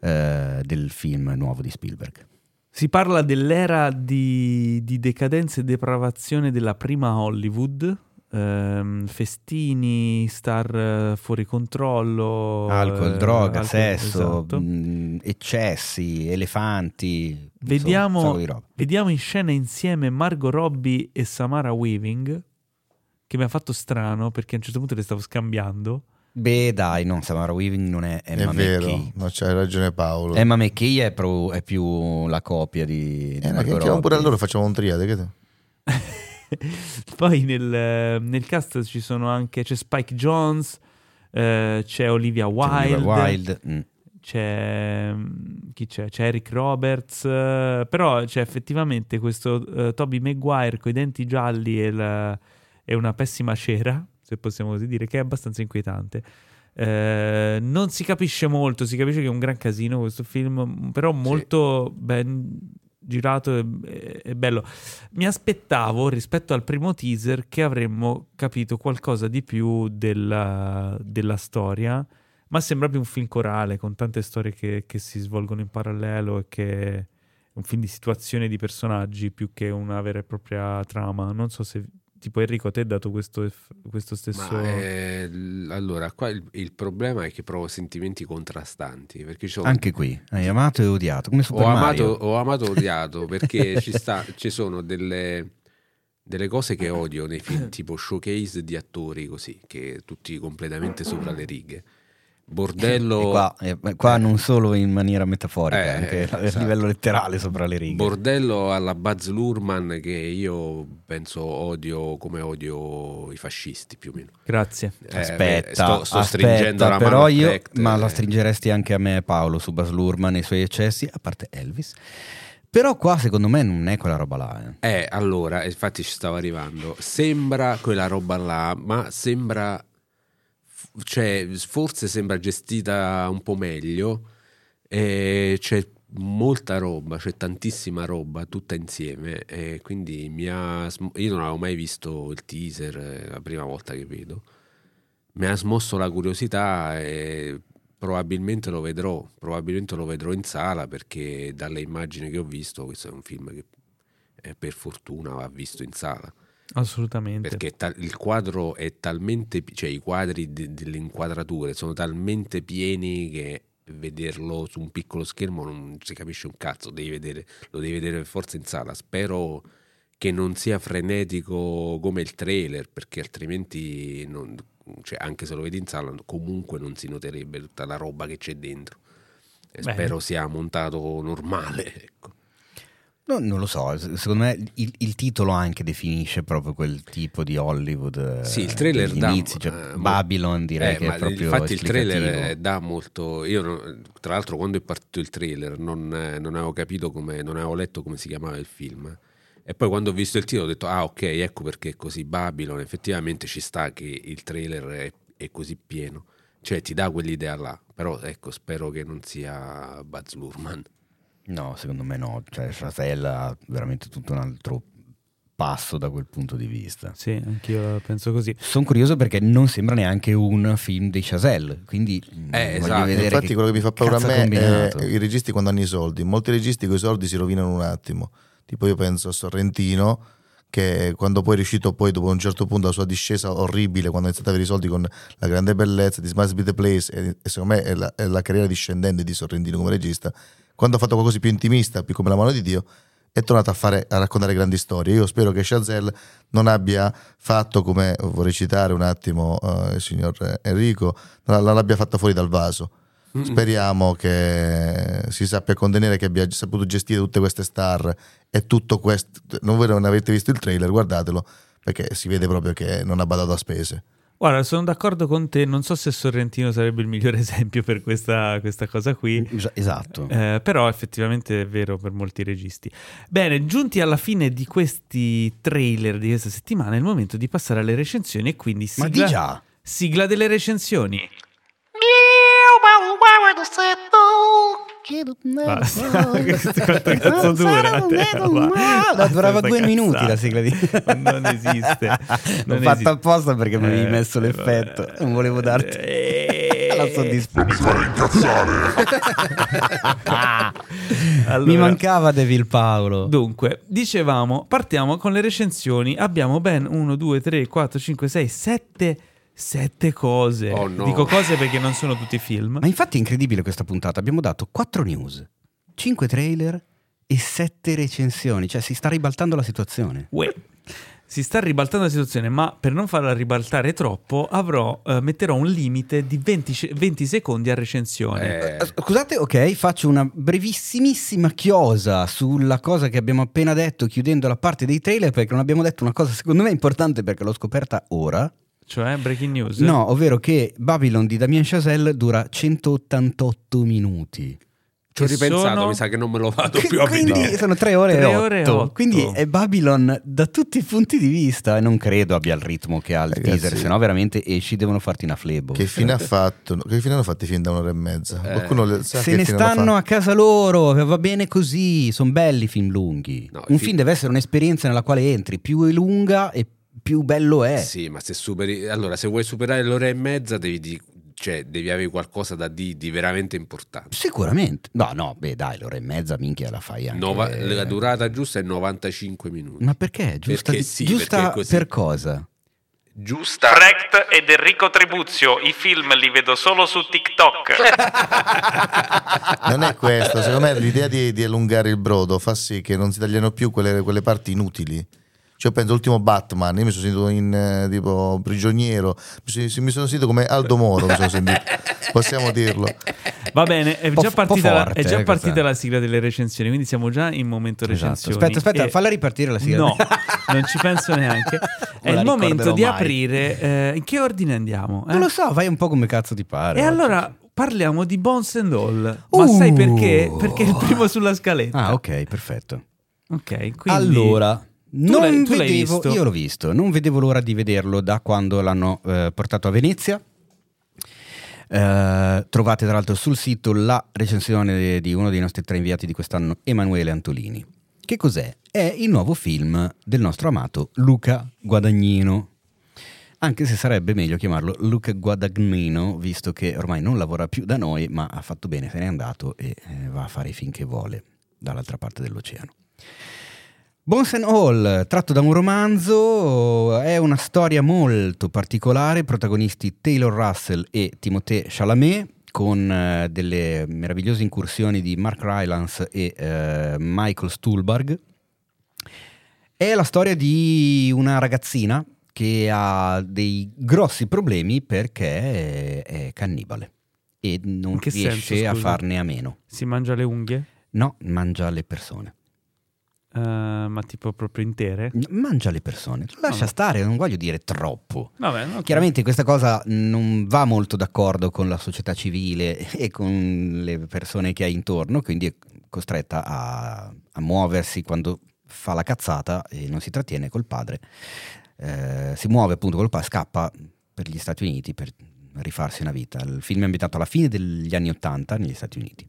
Speaker 2: eh, del film nuovo di Spielberg.
Speaker 1: Si parla dell'era di, di decadenza e depravazione della prima Hollywood. Ehm, festini, star eh, fuori controllo,
Speaker 2: Alcol,
Speaker 1: eh,
Speaker 2: droga,
Speaker 1: alcol-
Speaker 2: sesso,
Speaker 1: esatto.
Speaker 2: mh, eccessi, elefanti. insomma,
Speaker 1: Vediamo,
Speaker 2: roba.
Speaker 1: vediamo in scena insieme Margot Robbie e Samara Weaving, che mi ha fatto strano perché a un certo punto le stavo scambiando.
Speaker 2: Beh dai, no, Samara Weaving non è Emma
Speaker 5: È vero,
Speaker 2: McKay.
Speaker 5: no, c'hai ragione Paolo.
Speaker 2: Emma McKay è, pro- è più la copia di, di
Speaker 5: Eh, ma
Speaker 2: Margot
Speaker 5: chiamo pure
Speaker 2: Robbie.
Speaker 5: allora facciamo un triade. Che te?
Speaker 1: Poi nel, nel cast ci sono anche c'è Spike Jones, eh, c'è Olivia
Speaker 2: C'è
Speaker 1: Wilde,
Speaker 2: Olivia Wilde, mm.
Speaker 1: c'è mm, chi c'è? C'è Eric Roberts, eh, però c'è effettivamente questo eh, Toby Maguire con i denti gialli e, la- e una pessima cera, se possiamo così dire, che è abbastanza inquietante. Eh, non si capisce molto, si capisce che è un gran casino questo film, però molto ben girato e, e- bello. Mi aspettavo rispetto al primo teaser che avremmo capito qualcosa di più della, della storia, ma sembra più un film corale con tante storie che, che si svolgono in parallelo e che un film di situazioni e di personaggi più che una vera e propria trama. Non so se tipo Enrico ti hai dato questo, questo stesso...
Speaker 3: Ma, eh, allora, qua il, il problema è che provo sentimenti contrastanti. Perché sono
Speaker 2: Anche qui, hai amato e odiato, come Super
Speaker 3: ho
Speaker 2: Mario.
Speaker 3: amato, ho amato e odiato perché ci, sta, ci sono delle, delle cose che odio nei film, tipo showcase di attori così, che tutti completamente sopra le righe. Bordello,
Speaker 2: E qua, eh, qua non solo in maniera metaforica,
Speaker 3: Eh,
Speaker 2: anche a
Speaker 3: esatto.
Speaker 2: livello letterale sopra le righe.
Speaker 3: bordello alla Buzz Lurman che io penso odio come odio i fascisti più o meno.
Speaker 1: Grazie.
Speaker 3: Eh,
Speaker 2: aspetta,
Speaker 3: sto, sto
Speaker 2: aspetta,
Speaker 3: stringendo la mano
Speaker 2: però
Speaker 3: al
Speaker 2: io,
Speaker 3: Precht,
Speaker 2: ma
Speaker 3: eh.
Speaker 2: la stringeresti anche a me Paolo su Bas Lurman e i suoi eccessi, a parte Elvis. Però qua secondo me non è quella roba là. eh.
Speaker 3: Eh, allora, infatti ci stavo arrivando. Sembra quella roba là, ma sembra. Cioè, forse sembra gestita un po' meglio. E c'è molta roba, c'è tantissima roba tutta insieme. E quindi mi ha. Io non avevo mai visto il teaser, è la prima volta che vedo. Mi ha smosso la curiosità e probabilmente lo vedrò. Probabilmente lo vedrò in sala perché dalle immagini che ho visto, questo è un film che eh, per fortuna va visto in sala
Speaker 1: Assolutamente.
Speaker 3: perché ta- il quadro è talmente cioè i quadri de- delle inquadrature sono talmente pieni che vederlo su un piccolo schermo non si capisce un cazzo devi vedere, lo devi vedere per forza in sala spero che non sia frenetico come il trailer perché altrimenti non- cioè, anche se lo vedi in sala comunque non si noterebbe tutta la roba che c'è dentro e spero sia montato normale ecco.
Speaker 2: No, non lo so, secondo me il, il titolo anche definisce proprio quel tipo di Hollywood. eh,
Speaker 3: Sì, il trailer
Speaker 2: degli
Speaker 3: dà-
Speaker 2: inizi, cioè,
Speaker 3: eh, mo-
Speaker 2: Babylon direi
Speaker 3: Eh,
Speaker 2: che è proprio
Speaker 3: infatti il trailer eh, dà molto io tra l'altro quando è partito il trailer non, eh, non avevo capito come non avevo letto come si chiamava il film. E poi quando ho visto il titolo ho detto ah ok ecco perché è così Babylon. Effettivamente ci sta che il trailer è, è così pieno. Cioè ti dà quell'idea là però ecco spero che non sia Buzz Lurman
Speaker 2: No, secondo me no, cioè Chazelle ha veramente tutto un altro passo da quel punto di vista.
Speaker 1: Sì, anch'io penso così.
Speaker 2: Sono curioso perché non sembra neanche un film di Chazelle, quindi
Speaker 3: Eh,
Speaker 2: voglio
Speaker 3: esatto.
Speaker 2: vedere
Speaker 5: Infatti,
Speaker 2: che
Speaker 5: quello che mi fa paura a me
Speaker 2: combinato.
Speaker 5: è i registi quando hanno i soldi. Molti registi con i soldi si rovinano un attimo. Tipo, io penso a Sorrentino, che quando poi è riuscito, poi dopo un certo punto, la sua discesa orribile, quando ha iniziato ad avere i soldi con la grande bellezza di Must Be the Place, e, e secondo me è la, è la carriera discendente di Sorrentino come regista. Quando ha fatto qualcosa di più intimista, più come la mano di Dio, è tornato a, fare, a raccontare grandi storie. Io spero che Chazelle non abbia fatto come vorrei citare un attimo eh, il signor Enrico, non l'abbia fatta fuori dal vaso. Speriamo che si sappia contenere, che abbia saputo gestire tutte queste star e tutto questo. Non avete visto il trailer, guardatelo, perché si vede proprio che non ha badato a spese.
Speaker 1: Guarda, sono d'accordo con te, non so se Sorrentino sarebbe il migliore esempio per questa, questa cosa qui.
Speaker 2: Es- Esatto.
Speaker 1: Eh, però effettivamente è vero per molti registi. Bene, giunti alla fine di questi trailer di questa settimana, è il momento di passare alle recensioni e quindi
Speaker 2: Ma
Speaker 1: sigla,
Speaker 2: di già.
Speaker 1: sigla delle recensioni. Basta. Quanto cazzo dura?
Speaker 2: No, durava due minuti la sigla di...
Speaker 1: Non esiste.
Speaker 2: L'ho fatta apposta perché mi avevi
Speaker 1: Eh,
Speaker 2: messo l'effetto. Non volevo darti
Speaker 1: Eh.
Speaker 2: la soddisfazione. Mi
Speaker 1: Allora,
Speaker 2: mancava Devil Paolo.
Speaker 1: Dunque, dicevamo, partiamo con le recensioni. Abbiamo ben 1, 2, 3, 4, 5, 6, 7, 7 cose.
Speaker 3: Oh, no.
Speaker 1: Dico cose perché non sono tutti film.
Speaker 2: Ma infatti è incredibile questa puntata. Abbiamo dato 4 news, 5 trailer e 7 recensioni. Cioè si sta ribaltando la situazione.
Speaker 1: Uè. Si sta ribaltando la situazione, ma per non farla ribaltare troppo, avrò, eh, metterò un limite di 20, ce- 20 secondi a recensione.
Speaker 3: Eh,
Speaker 2: Scusate, ok, faccio una brevissimissima chiosa sulla cosa che abbiamo appena detto chiudendo la parte dei trailer perché non abbiamo detto una cosa secondo me importante perché l'ho scoperta ora.
Speaker 1: Cioè, breaking news.
Speaker 2: No, ovvero che Babylon di Damien Chazelle dura 188 minuti.
Speaker 3: ci ho ripensato,
Speaker 1: sono-
Speaker 3: mi sa che non me lo vado
Speaker 2: Che-
Speaker 3: più a
Speaker 2: quindi
Speaker 3: vedere.
Speaker 2: sono 3 ore,
Speaker 1: Tre
Speaker 2: e
Speaker 1: ore e
Speaker 2: 8.
Speaker 1: otto.
Speaker 2: Quindi è Babylon da tutti i punti di vista e non credo abbia il ritmo che ha il
Speaker 5: Ragazzi.
Speaker 2: teaser, se no veramente esci devono farti una flebo.
Speaker 5: Che fine ha fatto? Che fine hanno fatto i film da un'ora e mezza?
Speaker 3: Eh.
Speaker 5: Qualcuno le- sa
Speaker 2: Se
Speaker 5: che
Speaker 2: ne stanno a casa loro, va bene così, sono belli i film lunghi.
Speaker 3: No,
Speaker 2: Un film
Speaker 3: film-
Speaker 2: deve essere un'esperienza nella quale entri, più è lunga e più bello è.
Speaker 3: Sì, ma se superi. Allora, se vuoi superare l'ora e mezza, devi, di- cioè, devi avere qualcosa da di, di veramente importante.
Speaker 2: Sicuramente. No, no, beh dai, l'ora e mezza minchia la fai anche.
Speaker 3: Nova- la durata giusta è 95 minuti.
Speaker 2: Ma perché? Giusta,
Speaker 3: Perché sì,
Speaker 2: giusta
Speaker 3: perché
Speaker 2: per cosa?
Speaker 3: Giusta.
Speaker 1: Frecht ed Enrico Tribuzio, i film li vedo solo su TikTok.
Speaker 5: Non è questo, secondo me l'idea di, di allungare il brodo fa sì che non si tagliano più quelle, quelle parti inutili. Cioè, penso all'ultimo Batman, io mi sono sentito in eh, tipo prigioniero, mi sono, mi sono sentito come Aldo Moro, mi sono sentito. possiamo dirlo.
Speaker 1: Va bene, è già partita, la,
Speaker 2: forte,
Speaker 1: è già
Speaker 2: eh,
Speaker 1: partita la sigla delle recensioni, quindi siamo già in momento
Speaker 2: Esatto.
Speaker 1: recensioni.
Speaker 2: Aspetta, aspetta,
Speaker 1: E-
Speaker 2: falla ripartire la sigla.
Speaker 1: No, non ci penso neanche. È
Speaker 2: la
Speaker 1: il momento di
Speaker 2: mai.
Speaker 1: aprire. eh, in che ordine andiamo? eh?
Speaker 2: Non lo so, vai un po' come cazzo ti pare.
Speaker 1: E
Speaker 2: oggi.
Speaker 1: allora parliamo di Bones and All. Ma
Speaker 2: Uh.
Speaker 1: sai perché? Perché è il primo sulla scaletta.
Speaker 2: Ah, ok, perfetto.
Speaker 1: Ok, quindi
Speaker 2: Allora, non
Speaker 1: tu
Speaker 2: vedevo, io l'ho visto, non vedevo l'ora di vederlo da quando l'hanno eh, portato a Venezia. Eh, trovate tra l'altro sul sito la recensione di uno dei nostri tre inviati di quest'anno, Emanuele Antolini. Che cos'è? È il nuovo film del nostro amato Luca Guadagnino. Anche se sarebbe meglio chiamarlo Luca Guadagnino, visto che ormai non lavora più da noi, ma ha fatto bene, se n'è andato e eh, va a fare i film che vuole dall'altra parte dell'oceano. Bones and All, tratto da un romanzo, è una storia molto particolare, protagonisti Taylor Russell e Timothée Chalamet, con eh, delle meravigliose incursioni di Mark Rylance e eh, Michael Stuhlbarg. È la storia di una ragazzina che ha dei grossi problemi perché è, cannibale e non riesce
Speaker 1: senso,
Speaker 2: a farne a meno.
Speaker 1: si mangia le unghie?
Speaker 2: No, mangia le persone.
Speaker 1: Eh, ma tipo proprio intere?
Speaker 2: Mangia le persone. Lascia stare, non voglio dire troppo.
Speaker 1: Vabbè, ok.
Speaker 2: Chiaramente questa cosa non va molto d'accordo con la società civile e con le persone che ha intorno, quindi è costretta a, a muoversi quando fa la cazzata e non si trattiene col padre. Eh, si muove appunto col padre, scappa per gli Stati Uniti per rifarsi una vita. Il film è ambientato alla fine degli anni Ottanta negli Stati Uniti.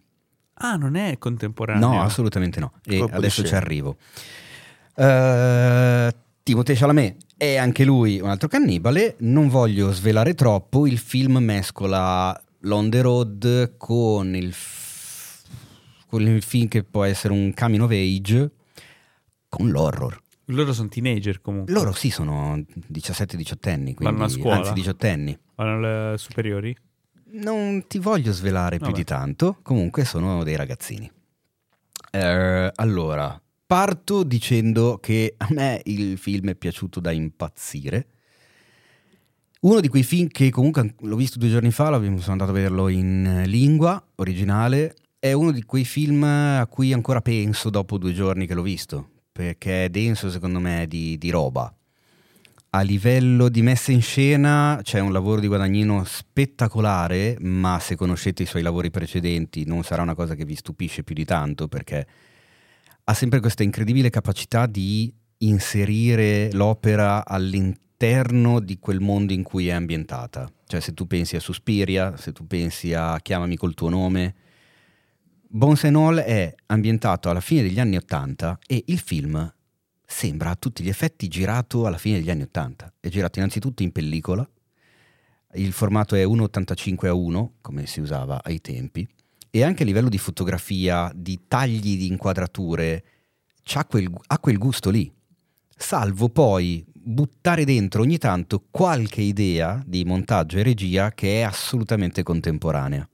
Speaker 1: Ah, non è contemporaneo.
Speaker 2: No, assolutamente no. E adesso ci arrivo. Uh, Timothée Chalamet è anche lui un altro cannibale. Non voglio svelare troppo. Il film mescola l'on the road con il, f- con il film che può essere un coming of age con l'horror.
Speaker 1: Loro sono teenager comunque.
Speaker 2: Loro sì sono 17-18 anni,
Speaker 1: Vanno a
Speaker 2: quindi,
Speaker 1: scuola?
Speaker 2: anzi 18 anni.
Speaker 1: Vanno alle superiori?
Speaker 2: Non ti voglio svelare più
Speaker 1: Vabbè.
Speaker 2: di tanto, comunque sono dei ragazzini. Eh, allora, parto dicendo che a me il film è piaciuto da impazzire Uno di quei film che comunque l'ho visto due giorni fa, sono andato a vederlo in eh, lingua originale, è uno di quei film a cui ancora penso dopo due giorni che l'ho visto, perché è denso secondo me di, di roba. A livello di messa in scena c'è un lavoro di Guadagnino spettacolare, ma se conoscete i suoi lavori precedenti non sarà una cosa che vi stupisce più di tanto, perché ha sempre questa incredibile capacità di inserire l'opera all'interno di quel mondo in cui è ambientata. Cioè se tu pensi a Suspiria, se tu pensi a Chiamami col tuo nome, Bones and All è ambientato alla fine degli anni Ottanta e il film sembra a tutti gli effetti girato alla fine degli anni Ottanta. È girato innanzitutto in pellicola, il formato è 1,85 a 1, come si usava ai tempi, e anche a livello di fotografia, di tagli di inquadrature, quel, ha quel gusto lì. Salvo poi buttare dentro ogni tanto qualche idea di montaggio e regia che è assolutamente contemporanea,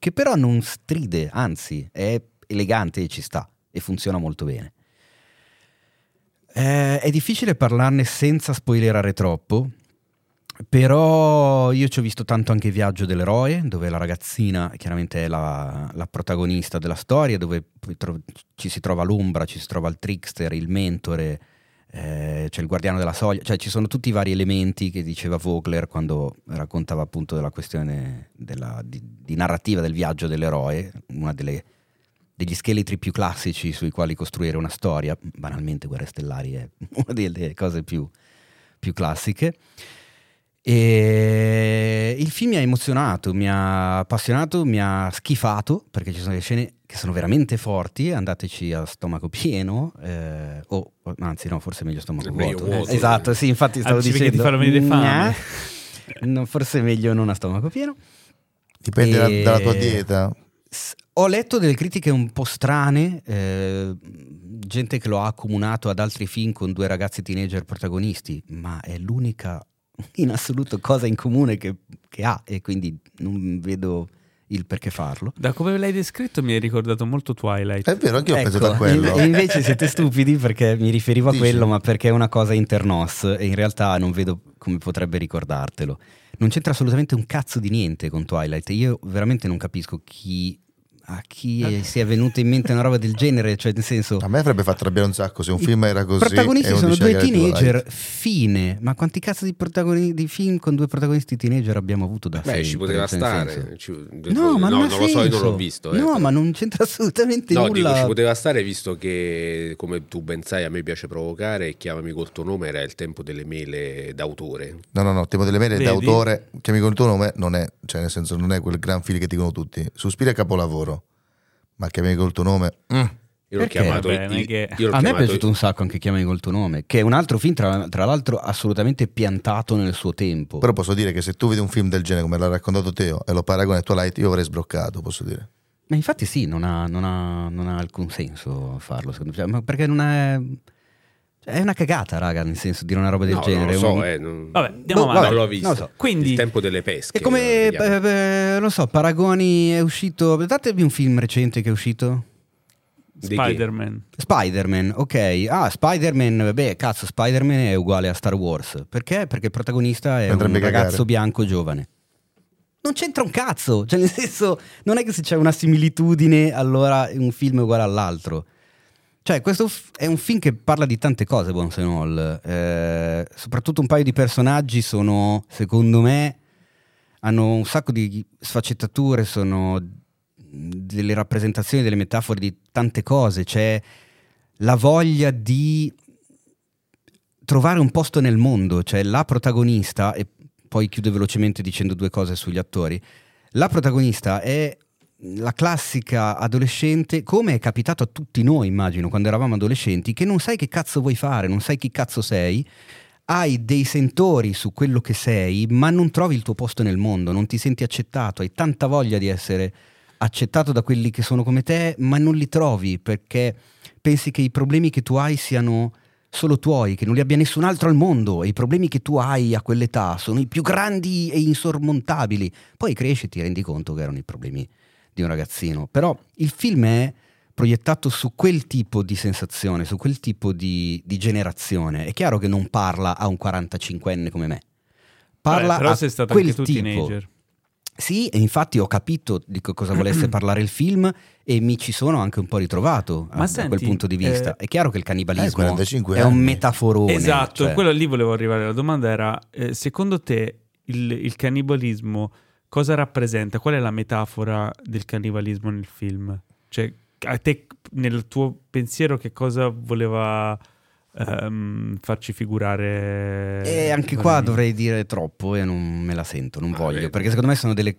Speaker 2: che però non stride, anzi è elegante e ci sta e funziona molto bene. Eh, è difficile parlarne senza spoilerare troppo, però io ci ho visto tanto anche Viaggio dell'eroe, dove la ragazzina chiaramente è la, la protagonista della storia, dove tro- ci si trova l'ombra, ci si trova il trickster, il mentore, eh, c'è il guardiano della soglia, cioè ci sono tutti i vari elementi che diceva Vogler quando raccontava appunto della questione della, di, di, narrativa del viaggio dell'eroe, una delle, degli scheletri più classici sui quali costruire una storia, banalmente Guerre Stellari è una delle cose più, più classiche. E il film mi ha emozionato, mi ha appassionato, mi ha schifato perché ci sono delle scene che sono veramente forti. Andateci a stomaco pieno, eh, o anzi, no, forse è meglio stomaco vuoto. vuoto. Eh, esatto, sì, infatti stavo
Speaker 1: Anzi,
Speaker 2: dicendo.
Speaker 1: Ti venire fame.
Speaker 2: No, forse è meglio non a stomaco pieno.
Speaker 5: Dipende e... dalla tua dieta.
Speaker 2: Ho letto delle critiche un po' strane, eh, gente che lo ha accomunato ad altri film con due ragazzi teenager protagonisti, ma è l'unica in assoluto cosa in comune che, che ha e quindi non vedo il perché farlo.
Speaker 1: Da come l'hai descritto mi hai ricordato molto Twilight.
Speaker 5: È vero, anche io ecco, ho pensato a quello.
Speaker 2: E invece siete stupidi perché mi riferivo a Dici. quello, ma perché è una cosa internos e in realtà non vedo come potrebbe ricordartelo. Non c'entra assolutamente un cazzo di niente con Twilight. Io veramente non capisco chi a chi è, si è venuta in mente una roba del genere? Cioè, nel senso,
Speaker 5: a me avrebbe fatto arrabbiare un sacco se un film era così.
Speaker 2: I protagonisti sono due teenager, fine. Ma quanti cazzo di, protagoni- di, film con due protagonisti teenager abbiamo avuto da
Speaker 3: Beh, ci poteva cioè, stare.
Speaker 2: Ci, no, ma non,
Speaker 3: non lo so, io non l'ho visto. Eh.
Speaker 2: No, ma non c'entra assolutamente
Speaker 3: no,
Speaker 2: nulla.
Speaker 3: Dico, ci poteva stare visto che, come tu ben sai, a me piace provocare. Chiamami col tuo nome era il tempo delle mele d'autore.
Speaker 5: No, no, no, il tempo delle mele Vedi? d'autore. Chiamami col tuo nome non è, cioè nel senso, non è quel gran film che dicono tutti. Suspira capolavoro ma chiamami col tuo nome. Mm.
Speaker 3: Io l'ho Perché? chiamato. Vabbè,
Speaker 2: che... io l'ho a chiamato... me è piaciuto un sacco anche Chiamami col tuo nome, che è un altro film, tra, tra, l'altro, assolutamente piantato nel suo tempo.
Speaker 5: Però posso dire che se tu vedi un film del genere come l'ha raccontato Teo e lo paragoni a Twilight, io avrei sbroccato, posso dire.
Speaker 2: Ma infatti sì, non ha, non ha, non ha alcun senso farlo, secondo me. Ma perché non è... Cioè, è una cagata, raga, nel senso di dire una roba del
Speaker 3: no,
Speaker 2: genere.
Speaker 3: Non lo so,
Speaker 2: un...
Speaker 3: eh, non...
Speaker 1: Vabbè, andiamo
Speaker 3: boh,
Speaker 1: avanti.
Speaker 3: Non l'ho visto. Non so.
Speaker 1: Quindi...
Speaker 3: Il tempo delle pesche.
Speaker 2: È come, eh, non so, Paragoni è uscito... Datevi un film recente che è uscito?
Speaker 1: Spider-Man.
Speaker 2: Spider-Man, ok. Ah, Spider-Man, beh, cazzo, Spider-Man è uguale a Star Wars. Perché? Perché il protagonista è Potrebbe un cagare. ragazzo bianco giovane. Non c'entra un cazzo, cioè nel senso, non è che se c'è una similitudine allora un film è uguale all'altro. Cioè, questo è un film che parla di tante cose, Bones and All. Eh, soprattutto un paio di personaggi sono, secondo me, hanno un sacco di sfaccettature, sono delle rappresentazioni, delle metafore di tante cose. C'è la voglia di trovare un posto nel mondo, cioè la protagonista, e poi chiudo velocemente dicendo due cose sugli attori. La protagonista è la classica adolescente, come è capitato a tutti noi, immagino, quando eravamo adolescenti, che non sai che cazzo vuoi fare, non sai chi cazzo sei, hai dei sentori su quello che sei, ma non trovi il tuo posto nel mondo, non ti senti accettato, hai tanta voglia di essere accettato da quelli che sono come te, ma non li trovi perché pensi che i problemi che tu hai siano solo tuoi, che non li abbia nessun altro al mondo e i problemi che tu hai a quell'età sono i più grandi e insormontabili. Poi cresci e ti rendi conto che erano i problemi di un ragazzino. Però il film è proiettato su quel tipo di sensazione, su quel tipo di, di generazione. È chiaro che non parla a un 45enne come me parla
Speaker 1: Vabbè, però
Speaker 2: a
Speaker 1: sei stato
Speaker 2: quel
Speaker 1: anche tu
Speaker 2: tipo.
Speaker 1: teenager.
Speaker 2: Sì, e infatti ho capito di co- cosa volesse parlare il film e mi ci sono anche un po' ritrovato a-
Speaker 1: Ma
Speaker 2: da
Speaker 1: senti,
Speaker 2: quel punto di vista.
Speaker 1: eh,
Speaker 2: È chiaro che il cannibalismo
Speaker 5: Eh, 45
Speaker 2: è un metaforone.
Speaker 1: Esatto,
Speaker 2: cioè-
Speaker 1: quello lì volevo arrivare. La domanda era, eh, secondo te il, il cannibalismo cosa rappresenta? Qual è la metafora del cannibalismo nel film? Cioè, a te, nel tuo pensiero, che cosa voleva ehm, farci figurare?
Speaker 2: E anche qua dovrei dire troppo e non me la sento, non
Speaker 3: Ma
Speaker 2: voglio,
Speaker 3: vedi.
Speaker 2: perché secondo me sono delle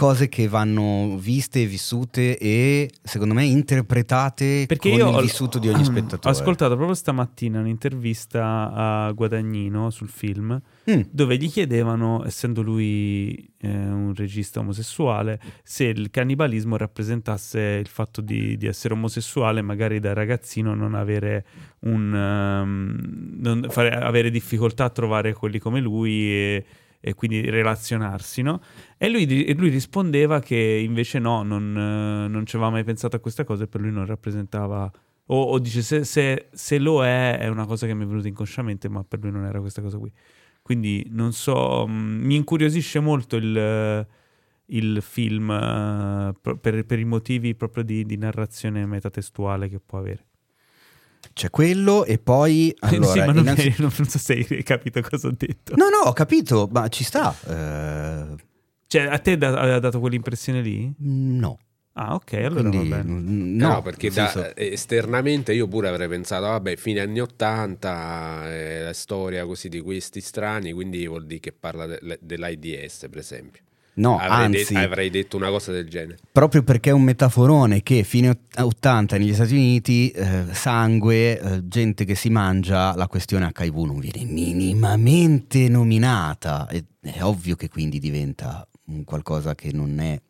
Speaker 2: cose che vanno viste, vissute e secondo me interpretate
Speaker 1: Perché
Speaker 2: con
Speaker 1: io
Speaker 2: il
Speaker 1: ho-
Speaker 2: vissuto di ogni spettatore.
Speaker 1: Ho ascoltato proprio stamattina un'intervista a Guadagnino sul film
Speaker 2: Mm.
Speaker 1: dove gli chiedevano, essendo lui eh, un regista omosessuale, se il cannibalismo rappresentasse il fatto di, di essere omosessuale, magari da ragazzino non avere un ehm, non fare- avere difficoltà a trovare quelli come lui e, e quindi relazionarsi, no? E lui, lui rispondeva che invece no, non, eh, non ci aveva mai pensato a questa cosa e per lui non rappresentava. O, o dice se, se- se lo è, è una cosa che mi è venuta inconsciamente, ma per lui non era questa cosa qui. Quindi non so, mh, mi incuriosisce molto il, il film eh, per, per i motivi proprio di, di narrazione metatestuale che può avere.
Speaker 2: C'è quello e poi... Allora,
Speaker 1: sì, ma non,
Speaker 2: innanzi-
Speaker 1: non so se hai capito cosa ho detto.
Speaker 2: No, no, ho capito, ma ci sta. eh,
Speaker 1: Cioè, a te da- aveva dato quell'impressione lì?
Speaker 2: no.
Speaker 1: Ah, ok, allora
Speaker 2: Quindi,
Speaker 1: va bene.
Speaker 2: mm,
Speaker 3: No,
Speaker 2: no,
Speaker 3: perché da-
Speaker 2: senso-
Speaker 3: esternamente io pure avrei pensato, vabbè, fine anni 80, eh, la storia così di questi strani, quindi vuol dire che parla de- dell'AIDS, per esempio.
Speaker 2: No,
Speaker 3: avrei, de-
Speaker 2: anzi,
Speaker 3: avrei detto una cosa del genere.
Speaker 2: proprio perché è un metaforone che fine ott- 80 negli Stati Uniti, eh, sangue, eh, gente che si mangia, la questione HIV non viene minimamente nominata. E- è ovvio che quindi diventa un qualcosa che non è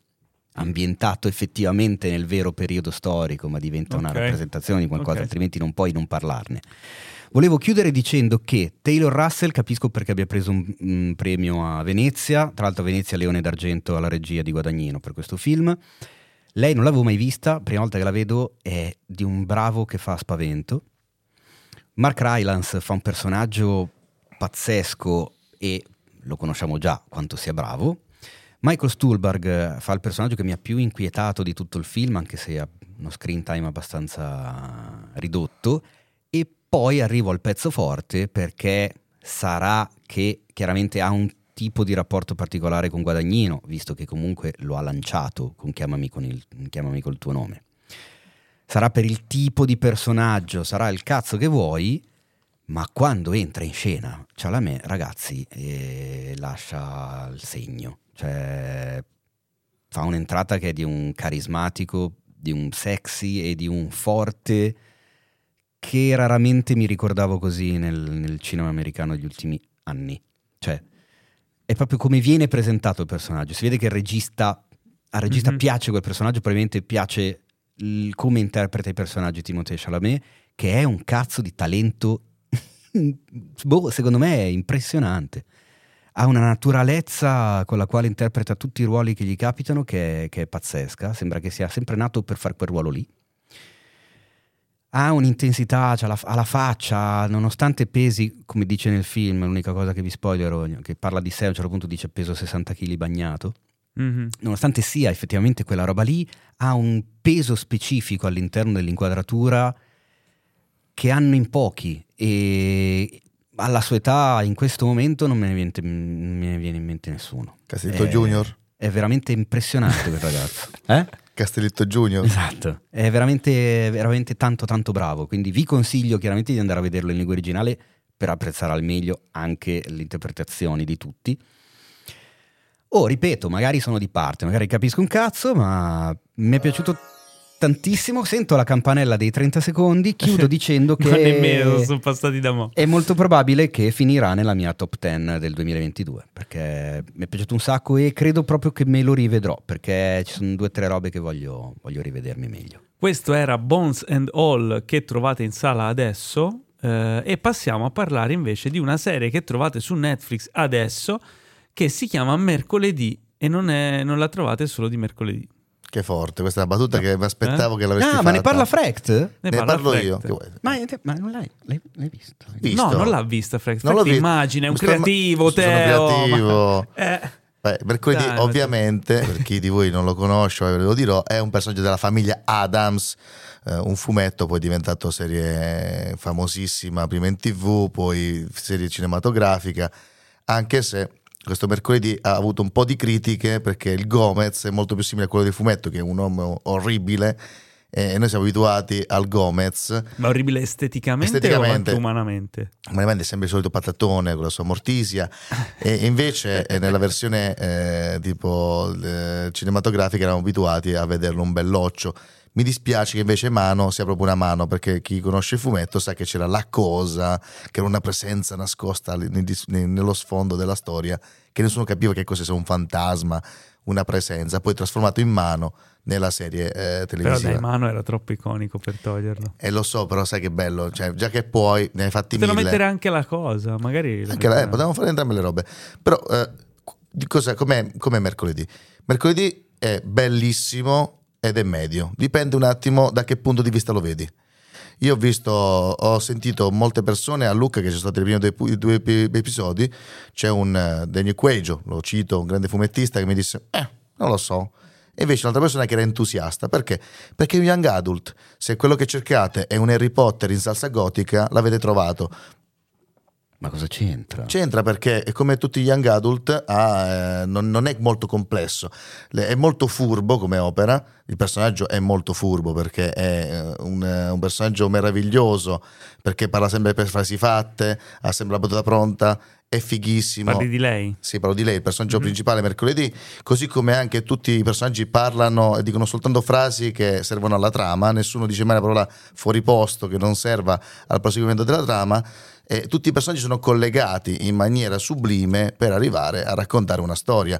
Speaker 2: ambientato effettivamente nel vero periodo storico, ma diventa una
Speaker 1: Ok.
Speaker 2: rappresentazione di qualcosa,
Speaker 1: Ok.
Speaker 2: altrimenti non puoi non parlarne. Volevo chiudere dicendo che Taylor Russell capisco perché abbia preso un, un premio a Venezia, tra l'altro a Venezia Leone d'Argento alla regia di Guadagnino per questo film. Lei non l'avevo mai vista, prima volta che la vedo è di un bravo che fa spavento. Mark Rylance fa un personaggio pazzesco e lo conosciamo già quanto sia bravo. Michael Stuhlbarg fa il personaggio che mi ha più inquietato di tutto il film, anche se ha uno screen time abbastanza ridotto. Poi arrivo al pezzo forte perché sarà che chiaramente ha un tipo di rapporto particolare con Guadagnino, visto che comunque lo ha lanciato con Chiamami, con il, Chiamami col tuo nome. Sarà per il tipo di personaggio, sarà il cazzo che vuoi, ma quando entra in scena, me, ragazzi, eh, lascia il segno. Cioè, fa un'entrata che è di un carismatico, di un sexy e di un forte che raramente mi ricordavo così nel, nel cinema americano degli ultimi anni. Cioè, è proprio come viene presentato il personaggio. Si vede che il regista, al regista
Speaker 1: Mhm.
Speaker 2: piace quel personaggio, probabilmente piace il- come interpreta i personaggi Timothée Chalamet, che è un cazzo di talento, boh, secondo me è impressionante. Ha una naturalezza con la quale interpreta tutti i ruoli che gli capitano che è, che è pazzesca, sembra che sia sempre nato per fare quel ruolo lì. Ha un'intensità, c'ha la, ha la faccia, nonostante pesi, come dice nel film, l'unica cosa che vi spoilerò, che parla di sé, a un certo punto dice peso 60 kg bagnato,
Speaker 1: Mhm.
Speaker 2: nonostante sia effettivamente quella roba lì, ha un peso specifico all'interno dell'inquadratura che hanno in pochi e alla sua età in questo momento non me ne viene, me ne viene in mente nessuno. Eh,
Speaker 5: Junior.
Speaker 2: È veramente impressionante quel ragazzo. Eh?
Speaker 5: Castellitto Junior.
Speaker 2: Esatto, è veramente, veramente tanto tanto bravo, quindi vi consiglio chiaramente di andare a vederlo in lingua originale per apprezzare al meglio anche le interpretazioni di tutti. Oh, ripeto, magari sono di parte, magari capisco un cazzo, ma mi è piaciuto tantissimo. Sento la campanella dei 30 secondi, chiudo dicendo che
Speaker 1: Ma nemmeno, sono passati da mo'.
Speaker 2: è molto probabile che finirà nella mia top 10 del 2022 perché mi è piaciuto un sacco e credo proprio che me lo rivedrò perché ci sono due o tre robe che voglio, voglio rivedermi meglio.
Speaker 1: Questo era Bones and All che trovate in sala adesso eh, e passiamo a parlare invece di una serie che trovate su Netflix adesso che si chiama Mercoledì e non, è- non la trovate solo di mercoledì.
Speaker 5: Che forte, questa è una battuta che mi aspettavo che l'avessi
Speaker 2: Ah,
Speaker 5: fatta.
Speaker 2: ma ne parla Frecht?
Speaker 1: Ne
Speaker 5: Ne
Speaker 1: parla
Speaker 5: parlo
Speaker 1: Frecht.
Speaker 5: io. Che vuoi?
Speaker 2: Ma, ma non l'hai, l'hai, l'hai visto?
Speaker 5: Visto.
Speaker 1: No, non l'ha vista Frecht.
Speaker 5: Non l'ho
Speaker 1: Frecht
Speaker 5: visto.
Speaker 1: immagina, è un creativo,
Speaker 5: sono
Speaker 1: Teo.
Speaker 5: creativo.
Speaker 1: ma- Eh.
Speaker 5: Beh, mercoledì,
Speaker 1: Dai, ma-
Speaker 5: ovviamente, per chi di voi non lo conosce, ve lo dirò, è un personaggio della famiglia Adams, eh, un fumetto poi diventato serie famosissima prima in tv, poi serie cinematografica, anche se questo mercoledì ha avuto un po' di critiche perché il Gomez è molto più simile a quello del fumetto, che è un uomo orribile, e noi siamo abituati al Gomez,
Speaker 1: Ma orribile esteticamente,
Speaker 5: Esteticamente.
Speaker 1: o umanamente?
Speaker 5: Veramente sembra il solito patatone con la sua mortisia e e invece eh, nella versione eh, tipo eh, cinematografica eravamo abituati a vederlo un belloccio mi dispiace che invece Mano sia proprio una mano perché chi conosce il fumetto sa che c'era la cosa che era una presenza nascosta nello sfondo della storia che nessuno capiva che cos'è un fantasma una presenza poi trasformato in mano nella serie eh,
Speaker 1: Però
Speaker 5: televisiva
Speaker 1: dai, mano era troppo iconico per toglierlo.
Speaker 5: e lo so però sai che bello cioè, già che puoi ne hai fatti
Speaker 1: Potevano
Speaker 5: mille
Speaker 1: mettere anche la cosa, magari...
Speaker 5: anche la- eh, potevamo fare entrambe le robe. Però, eh, di cosa, com'è, com'è mercoledì? Mercoledì è bellissimo ed è medio. Dipende un attimo da che punto di vista lo vedi. Io ho visto, ho sentito molte persone a Lucca che ci sono stati i primi due, due epi- episodi. C'è un uh, Daniel Quaggio, lo cito, un grande fumettista, che mi disse: Eh, non lo so. E invece un'altra persona che era entusiasta. Perché? Perché è un young adult. Se quello che cercate è un Harry Potter in salsa gotica, l'avete trovato.
Speaker 2: Ma cosa c'entra?
Speaker 5: C'entra perché, come tutti gli young adult, ha, eh, non, non è molto complesso, Le- è molto furbo come opera. Il personaggio è molto furbo perché è eh, un, eh, un personaggio meraviglioso, perché parla sempre per frasi fatte, ha sempre la battuta pronta, è fighissimo.
Speaker 1: Parli di lei?
Speaker 5: Sì, parlo di lei, il personaggio
Speaker 1: Mhm.
Speaker 5: principale mercoledì, così come anche tutti i personaggi parlano e dicono soltanto frasi che servono alla trama, nessuno dice mai una parola fuori posto che non serva al proseguimento della trama e tutti i personaggi sono collegati in maniera sublime per arrivare a raccontare una storia.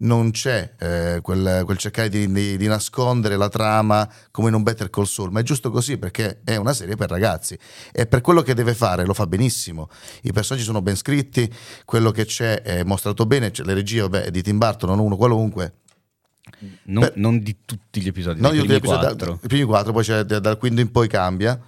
Speaker 5: Non c'è eh, quel, quel cercare di, di- di nascondere la trama come in un Better Call Saul, ma è giusto così perché è una serie per ragazzi e per quello che deve fare lo fa benissimo. I personaggi sono ben scritti, quello che c'è è mostrato bene, c'è le regie vabbè, è di Tim Burton, non uno qualunque.
Speaker 2: Non,
Speaker 5: Beh,
Speaker 2: non di tutti gli episodi,
Speaker 5: Non
Speaker 2: dei
Speaker 5: gli
Speaker 2: primi
Speaker 5: ultimi episodi,
Speaker 2: quattro.
Speaker 5: da- i primi quattro, poi c'è da- dal quinto in poi cambia.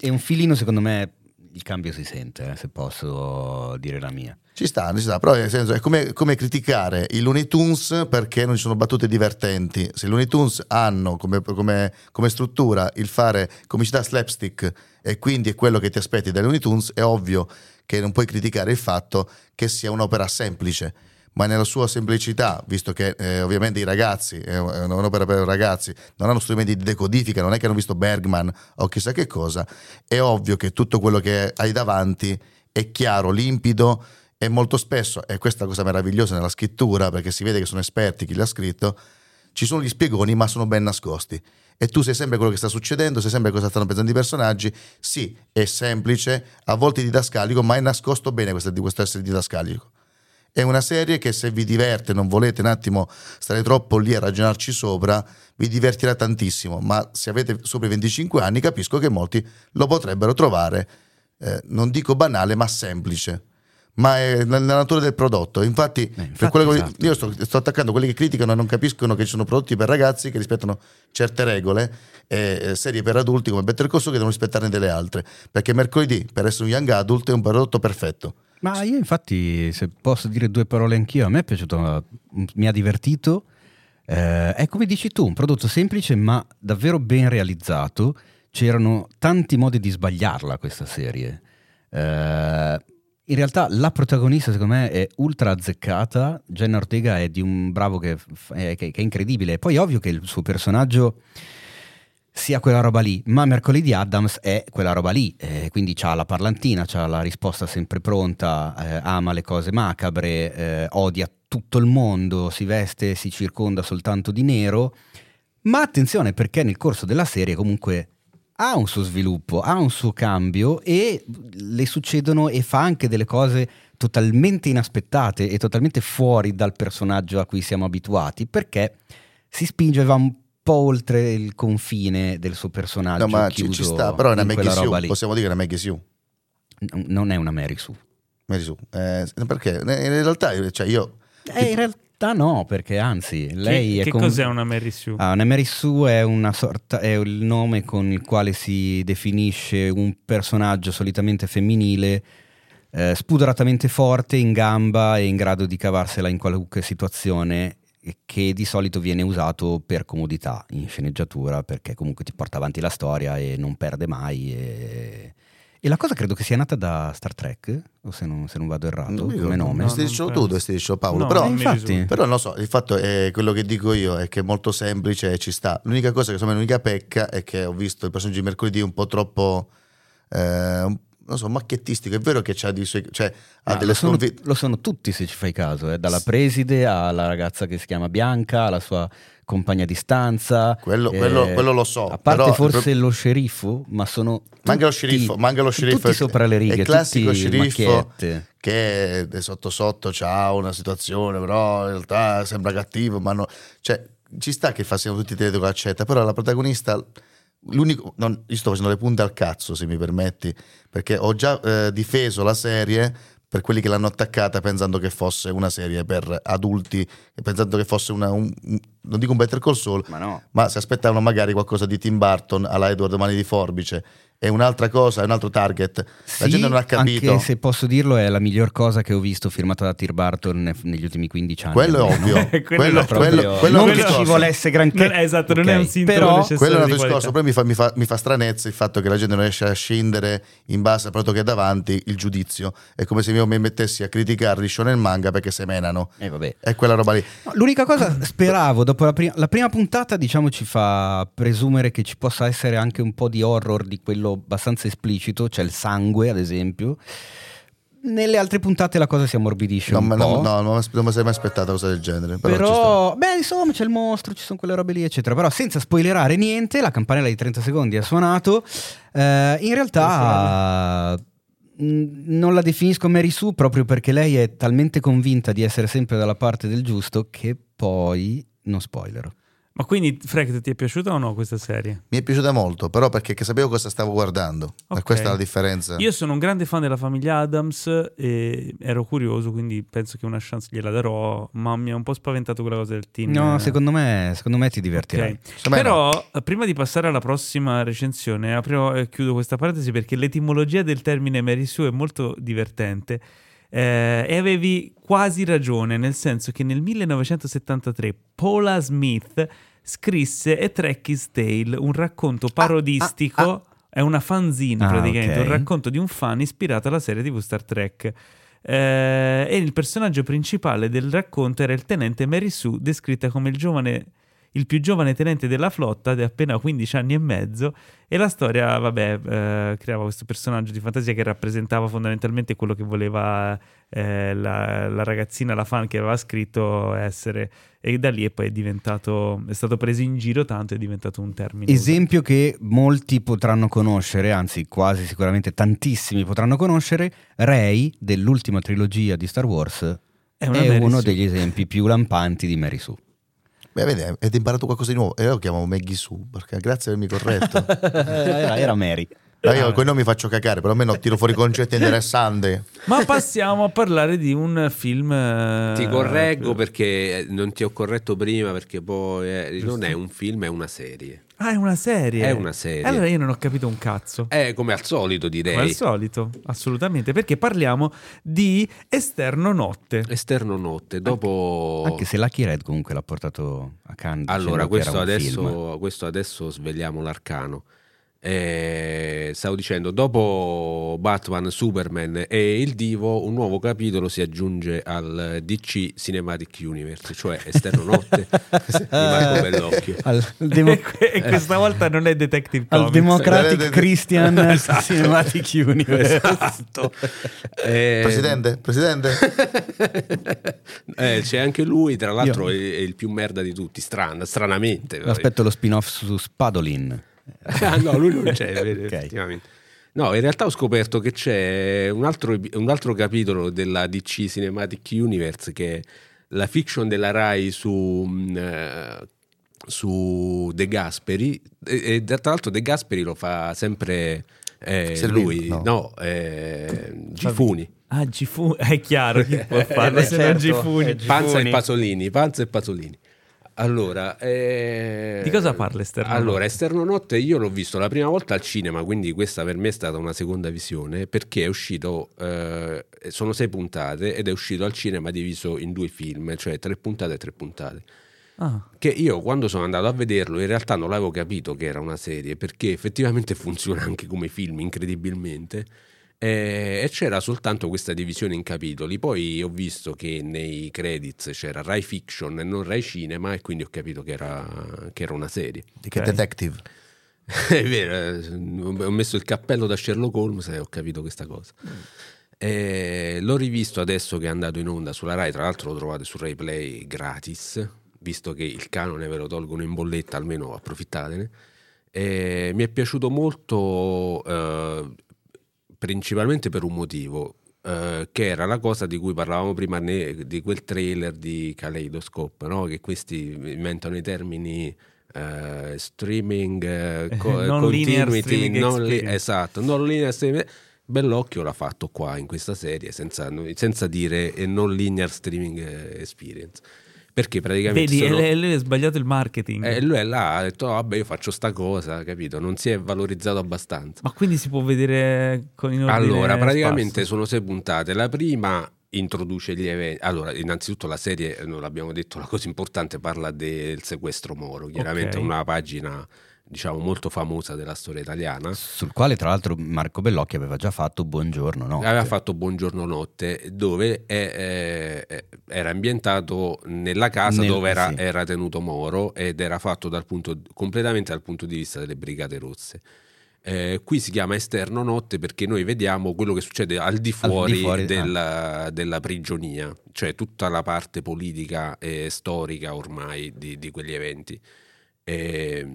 Speaker 2: E un filino, secondo me, il cambio si sente, eh, se posso dire la mia.
Speaker 5: Ci sta, ci sta, però nel senso, è come, come criticare i Looney Tunes perché non ci sono battute divertenti. Se i Looney Tunes hanno come, come- come struttura il fare comicità slapstick e quindi è quello che ti aspetti dai Looney Tunes, è ovvio che non puoi criticare il fatto che sia un'opera semplice. Ma nella sua semplicità, visto che eh, ovviamente i ragazzi, è un- è un'opera per ragazzi, non hanno strumenti di decodifica, non è che hanno visto Bergman o chissà che cosa, è ovvio che tutto quello che hai davanti è chiaro, limpido e molto spesso, e questa è la cosa meravigliosa nella scrittura, perché si vede che sono esperti chi l'ha scritto, ci sono gli spiegoni ma sono ben nascosti. E tu sai sempre quello che sta succedendo, sai sempre cosa stanno pensando i personaggi. Sì, è semplice, a volte didascalico, ma è nascosto bene questo, questo essere didascalico. È una serie che se vi diverte, non volete un attimo stare troppo lì a ragionarci sopra, vi divertirà tantissimo, ma se avete sopra i 25 anni capisco che molti lo potrebbero trovare, eh, non dico banale, ma semplice. Ma è nella natura del prodotto. Infatti, per
Speaker 2: infatti,
Speaker 5: che-
Speaker 2: esatto.
Speaker 5: io sto, sto attaccando quelli che criticano e non capiscono che ci sono prodotti per ragazzi che rispettano certe regole e eh, serie per adulti come Better Call Saul che devono rispettarne delle altre. Perché mercoledì, per essere un young adult, è un prodotto perfetto.
Speaker 2: Ma io infatti, se posso dire due parole anch'io, a me è piaciuto, mi ha divertito. Eh, è come dici tu, un prodotto semplice ma davvero ben realizzato. C'erano tanti modi di sbagliarla questa serie. Eh, in realtà la protagonista secondo me è ultra azzeccata, Jenna Ortega è di un bravo che, è, che- è incredibile. Poi ovvio che il suo personaggio sia quella roba lì, ma mercoledì Adams è quella roba lì, eh, quindi c'ha la parlantina, c'ha la risposta sempre pronta, eh, ama le cose macabre, eh, odia tutto il mondo, si veste, si circonda soltanto di nero, ma attenzione perché nel corso della serie comunque ha un suo sviluppo, ha un suo cambio e le succedono e fa anche delle cose totalmente inaspettate e totalmente fuori dal personaggio a cui siamo abituati, perché si spinge va un po' oltre il confine del suo personaggio.
Speaker 5: No, ma ci, ci sta, però è una Maggie Sue.
Speaker 2: lì.
Speaker 5: Possiamo dire una Maggie Sue.
Speaker 2: N- Non è una Mary Sue.
Speaker 5: Maggie Sue. Eh, perché in realtà, cioè io
Speaker 2: Eh, in realtà no, perché anzi, lei
Speaker 1: che,
Speaker 2: è
Speaker 1: che
Speaker 2: con-
Speaker 1: cos'è una Mary Sue?
Speaker 2: Ah, una Mary Sue è una sorta, è il nome con il quale si definisce un personaggio solitamente femminile, eh, spudoratamente forte, in gamba e in grado di cavarsela in qualunque situazione che di solito viene usato per comodità in sceneggiatura perché comunque ti porta avanti la storia e non perde mai. E, e la cosa credo che sia nata da Star Trek, o se non, se non vado errato,
Speaker 5: Non
Speaker 2: come nome.
Speaker 1: No,
Speaker 5: stai
Speaker 1: penso.
Speaker 5: tu, dicendo Paolo.
Speaker 1: No,
Speaker 5: però,
Speaker 2: infatti.
Speaker 5: però non lo so, il fatto è quello che dico io è che è molto semplice e ci sta. L'unica cosa che me l'unica pecca è che ho visto il personaggio di mercoledì un po' troppo eh, un- non so, macchiettistico. È vero che c'ha dei suoi cioè ha
Speaker 2: Ma
Speaker 5: delle
Speaker 2: lo, sono,
Speaker 5: sconfitte.
Speaker 2: lo sono tutti se ci fai caso, eh, dalla preside alla ragazza che si chiama Bianca, alla sua compagna di stanza.
Speaker 5: Quello-
Speaker 2: eh,
Speaker 5: quello- quello lo so,
Speaker 2: A parte
Speaker 5: però-
Speaker 2: forse lo sceriffo, ma sono
Speaker 5: Ma anche lo sceriffo, ma anche lo sceriffo
Speaker 2: tutti
Speaker 5: è-
Speaker 2: sopra le righe,
Speaker 5: è il classico
Speaker 2: tutti
Speaker 5: sceriffo
Speaker 2: macchiette.
Speaker 5: che è sotto sotto c'ha una situazione, però in realtà sembra cattivo, ma no, cioè ci sta che facciamo tutti i con l'accetta, però la protagonista l'unico non, io sto facendo le punte al cazzo, se mi permetti, perché ho già eh, difeso la serie per quelli che l'hanno attaccata pensando che fosse una serie per adulti e pensando che fosse una un- un- non dico un Better Call Saul,
Speaker 2: Ma no.
Speaker 5: ma si aspettavano magari qualcosa di Tim Burton alla Edward Mani di Forbice è un'altra cosa, è un altro target. La
Speaker 2: Sì,
Speaker 5: gente non ha capito.
Speaker 2: Anche se posso dirlo, è la miglior cosa che ho visto firmata da Tim Burton ne- negli ultimi 15 anni.
Speaker 5: Quello è ovvio.
Speaker 1: Quello
Speaker 5: quello,
Speaker 1: è
Speaker 5: quello,
Speaker 2: proprio-
Speaker 5: quello
Speaker 2: non che ci volesse granché.
Speaker 1: Non- esatto, non è un sintomo
Speaker 2: però-
Speaker 1: necessario.
Speaker 5: Quello è un altro discorso, poi mi fa, mi, fa, mi fa stranezza il fatto che la gente non riesce a scendere in base al prodotto che è davanti il giudizio. È come se io mi mettessi a criticare gli shonen manga perché semenano.
Speaker 2: Eh, vabbè.
Speaker 5: È quella roba lì.
Speaker 2: No, L'unica cosa, speravo, dopo la prima, la prima puntata, diciamo, ci fa presumere che ci possa essere anche un po' di horror di quello abbastanza esplicito, c'è il sangue, ad esempio. Nelle altre puntate la cosa si ammorbidisce
Speaker 5: Non,
Speaker 2: un
Speaker 5: me-
Speaker 2: po'.
Speaker 5: no, no, non mi sarei mai aspettato una cosa del genere. Però.
Speaker 2: Però, beh, insomma, c'è il mostro, ci sono quelle robe lì, eccetera. Però senza spoilerare niente, la campanella di 30 secondi ha suonato. Eh, in realtà mh, non la definisco Mary Sue proprio perché lei è talmente convinta di essere sempre dalla parte del giusto che poi non spoilerò.
Speaker 1: Ma quindi, Frank, ti è piaciuta o no questa serie?
Speaker 5: Mi è piaciuta molto, però perché che sapevo cosa stavo guardando.
Speaker 1: Ok.
Speaker 5: E questa è la differenza.
Speaker 1: Io sono un grande fan della famiglia Adams e ero curioso, quindi penso che una chance gliela darò, ma mi ha un po' spaventato quella cosa del team.
Speaker 2: No,
Speaker 1: eh,
Speaker 2: secondo me, secondo me ti divertirai.
Speaker 1: Ok.
Speaker 5: Secondo me
Speaker 1: Però, eh, prima di passare alla prossima recensione, apro e chiudo questa parentesi perché l'etimologia del termine Mary Sue è molto divertente. Eh, e avevi quasi ragione, nel senso che nel 1973 Paula Smith scrisse A Trekkies Tale, un racconto parodistico, è una fanzine
Speaker 2: Ah,
Speaker 1: praticamente,
Speaker 2: ok.
Speaker 1: un racconto di un fan ispirato alla serie TV Star Trek. Eh, e il personaggio principale del racconto era il tenente Mary Sue, descritta come il giovane il più giovane tenente della flotta di appena 15 anni e mezzo e la storia, vabbè, eh, creava questo personaggio di fantasia che rappresentava fondamentalmente quello che voleva eh, la, la ragazzina, la fan che aveva scritto essere e da lì è poi è diventato, è stato preso in giro tanto è diventato un termine.
Speaker 2: Esempio che molti potranno conoscere, anzi quasi sicuramente tantissimi potranno conoscere, Rey dell'ultima trilogia di Star Wars
Speaker 1: È
Speaker 2: è, uno degli esempi più lampanti di Mary Sue.
Speaker 5: Beh, vedi, avete imparato qualcosa di nuovo. E io lo chiamo Maggie Sue, perché grazie per avermi corretto.
Speaker 2: era, era Mary.
Speaker 5: Ma io con i nomi faccio cacare, però almeno tiro fuori concetti interessanti.
Speaker 1: Ma passiamo a parlare di un film... eh,
Speaker 3: Ti correggo perché non ti ho corretto prima perché poi eh, non è un film, è una serie.
Speaker 1: Ah, è una serie.
Speaker 3: È una serie.
Speaker 1: Allora io non ho capito un cazzo.
Speaker 3: È come al solito direi.
Speaker 1: Come al solito, assolutamente, perché parliamo di Esterno Notte.
Speaker 3: Esterno Notte, dopo...
Speaker 2: Anche se Lucky Red comunque l'ha portato a Cannes.
Speaker 3: Allora, questo adesso, questo adesso svegliamo l'arcano. Eh, stavo dicendo, dopo Batman, Superman e il Divo, un nuovo capitolo si aggiunge al DC Cinematic Universe, cioè Esterno Notte. Bell'occhio.
Speaker 2: Al, demo-
Speaker 1: E que- e questa volta non è Detective
Speaker 2: al
Speaker 1: Comics.
Speaker 2: Democratic
Speaker 5: Vedete-
Speaker 2: Christian
Speaker 3: Esatto.
Speaker 2: Cinematic Universe.
Speaker 3: Esatto. Eh,
Speaker 5: Presidente, presidente.
Speaker 3: eh, c'è anche lui, tra l'altro è, è il più merda di tutti, strana, stranamente.
Speaker 2: Aspetto lo spin-off su Spadolin.
Speaker 3: Ah, no, lui non c'è, vero,
Speaker 2: Ok.
Speaker 3: effettivamente. No, in realtà ho scoperto che c'è un altro, un altro capitolo della DC Cinematic Universe che è la fiction della Rai su, eh, su De Gasperi. E, e tra l'altro De Gasperi lo fa sempre Eh,
Speaker 5: Servino,
Speaker 3: lui,
Speaker 5: no.
Speaker 3: no, eh, Gifuni.
Speaker 1: Ah, Gifu, è chiaro chi può farlo
Speaker 2: Eh,
Speaker 1: se non
Speaker 2: certo,
Speaker 1: Gifuni.
Speaker 2: eh,
Speaker 3: Panza
Speaker 2: Gifuni.
Speaker 3: e Pasolini, Panza e Pasolini. Allora, eh,
Speaker 1: Di cosa parla Esterno
Speaker 3: Allora,
Speaker 1: Notte?
Speaker 3: Esterno Notte io l'ho visto la prima volta al cinema, quindi questa per me è stata una seconda visione, perché è uscito, eh, sono sei puntate ed è uscito al cinema diviso in due film, cioè tre puntate e tre puntate.
Speaker 1: Ah,
Speaker 3: Che io quando sono andato a vederlo in realtà non l'avevo capito che era una serie, perché effettivamente funziona anche come film, incredibilmente. Eh, E c'era soltanto questa divisione in capitoli. Poi ho visto che nei credits c'era Rai Fiction e non Rai Cinema, e quindi ho capito che era, che era una serie.
Speaker 5: Di che
Speaker 1: Ok.
Speaker 5: detective?
Speaker 3: È vero, eh, ho messo il cappello da Sherlock Holmes e ho capito questa cosa. Eh, l'ho rivisto adesso che è andato in onda sulla Rai, tra l'altro lo trovate su Rai Play gratis, visto che il canone ve lo tolgono in bolletta, almeno approfittatene. Eh, mi è piaciuto molto eh, principalmente per un motivo, eh, che era la cosa di cui parlavamo prima ne- di quel trailer di Kaleidoscope, no? che questi inventano i termini eh, streaming, eh, co-
Speaker 1: Non
Speaker 3: continuity,
Speaker 1: streaming
Speaker 3: non li- esatto, non linear streaming. Bellocchio l'ha fatto qua in questa serie senza, senza dire non linear streaming experience. Perché praticamente
Speaker 1: vedi,
Speaker 3: sono-
Speaker 1: lei, lei ha sbagliato il marketing.
Speaker 3: eh, lui è là, ha detto "Oh, vabbè io faccio sta cosa, capito? Non si è valorizzato abbastanza.
Speaker 1: Ma quindi si può vedere con in ordine
Speaker 3: Allora, praticamente
Speaker 1: sparso?
Speaker 3: sono sei puntate. La prima introduce gli eventi. Allora, innanzitutto la serie, eh, non l'abbiamo detto, la cosa importante parla del sequestro Moro, chiaramente
Speaker 1: Ok.
Speaker 3: una pagina diciamo molto famosa della storia italiana.
Speaker 2: Sul quale, tra l'altro, Marco Bellocchi aveva già fatto Buongiorno, no?
Speaker 3: Aveva fatto Buongiorno Notte, dove è- è- era ambientato nella casa
Speaker 2: Nel-
Speaker 3: dove era,
Speaker 2: sì.
Speaker 3: era tenuto Moro ed era fatto dal punto, completamente dal punto di vista delle Brigate Rosse. Eh, qui si chiama esterno notte perché noi vediamo quello che succede al di fuori,
Speaker 2: fuori, ah.
Speaker 3: della, della prigionia, cioè tutta la parte politica e storica ormai di, di quegli eventi. E,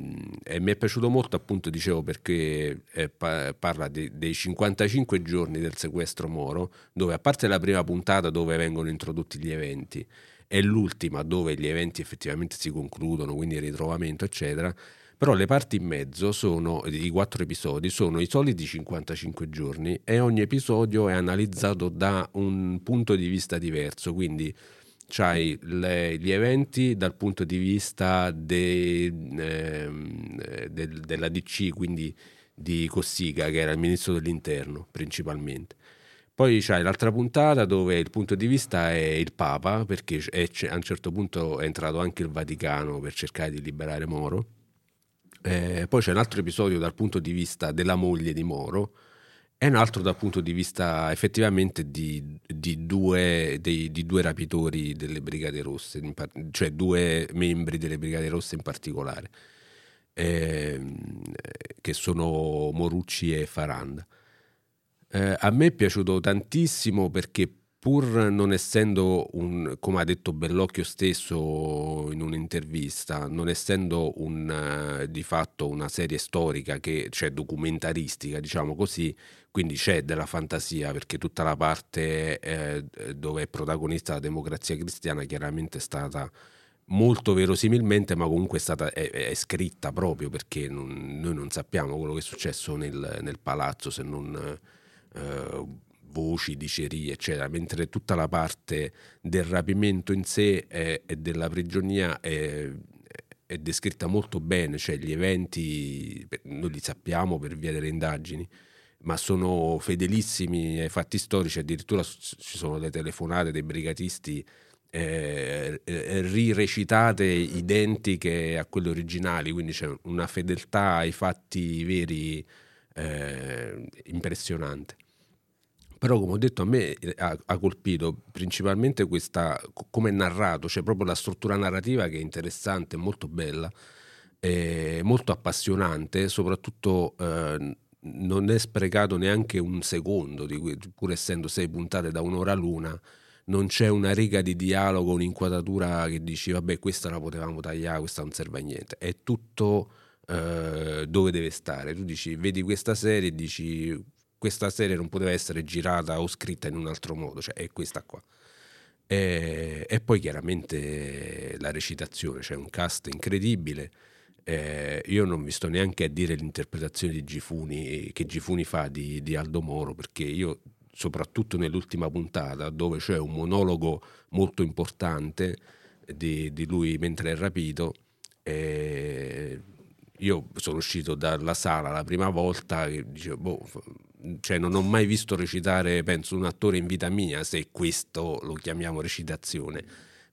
Speaker 3: e mi è piaciuto molto, appunto, dicevo, perché eh, pa- parla di- dei 55 giorni del sequestro Moro, dove a parte la prima puntata dove vengono introdotti gli eventi e l'ultima dove gli eventi effettivamente si concludono, quindi il ritrovamento, eccetera. Però le parti in mezzo sono, i quattro episodi, sono i soliti 55 giorni e ogni episodio è analizzato da un punto di vista diverso, quindi c'hai le- gli eventi dal punto di vista de- eh, del- della DC, quindi di Cossiga, che era il ministro dell'interno principalmente. Poi c'hai l'altra puntata dove il punto di vista è il Papa, perché è- a un certo punto è entrato anche il Vaticano per cercare di liberare Moro. Eh, poi c'è un altro episodio dal punto di vista della moglie di Moro e un altro dal punto di vista effettivamente di, di due, dei- di due rapitori delle Brigate Rosse, par- cioè due membri delle Brigate Rosse in particolare, ehm, che sono Morucci e Faranda. Eh, a me è piaciuto tantissimo perché pur non essendo un, come ha detto Bellocchio stesso in un'intervista, non essendo un, eh, di fatto una serie storica che cioè documentaristica, diciamo così, quindi c'è della fantasia perché tutta la parte eh, dove è protagonista la democrazia cristiana chiaramente è stata molto verosimilmente, ma comunque è, stata, è, è scritta proprio perché non- noi non sappiamo quello che è successo nel, nel palazzo se non eh, voci, dicerie, eccetera, mentre tutta la parte del rapimento in sé e della prigionia è, è descritta molto bene, cioè gli eventi noi li sappiamo per via delle indagini, ma sono fedelissimi ai fatti storici, addirittura ci sono le telefonate dei brigatisti eh, eh, rirecitate identiche a quelle originali, quindi c'è una fedeltà ai fatti veri eh, impressionante. Però, come ho detto, a me eh, ha, ha colpito principalmente questa, co- come è narrato, cioè proprio la struttura narrativa che è interessante, molto bella, eh, molto appassionante, soprattutto eh, non è sprecato neanche un secondo, cui, pur essendo sei puntate da un'ora l'una, non c'è una riga di dialogo, un'inquadratura che dici vabbè questa la potevamo tagliare, questa non serve a niente, è tutto eh, dove deve stare. Tu dici vedi questa serie e dici questa serie non poteva essere girata o scritta in un altro modo, cioè è questa qua. E, poi chiaramente la recitazione, c'è un cast incredibile. Eh, io non mi sto neanche a dire l'interpretazione di Gifuni, che Gifuni fa di, di Aldo Moro, perché io, soprattutto nell'ultima puntata, dove c'è un monologo molto importante di, di lui mentre è rapito, eh, io sono uscito dalla sala la prima volta e dicevo, boh, cioè non ho mai visto recitare, penso, un attore in vita mia, se questo lo chiamiamo recitazione,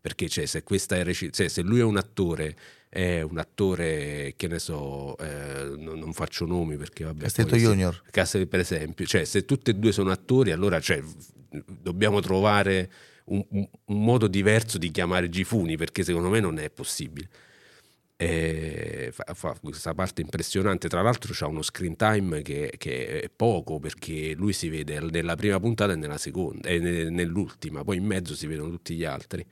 Speaker 3: perché cioè, se, reci- cioè, se lui è un attore è un attore che ne so, eh, non, non, faccio nomi perché vabbè.
Speaker 5: Castetto Junior.
Speaker 3: Se, per esempio, cioè se tutti e due sono attori, allora cioè, dobbiamo trovare un, un, un, modo diverso di chiamare Gifuni perché secondo me non è possibile. E fa, fa, questa parte impressionante. Tra l'altro, c'ha uno screen time che, che, è poco perché lui si vede nella prima puntata e nella seconda, e nell'ultima, poi in mezzo si vedono tutti gli altri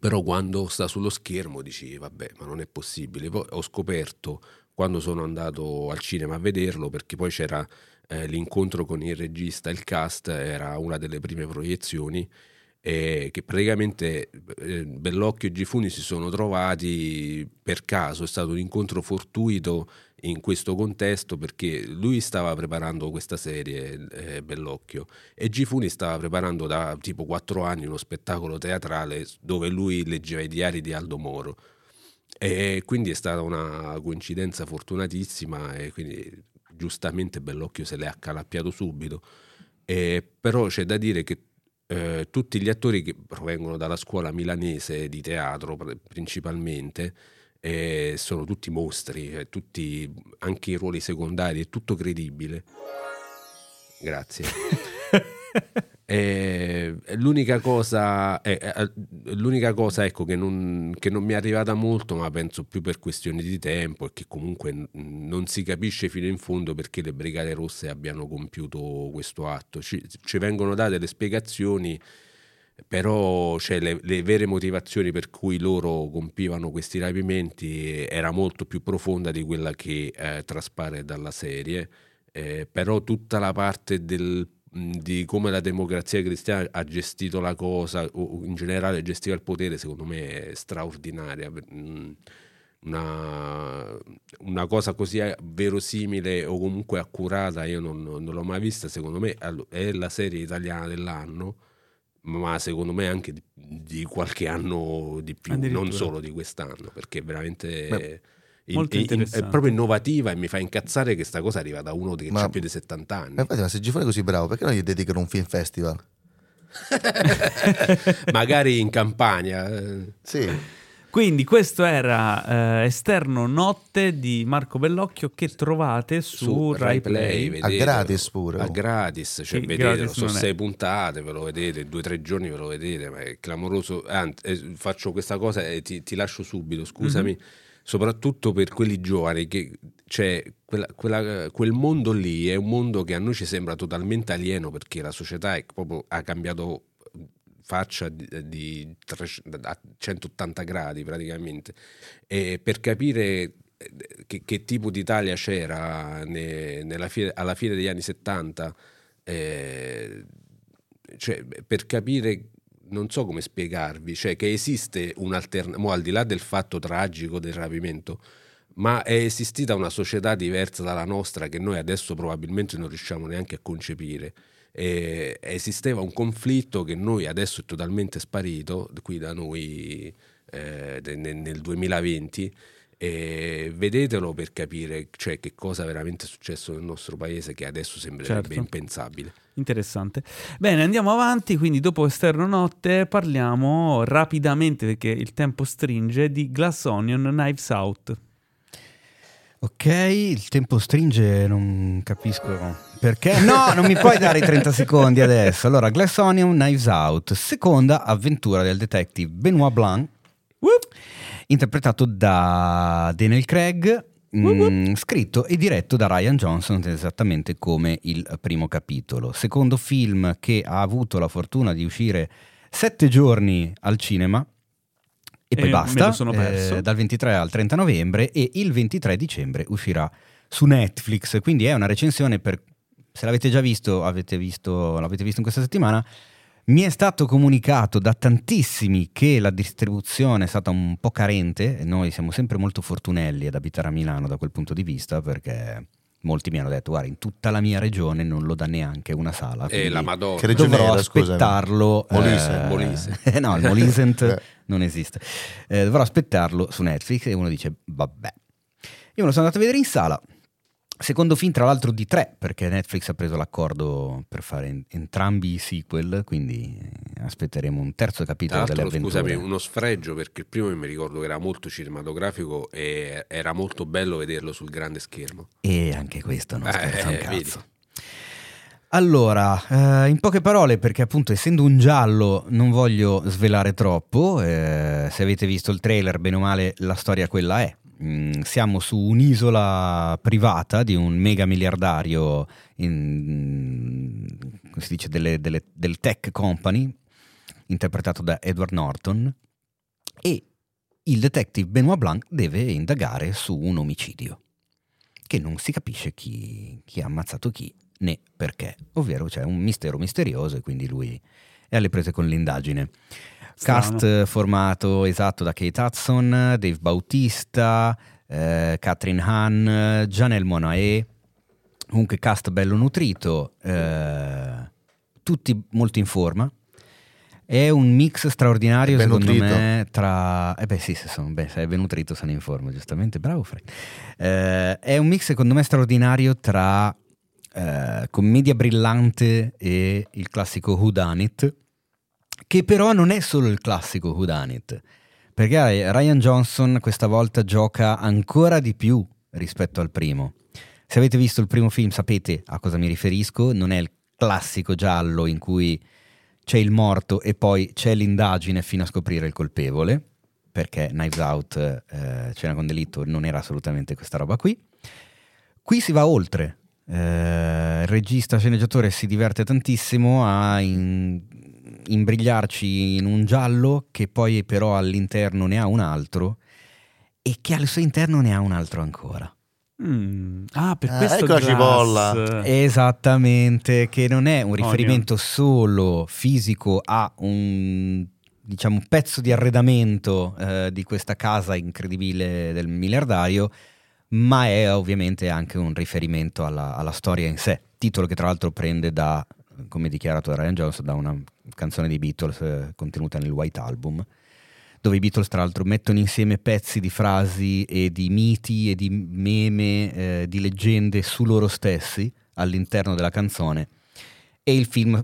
Speaker 3: però quando sta sullo schermo dici vabbè ma non è possibile poi ho scoperto quando sono andato al cinema a vederlo perché poi c'era eh, l'incontro con il regista il cast era una delle prime proiezioni e che praticamente eh, Bellocchio e Gifuni si sono trovati per caso, è stato un incontro fortuito in questo contesto perché lui stava preparando questa serie, eh, Bellocchio, e Gifuni stava preparando da tipo quattro anni uno spettacolo teatrale dove lui leggeva i diari di Aldo Moro. E quindi è stata una coincidenza fortunatissima e quindi giustamente Bellocchio se l'è accalappiato subito. E però c'è da dire che eh, tutti gli attori che provengono dalla scuola milanese di teatro principalmente eh, sono tutti mostri, cioè tutti, anche i ruoli secondari, è tutto credibile. Grazie. Eh, l'unica cosa, eh, eh, l'unica cosa ecco, che, non, che, non, mi è arrivata molto, ma penso più per questioni di tempo, è che comunque non si capisce fino in fondo perché le Brigate Rosse abbiano compiuto questo atto. Ci, ci vengono date le spiegazioni, però cioè, le, le, vere motivazioni per cui loro compivano questi rapimenti era molto più profonda di quella che eh, traspare dalla serie. Eh, però tutta la parte del di come la democrazia cristiana ha gestito la cosa o in generale gestiva il potere secondo me è straordinaria una, una cosa così verosimile o comunque accurata io non, non, l'ho mai vista secondo me è la serie italiana dell'anno ma secondo me anche di, di qualche anno di più non solo di quest'anno perché veramente Beh
Speaker 1: Molto
Speaker 3: in, in, è proprio innovativa e mi fa incazzare che questa cosa arriva da uno che ha più di 70 anni.
Speaker 5: Ma infatti, ma se Gifone è così bravo, perché non gli dedicano un film festival?
Speaker 3: Magari in campagna.
Speaker 5: Sì.
Speaker 1: Quindi questo era eh, Esterno Notte di Marco Bellocchio che trovate su, su Rai Play.
Speaker 5: Play a gratis pure.
Speaker 3: A gratis, cioè sì, vedete, sono sei puntate, ve lo vedete, due o tre giorni ve lo vedete, ma è clamoroso. Anzi, eh, faccio questa cosa e ti, ti lascio subito, scusami. Mm-hmm soprattutto per quelli giovani, che cioè, quella, quella, quel mondo lì è un mondo che a noi ci sembra totalmente alieno perché la società proprio, ha cambiato faccia di, di 300, a 180 gradi praticamente e per capire eh, che, che tipo di Italia c'era ne, fine, alla fine degli anni 70 eh, cioè, per capire non so come spiegarvi, cioè che esiste un'alternativa, al di là del fatto tragico del rapimento, ma è esistita una società diversa dalla nostra che noi adesso probabilmente non riusciamo neanche a concepire. E esisteva un conflitto che noi adesso è totalmente sparito qui da noi eh, nel 2020 e vedetelo per capire cioè, che cosa veramente è successo nel nostro paese che adesso sembrerebbe certo. impensabile.
Speaker 1: Interessante. Bene, andiamo avanti, quindi dopo Esterno Notte parliamo rapidamente, perché il tempo stringe, di Glass Onion Knives Out.
Speaker 2: Ok, il tempo stringe, non capisco perché. No, non mi puoi dare i 30 secondi adesso. Allora, Glass Onion Knives Out, seconda avventura del detective Benoit Blanc. Whoop interpretato da Daniel Craig, Mm, scritto e diretto da Ryan Johnson esattamente come il primo capitolo. Secondo film che ha avuto la fortuna di uscire sette giorni al cinema e, e poi basta, eh, dal 23 al 30 novembre e il 23 dicembre uscirà su Netflix, quindi è una recensione per, se l'avete già visto, avete visto l'avete visto in questa settimana, Mi è stato comunicato da tantissimi che la distribuzione è stata un po' carente. E noi siamo sempre molto fortunelli ad abitare a Milano da quel punto di vista perché molti mi hanno detto guarda in tutta la mia regione non lo dà neanche una sala
Speaker 3: E la Madonna.
Speaker 5: Che regione
Speaker 2: dovrò
Speaker 5: era,
Speaker 2: aspettarlo
Speaker 5: Molise,
Speaker 2: eh,
Speaker 3: Molise.
Speaker 2: no il Molisent
Speaker 5: Eh.
Speaker 2: non esiste Eh, dovrò aspettarlo su Netflix e uno dice vabbè io me lo sono andato a vedere in sala secondo film tra l'altro di tre perché Netflix ha preso l'accordo per fare en- entrambi i sequel quindi eh, aspetteremo un terzo capitolo delle avventure
Speaker 3: scusami, uno sfregio perché il primo mi ricordo che era molto cinematografico e era molto bello vederlo sul grande schermo.
Speaker 2: E anche questo non
Speaker 3: Eh,
Speaker 2: scherza un
Speaker 3: eh,
Speaker 2: cazzo. Allora, eh, in poche parole, perché appunto essendo un giallo non voglio svelare troppo, eh, se avete visto il trailer, bene o male la storia quella è. Mm, siamo su un'isola privata di un mega miliardario, in, come si dice, delle- delle- del tech company, interpretato da Edward Norton, e il detective Benoit Blanc deve indagare su un omicidio che non si capisce chi, chi ha ammazzato chi né perché, ovvero c'è un mistero misterioso e quindi lui è alle prese con l'indagine.
Speaker 1: Strano.
Speaker 2: Cast formato esatto da Kate Hudson, Dave Bautista, eh, Catherine Hahn, Janelle Monae, comunque cast bello nutrito, eh, tutti molto in forma. È un mix straordinario secondo
Speaker 5: nutrito.
Speaker 2: me tra... Eh beh sì, se, sono, beh, se è ben nutrito sono in forma, giustamente, bravo Frank. Eh, è un mix secondo me straordinario tra eh, commedia brillante e il classico Who Done It, che però non è solo il classico Who Done It, perché Ryan Johnson questa volta gioca ancora di più rispetto al primo. Se avete visto il primo film sapete a cosa mi riferisco, non è il classico giallo in cui c'è il morto e poi c'è l'indagine fino a scoprire il colpevole, perché Knives Out, eh, Cena con delitto, non era assolutamente questa roba qui. Qui si va oltre. Eh, il regista sceneggiatore si diverte tantissimo a in- imbrigliarci in un giallo che poi però all'interno ne ha un altro e che al suo interno ne ha un altro ancora.
Speaker 1: Mm. Ah, per
Speaker 5: Ah,
Speaker 1: questo
Speaker 5: ecco cipolla.
Speaker 2: Esattamente, che non è un riferimento solo fisico a un diciamo un pezzo di arredamento eh, di questa casa incredibile del miliardario, ma è ovviamente anche un riferimento alla, alla storia in sé. Titolo che tra l'altro prende da, come dichiarato da Ryan Johnson, da una canzone dei Beatles eh, contenuta nel White Album, dove i Beatles tra l'altro mettono insieme pezzi di frasi e di miti e di meme, eh, di leggende su loro stessi all'interno della canzone e il film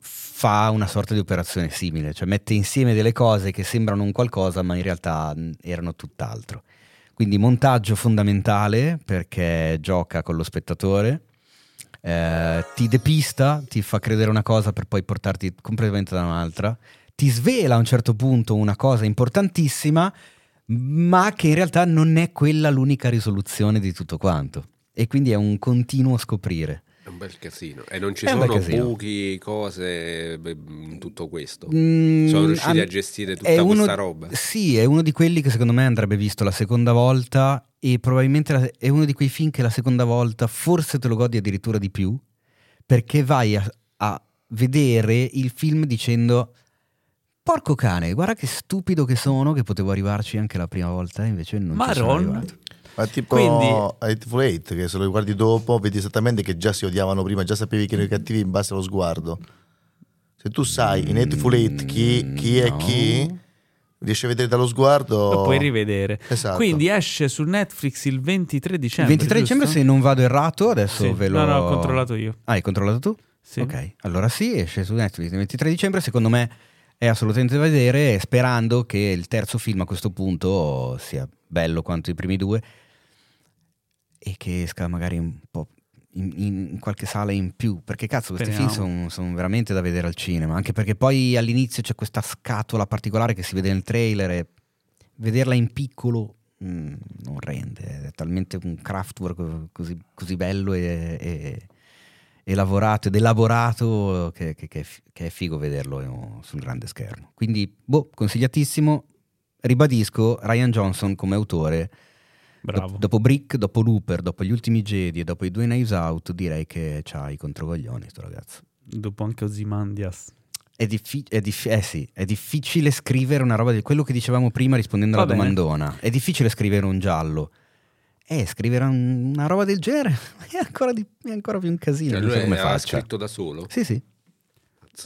Speaker 2: fa una sorta di operazione simile, cioè mette insieme delle cose che sembrano un qualcosa ma in realtà mh, erano tutt'altro. Quindi montaggio fondamentale perché gioca con lo spettatore, eh, ti depista, ti fa credere una cosa per poi portarti completamente da un'altra, ti svela a un certo punto una cosa importantissima, ma che in realtà non è quella l'unica risoluzione di tutto quanto. E quindi è un continuo scoprire.
Speaker 3: È un bel casino. E non ci
Speaker 2: È
Speaker 3: sono buchi, cose in tutto questo.
Speaker 2: Mm,
Speaker 3: Sono riusciti
Speaker 2: an-
Speaker 3: a gestire tutta
Speaker 2: uno-
Speaker 3: questa roba.
Speaker 2: Sì, è uno di quelli che secondo me andrebbe visto la seconda volta e probabilmente è uno di quei film che la seconda volta forse te lo godi addirittura di più perché vai a, a vedere il film dicendo porco cane, guarda che stupido che sono che potevo arrivarci anche la prima volta e invece non ci sono
Speaker 1: Maron.
Speaker 2: arrivato.
Speaker 5: Ma tipo
Speaker 1: Quindi-
Speaker 5: Hateful Eight, che se lo guardi dopo vedi esattamente che già si odiavano prima, già sapevi che erano i cattivi in base allo sguardo. Se tu sai in Hateful Eight chi, chi è
Speaker 2: No.
Speaker 5: chi, riesci a vedere dallo sguardo...
Speaker 1: Lo puoi rivedere.
Speaker 5: Esatto.
Speaker 1: Quindi esce su Netflix il 23
Speaker 2: Il
Speaker 1: dicembre.
Speaker 2: 23 dicembre
Speaker 1: giusto?
Speaker 2: se non vado errato adesso
Speaker 1: Sì.
Speaker 2: ve lo...
Speaker 1: No, no, ho controllato io.
Speaker 2: Ah, hai controllato tu?
Speaker 1: Sì.
Speaker 2: Ok, allora sì, esce su Netflix il 23 dicembre, secondo me è assolutamente da vedere, sperando che il terzo film a questo punto sia bello quanto i primi due e che esca magari un po' in, in qualche sala in più, perché cazzo questi
Speaker 1: Speriamo.
Speaker 2: film sono veramente da vedere al cinema, anche perché poi all'inizio c'è questa scatola particolare che si vede nel trailer e vederla in piccolo mm, non rende, è talmente un craftwork così, così bello e, e- e lavorato ed elaborato che, che- che è che è figo vederlo eh, sul grande schermo. Quindi, boh, consigliatissimo. Ribadisco, Ryan Johnson come autore,
Speaker 1: Bravo.
Speaker 2: dop- dopo Brick, dopo Looper, dopo gli ultimi Jedi e dopo i due Knives Out, direi che c'ha i controcoglioni sto ragazzo.
Speaker 1: Dopo anche Ozymandias.
Speaker 2: È, diffi- è, dif- eh sì, è difficile scrivere una roba di quello che dicevamo prima rispondendo
Speaker 1: Va
Speaker 2: alla
Speaker 1: bene.
Speaker 2: domandona. È difficile scrivere un giallo. Eh, scrivere un- una roba del genere è ancora, di- è ancora più un casino.
Speaker 3: Cioè,
Speaker 2: non so
Speaker 3: lui
Speaker 2: come
Speaker 3: aveva
Speaker 2: faccia.
Speaker 3: scritto da solo.
Speaker 2: Sì, sì.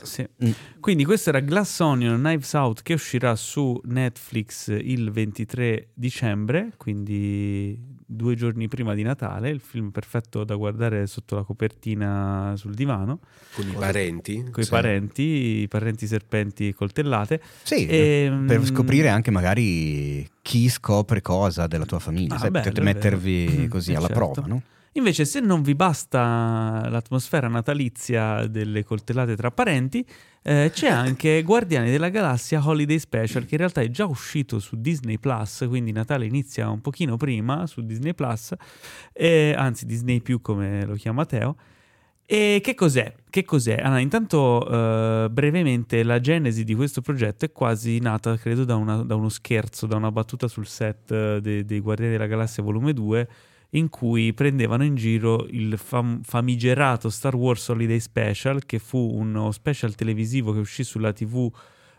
Speaker 1: Sì.
Speaker 2: Mm.
Speaker 1: Quindi questo era Glass Onion Knives Out che uscirà su Netflix il 23 dicembre, quindi due giorni prima di Natale, il film perfetto da guardare sotto la copertina sul divano,
Speaker 3: Con i parenti.
Speaker 1: con i
Speaker 5: Sì.
Speaker 1: parenti, i parenti serpenti coltellate.
Speaker 2: Sì,
Speaker 1: Ehm,
Speaker 2: per scoprire anche magari chi scopre cosa della tua famiglia.
Speaker 1: Ah,
Speaker 2: sai,
Speaker 1: bello,
Speaker 2: mettervi così
Speaker 1: Eh,
Speaker 2: alla
Speaker 1: certo.
Speaker 2: prova, no?
Speaker 1: Invece, se non vi basta l'atmosfera natalizia delle coltellate tra parenti, eh, c'è anche Guardiani della Galassia Holiday Special, che in realtà è già uscito su Disney Plus, quindi Natale inizia un pochino prima su Disney Plus, eh, anzi Disney più come lo chiama Teo. E che cos'è? Che cos'è? Allora, intanto, eh, brevemente, la genesi di questo progetto è quasi nata, credo, da, una- da uno scherzo, da una battuta sul set eh, de- dei Guardiani della Galassia volume 2, in cui prendevano in giro il fam- famigerato Star Wars Holiday Special, che fu uno special televisivo che uscì sulla TV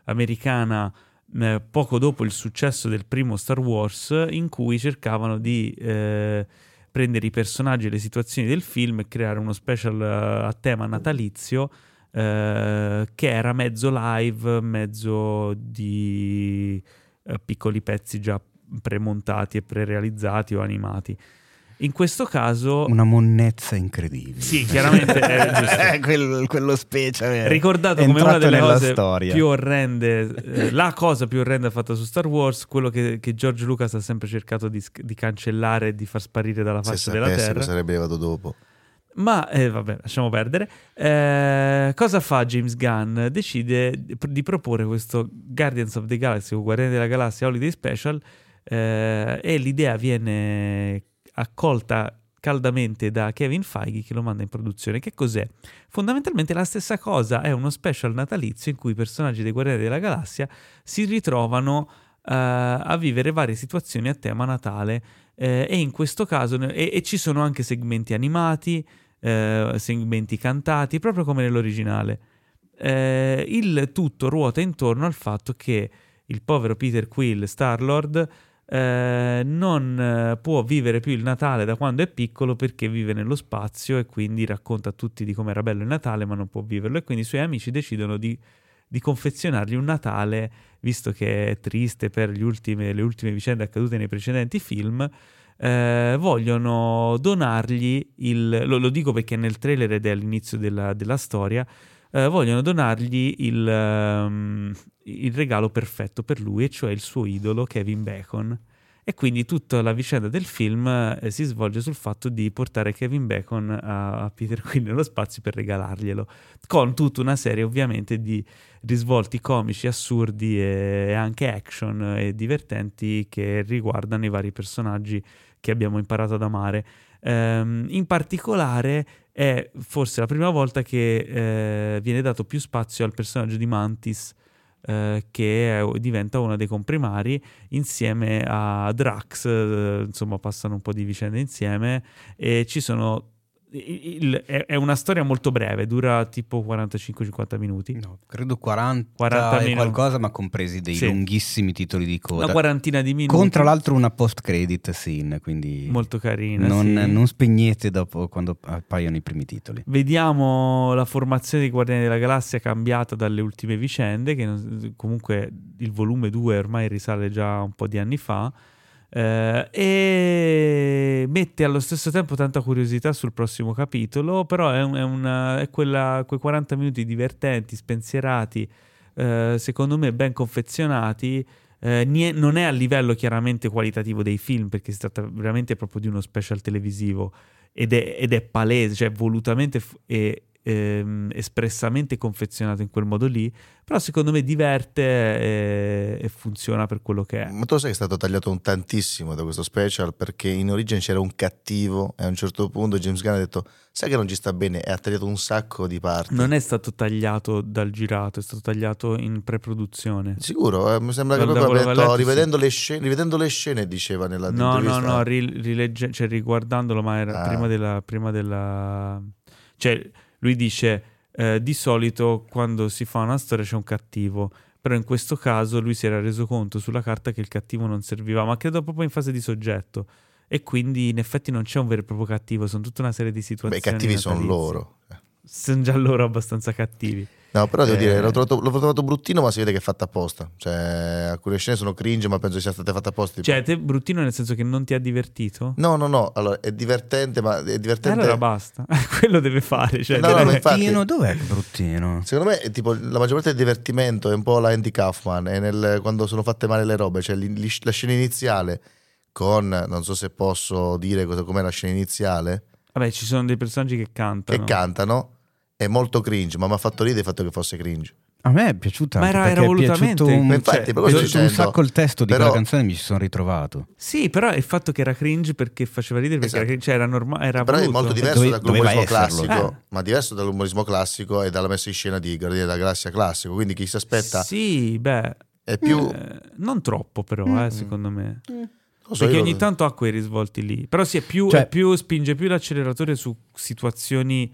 Speaker 1: americana eh, poco dopo il successo del primo Star Wars, in cui cercavano di eh, prendere i personaggi e le situazioni del film e creare uno special eh, a tema natalizio. eh, che era mezzo live, mezzo di eh, piccoli pezzi già premontati e prerealizzati o animati. In questo caso,
Speaker 2: Una monnezza incredibile.
Speaker 1: sì, chiaramente è giusto.
Speaker 2: Eh, quello, quello specie.
Speaker 1: ricordato
Speaker 2: è
Speaker 1: come una delle
Speaker 2: nella
Speaker 1: cose
Speaker 2: storia.
Speaker 1: più orrende, eh, la cosa più orrenda fatta su Star Wars, quello che, che George Lucas ha sempre cercato di, di cancellare e di far sparire dalla
Speaker 5: Se
Speaker 1: faccia della Terra.
Speaker 5: cosa sarebbe arrivato dopo.
Speaker 1: Ma eh, vabbè, lasciamo perdere. Eh, cosa fa James Gunn? Decide di- di proporre questo Guardians of the Galaxy o Guardiani della Galassia Holiday Special eh, e l'idea viene accolta caldamente da Kevin Feige che lo manda in produzione. Che cos'è? Fondamentalmente la stessa cosa, è uno special natalizio in cui i personaggi dei Guardiani della Galassia si ritrovano eh, a vivere varie situazioni a tema Natale eh, e in questo caso e, e ci sono anche segmenti animati, eh, segmenti cantati, proprio come nell'originale. Eh, il tutto ruota intorno al fatto che il povero Peter Quill, Star-Lord, eh, non eh, può vivere più il Natale da quando è piccolo perché vive nello spazio e quindi racconta a tutti di com'era bello il Natale ma non può viverlo. E quindi i suoi amici decidono di, di confezionargli un Natale visto che è triste per ultime- le ultime vicende accadute nei precedenti film eh, vogliono donargli il lo, lo dico perché nel trailer ed è all'inizio della, della storia eh, vogliono donargli il, ehm, il regalo perfetto per lui, e cioè il suo idolo Kevin Bacon. E quindi tutta la vicenda del film eh, si svolge sul fatto di portare Kevin Bacon a, a Peter Quill nello spazio per regalarglielo, con tutta una serie ovviamente di risvolti comici, assurdi e, e anche action e divertenti che riguardano i vari personaggi che abbiamo imparato ad amare. Ehm, in particolare è forse la prima volta che eh, viene dato più spazio al personaggio di Mantis, eh, che è- diventa uno dei comprimari insieme a Drax, eh, insomma passano un po' di vicende insieme e ci sono... il- è, è una storia molto breve, dura tipo 45-50 minuti.
Speaker 2: No, credo 40,
Speaker 1: 40
Speaker 2: e qualcosa, ma compresi dei
Speaker 1: Sì.
Speaker 2: lunghissimi titoli di coda.
Speaker 1: Una quarantina di minuti.
Speaker 2: Con tra l'altro una post-credit scene, quindi
Speaker 1: molto carina.
Speaker 2: non,
Speaker 1: sì.
Speaker 2: non spegnete dopo quando appaiono i primi titoli.
Speaker 1: Vediamo la formazione dei Guardiani della Galassia cambiata dalle ultime vicende, che non- comunque il volume 2 ormai risale già un po' di anni fa, eh, e mette allo stesso tempo tanta curiosità sul prossimo capitolo, però è, è una- è quella- quei 40 minuti divertenti, spensierati, eh, secondo me ben confezionati. eh, nie- non è a livello chiaramente qualitativo dei film, perché si tratta veramente proprio di uno special televisivo ed è, ed è palese, cioè volutamente f- e ehm, espressamente confezionato in quel modo lì, però secondo me diverte e, e funziona per quello che è.
Speaker 5: Ma tu sai che è stato tagliato un tantissimo da questo special perché in origine c'era un cattivo e a un certo punto James Gunn ha detto sai che non ci sta bene e ha tagliato un sacco di parti.
Speaker 1: Non è stato tagliato dal girato, è stato tagliato in pre-produzione.
Speaker 5: Sicuro, eh, mi sembra che proprio abbia detto, rivedendo, le scene, rivedendo le scene diceva nella
Speaker 1: No, no, no, ri- rilegge- cioè, riguardandolo, ma era
Speaker 5: Ah.
Speaker 1: prima della... Prima della... Cioè, lui dice... eh, di solito quando si fa una storia c'è un cattivo. Però in questo caso lui si era reso conto sulla carta che il cattivo non serviva, ma credo proprio in fase di soggetto. E quindi in effetti non c'è un vero e proprio cattivo, sono tutta una serie di
Speaker 5: Beh,
Speaker 1: situazioni.
Speaker 5: i cattivi sono loro.
Speaker 1: Sono già loro abbastanza cattivi.
Speaker 5: No, però devo
Speaker 1: Eh.
Speaker 5: dire, l'ho trovato, l'ho trovato bruttino, ma si vede che è fatta apposta. Cioè, alcune scene sono cringe, ma penso siano state fatte apposta. tipo-
Speaker 1: Cioè, te bruttino nel senso che non ti ha divertito?
Speaker 5: No, no, no, allora è divertente, ma è divertente.
Speaker 1: allora basta, quello deve fare. Cioè,
Speaker 5: No, no,
Speaker 1: deve-
Speaker 5: ma infatti-
Speaker 2: Bruttino, dov'è che bruttino?
Speaker 5: Secondo me, è tipo, la maggior parte del divertimento è un po' la Andy Kaufman, è nel- quando sono fatte male le robe, cioè li- li- la scena iniziale con, non so se posso dire cosa, com'è la scena iniziale,
Speaker 1: Vabbè, ci sono dei personaggi che cantano.
Speaker 5: che cantano, è molto cringe, ma mi ha fatto ridere il fatto che fosse cringe.
Speaker 2: A me è piaciuta.
Speaker 1: Ma era- era
Speaker 2: è
Speaker 1: volutamente-
Speaker 2: un,
Speaker 5: Ma infatti,
Speaker 1: cioè,
Speaker 2: è piaciuto un
Speaker 5: dicendo-
Speaker 2: sacco il testo di
Speaker 5: però-
Speaker 2: quella canzone mi ci sono ritrovato.
Speaker 1: Sì, però il fatto che era cringe perché faceva ridere, perché
Speaker 5: Esatto.
Speaker 1: era, cringe, cioè era normale, era
Speaker 5: Però è
Speaker 1: voluto.
Speaker 5: molto diverso
Speaker 2: Dove-
Speaker 5: dall'umorismo classico,
Speaker 1: Eh.
Speaker 5: ma diverso dall'umorismo classico e dalla messa in scena di Guardiani della Galassia classico, quindi chi si aspetta
Speaker 1: Sì, beh,
Speaker 5: è più...
Speaker 1: eh, non troppo però,
Speaker 2: Mm.
Speaker 1: eh, secondo me.
Speaker 5: so,
Speaker 1: Perché ogni tanto ha quei risvolti lì. Però sì, è più,
Speaker 2: Cioè-
Speaker 1: è più- spinge più l'acceleratore su situazioni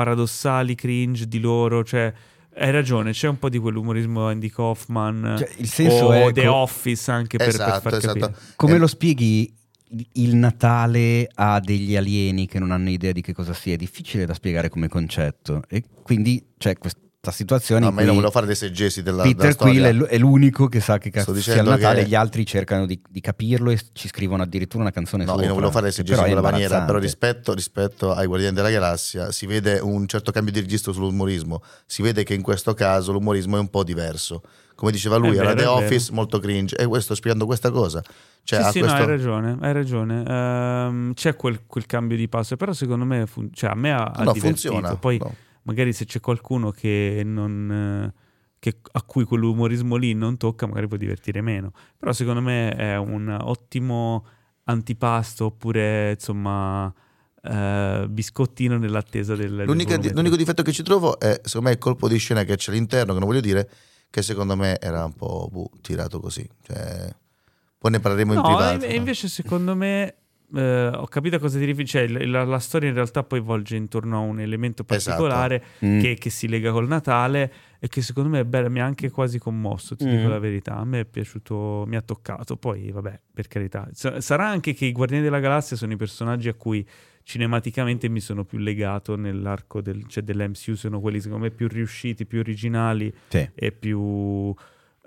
Speaker 1: paradossali, cringe di loro. Cioè, hai ragione, c'è un po' di quell'umorismo Andy Kaufman
Speaker 2: Cioè, il senso
Speaker 1: o
Speaker 2: è
Speaker 1: The
Speaker 2: co-
Speaker 1: Office anche per, per
Speaker 5: Esatto,
Speaker 1: far
Speaker 5: esatto.
Speaker 1: capire.
Speaker 2: Come
Speaker 5: Eh,
Speaker 2: lo spieghi il Natale a degli alieni che non hanno idea di che cosa sia? È difficile da spiegare come concetto. E quindi c'è questa situazione
Speaker 5: No, ma io non volevo fare dei seggesi della,
Speaker 2: Peter
Speaker 5: della storia.
Speaker 2: Quill è l'unico che sa che cazzo sia il Natale,
Speaker 5: che-
Speaker 2: gli altri cercano di, di capirlo e ci scrivono addirittura una canzone
Speaker 5: No,
Speaker 2: sopra.
Speaker 5: io non volevo fare dei seggesi in quella maniera, però rispetto, rispetto ai Guardiani della Galassia si vede un certo cambio di registro sull'umorismo. Si vede che in questo caso l'umorismo è un po' diverso. Come diceva lui,
Speaker 1: È
Speaker 5: era
Speaker 1: vero,
Speaker 5: The
Speaker 1: vero.
Speaker 5: Office molto cringe. E questo sto spiegando questa cosa. Cioè,
Speaker 1: sì,
Speaker 5: ha
Speaker 1: sì,
Speaker 5: questo...
Speaker 1: no, hai ragione, hai ragione. Ehm, c'è quel, quel cambio di passo, però secondo me, fun- cioè, a me ha, ha
Speaker 5: no,
Speaker 1: divertito.
Speaker 5: funziona.
Speaker 1: Poi
Speaker 5: no.
Speaker 1: Magari se c'è qualcuno che non... eh, che- a cui quell'umorismo lì non tocca, magari può divertire meno. Però secondo me è un ottimo antipasto oppure insomma eh, biscottino nell'attesa del... del
Speaker 5: L'unica-
Speaker 1: volume
Speaker 5: l'unico difetto che ci trovo è, secondo me, il colpo di scena che c'è all'interno, che non voglio dire, che secondo me era un po' boh, tirato così. Cioè, poi ne parleremo in
Speaker 1: No,
Speaker 5: privato.
Speaker 1: e invece secondo me eh, ho capito a cosa ti riferisci. Cioè, la, la storia in realtà poi volge intorno a un elemento
Speaker 5: Esatto.
Speaker 1: particolare
Speaker 2: Mm.
Speaker 1: che, che si lega col Natale e che secondo me è bello, mi ha anche quasi commosso, ti
Speaker 2: Mm.
Speaker 1: dico la verità. A me è piaciuto, mi ha toccato. Poi, vabbè, per carità. Sa- Sarà anche che i Guardiani della Galassia sono i personaggi a cui cinematicamente mi sono più legato nell'arco del, cioè dell'MCU, sono quelli secondo me più riusciti, più originali
Speaker 2: Sì.
Speaker 1: e più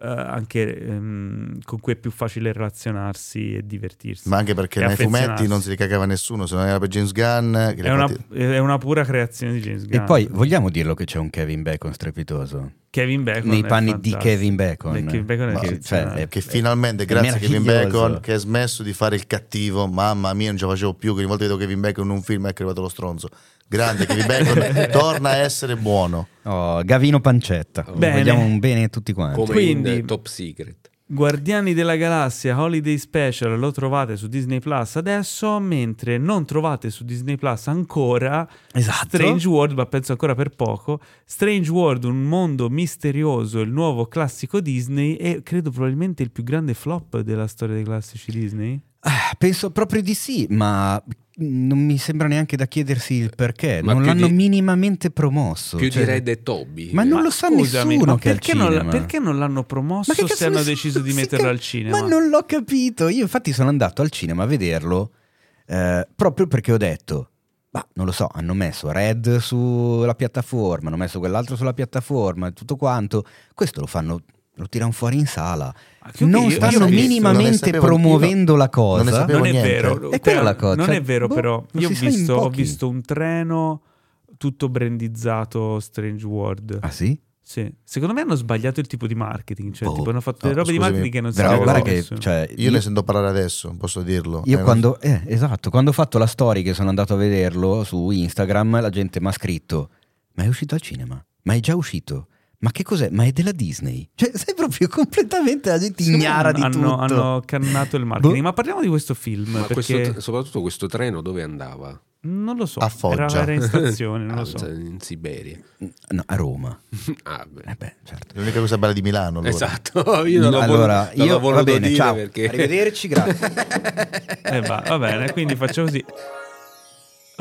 Speaker 1: anche ehm, con cui è più facile relazionarsi e divertirsi.
Speaker 5: Ma anche perché nei fumetti non si ricagava nessuno, se non era per James Gunn. Che
Speaker 1: È una, è una pura creazione di James Gunn.
Speaker 2: E poi vogliamo dirlo che c'è un Kevin Bacon strepitoso?
Speaker 1: Kevin Bacon
Speaker 2: Nei panni di. Kevin Bacon.
Speaker 1: Kevin Bacon è
Speaker 5: Ma-
Speaker 1: eccezionale.
Speaker 2: cioè, è-
Speaker 5: che finalmente,
Speaker 2: è
Speaker 5: grazie a Kevin. Bacon, che ha smesso di fare il cattivo. Mamma mia, non ce la facevo più. Che ogni volta che vedo Kevin Bacon in un film è arrivato lo stronzo. Grande Kevin Bacon, torna a essere buono.
Speaker 2: Oh, Gavino Pancetta.
Speaker 1: Bene.
Speaker 2: Vogliamo un bene a tutti quanti.
Speaker 3: Come
Speaker 1: Quindi-
Speaker 3: in Top Secret.
Speaker 1: Guardiani della Galassia Holiday Special lo trovate su Disney Plus adesso, mentre non trovate su Disney Plus ancora
Speaker 2: Esatto.
Speaker 1: Strange World, ma penso ancora per poco. Strange World, un mondo misterioso, il nuovo classico Disney e credo probabilmente il più grande flop della storia dei classici Disney.
Speaker 2: Ah, penso proprio di sì, ma non mi sembra neanche da chiedersi il perché.
Speaker 3: Ma
Speaker 2: non l'hanno
Speaker 3: di-
Speaker 2: minimamente promosso.
Speaker 3: Più
Speaker 2: cioè-
Speaker 3: di Red e Toby.
Speaker 2: Ma non
Speaker 1: Ma
Speaker 2: lo sa
Speaker 1: scusami,
Speaker 2: nessuno
Speaker 1: perché non, perché non l'hanno promosso
Speaker 2: Ma
Speaker 1: se hanno
Speaker 2: ne-
Speaker 1: deciso di metterlo
Speaker 2: che-
Speaker 1: al cinema?
Speaker 2: Ma non l'ho capito. Io infatti sono andato al cinema a vederlo eh, proprio perché ho detto, ma non lo so, hanno messo Red sulla piattaforma, hanno messo quell'altro sulla piattaforma e tutto quanto. Questo lo fanno, lo tirano fuori in sala.
Speaker 1: Ah,
Speaker 2: non
Speaker 1: io-
Speaker 2: stanno
Speaker 1: io visto-
Speaker 5: non
Speaker 2: minimamente
Speaker 5: sapevo-
Speaker 2: promuovendo
Speaker 5: io
Speaker 2: la
Speaker 5: non
Speaker 2: cosa.
Speaker 5: ne sapevo
Speaker 1: non è
Speaker 5: niente.
Speaker 1: vero,
Speaker 2: È quella la cosa,
Speaker 1: Non
Speaker 2: cioè,
Speaker 1: è vero,
Speaker 2: boh,
Speaker 1: però. Io ho visto, ho visto un treno tutto brandizzato Strange World.
Speaker 2: Ah sì?
Speaker 1: Sì. Secondo me hanno sbagliato il tipo di marketing. Cioè,
Speaker 2: Boh.
Speaker 1: tipo, hanno fatto
Speaker 5: No,
Speaker 1: delle robe di
Speaker 5: scusami.
Speaker 1: marketing che non si
Speaker 2: guarda che cioè,
Speaker 5: Io ne sento parlare adesso, posso dirlo.
Speaker 2: Io
Speaker 5: Eh,
Speaker 2: quando, eh, esatto, quando ho fatto la story che sono andato a vederlo su Instagram, la gente mi ha scritto: Ma è uscito al cinema? Ma è già uscito? Ma che cos'è? Ma è della Disney? Cioè, sei proprio completamente la gente
Speaker 1: me
Speaker 2: ignara di
Speaker 1: hanno,
Speaker 2: tutto.
Speaker 1: hanno cannato il marketing.
Speaker 2: Boh.
Speaker 1: Ma parliamo di questo film.
Speaker 3: Ma
Speaker 1: perché
Speaker 3: questo- soprattutto questo treno dove andava?
Speaker 1: non lo so.
Speaker 5: A Foggia.
Speaker 1: Era, era in stazione, non
Speaker 3: Ah,
Speaker 1: lo so.
Speaker 3: In Siberia.
Speaker 2: No, a Roma.
Speaker 3: Ah, beh.
Speaker 2: Eh beh, certo.
Speaker 5: L'unica cosa bella di Milano. Allora.
Speaker 3: Esatto, io non l'ho
Speaker 2: allora,
Speaker 3: volu- non
Speaker 2: io
Speaker 3: l'ho
Speaker 2: va
Speaker 3: voluto
Speaker 2: bene,
Speaker 3: dire
Speaker 2: ciao.
Speaker 3: perché...
Speaker 2: Arrivederci, grazie.
Speaker 1: Eh, va, va bene, quindi faccio così.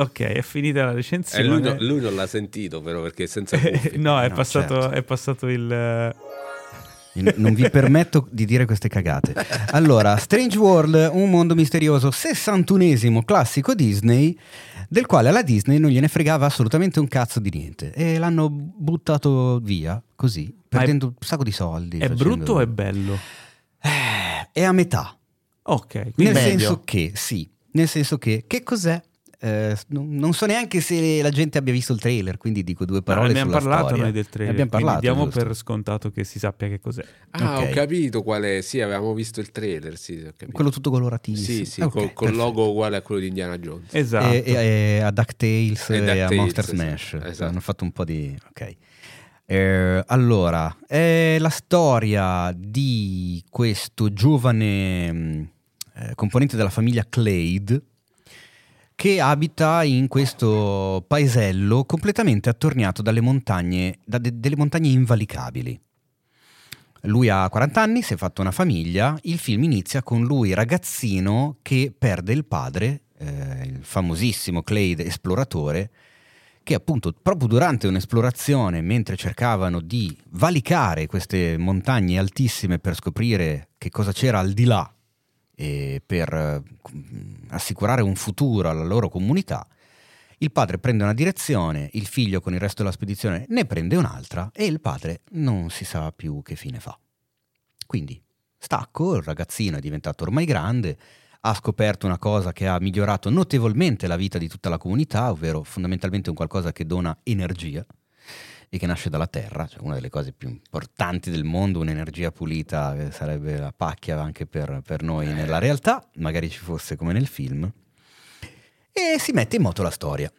Speaker 1: Ok, è finita la recensione.
Speaker 3: Eh, lui, no- lui non l'ha sentito però perché senza cuffie.
Speaker 1: no, è,
Speaker 2: No,
Speaker 1: passato,
Speaker 2: certo.
Speaker 1: è passato il...
Speaker 2: Io Non vi permetto di dire queste cagate. Allora, Strange World, un mondo misterioso, 61esimo classico Disney, del quale alla Disney non gliene fregava assolutamente un cazzo di niente. E l'hanno buttato via, così,
Speaker 1: Ma è-
Speaker 2: perdendo un sacco di soldi.
Speaker 1: È
Speaker 2: facendo-
Speaker 1: brutto o è bello?
Speaker 2: Eh, È a metà.
Speaker 1: Ok, quindi
Speaker 2: Nel
Speaker 5: medio.
Speaker 2: senso che, sì, nel senso che, che cos'è? Eh, non, so neanche se la gente abbia visto il trailer, quindi dico due parole
Speaker 1: ne abbiamo
Speaker 2: sulla
Speaker 1: parlato
Speaker 2: storia.
Speaker 1: noi del trailer.
Speaker 2: Ne parlato,
Speaker 1: diamo
Speaker 2: giusto?
Speaker 1: per scontato che si sappia che cos'è.
Speaker 3: Ah,
Speaker 2: Ok.
Speaker 3: ho capito qual è. Sì, avevamo visto il trailer. Sì.
Speaker 2: Quello tutto coloratissimo.
Speaker 3: Sì, sì,
Speaker 2: Ok,
Speaker 3: col, col
Speaker 2: perfetto.
Speaker 3: logo uguale a quello di Indiana Jones.
Speaker 1: Esatto.
Speaker 2: e, e- e a DuckTales
Speaker 3: E
Speaker 2: e, a
Speaker 3: DuckTales,
Speaker 2: Monster
Speaker 3: esatto,
Speaker 2: Smash.
Speaker 3: esatto.
Speaker 2: Hanno fatto un po' di... Ok. Eh, allora, è la storia di questo giovane mh, eh, componente della famiglia Clade che abita in questo paesello completamente attorniato dalle montagne, da de- delle montagne invalicabili. Lui ha 40 anni, si è fatto una famiglia, il film inizia con lui ragazzino che perde il padre, eh, il famosissimo Clade esploratore, che appunto proprio durante un'esplorazione, mentre cercavano di valicare queste montagne altissime per scoprire che cosa c'era al di là per eh, assicurare un futuro alla loro comunità, il padre prende una direzione, il figlio con il resto della spedizione ne prende un'altra e il padre non si sa più che fine fa. Quindi stacco, il ragazzino è diventato ormai grande, ha scoperto una cosa che ha migliorato notevolmente la vita di tutta la comunità, ovvero fondamentalmente un qualcosa che dona energia e che nasce dalla terra, cioè una delle cose più importanti del mondo, un'energia pulita che sarebbe la pacchia anche per, per noi nella realtà, magari ci fosse come nel film, e si mette in moto la storia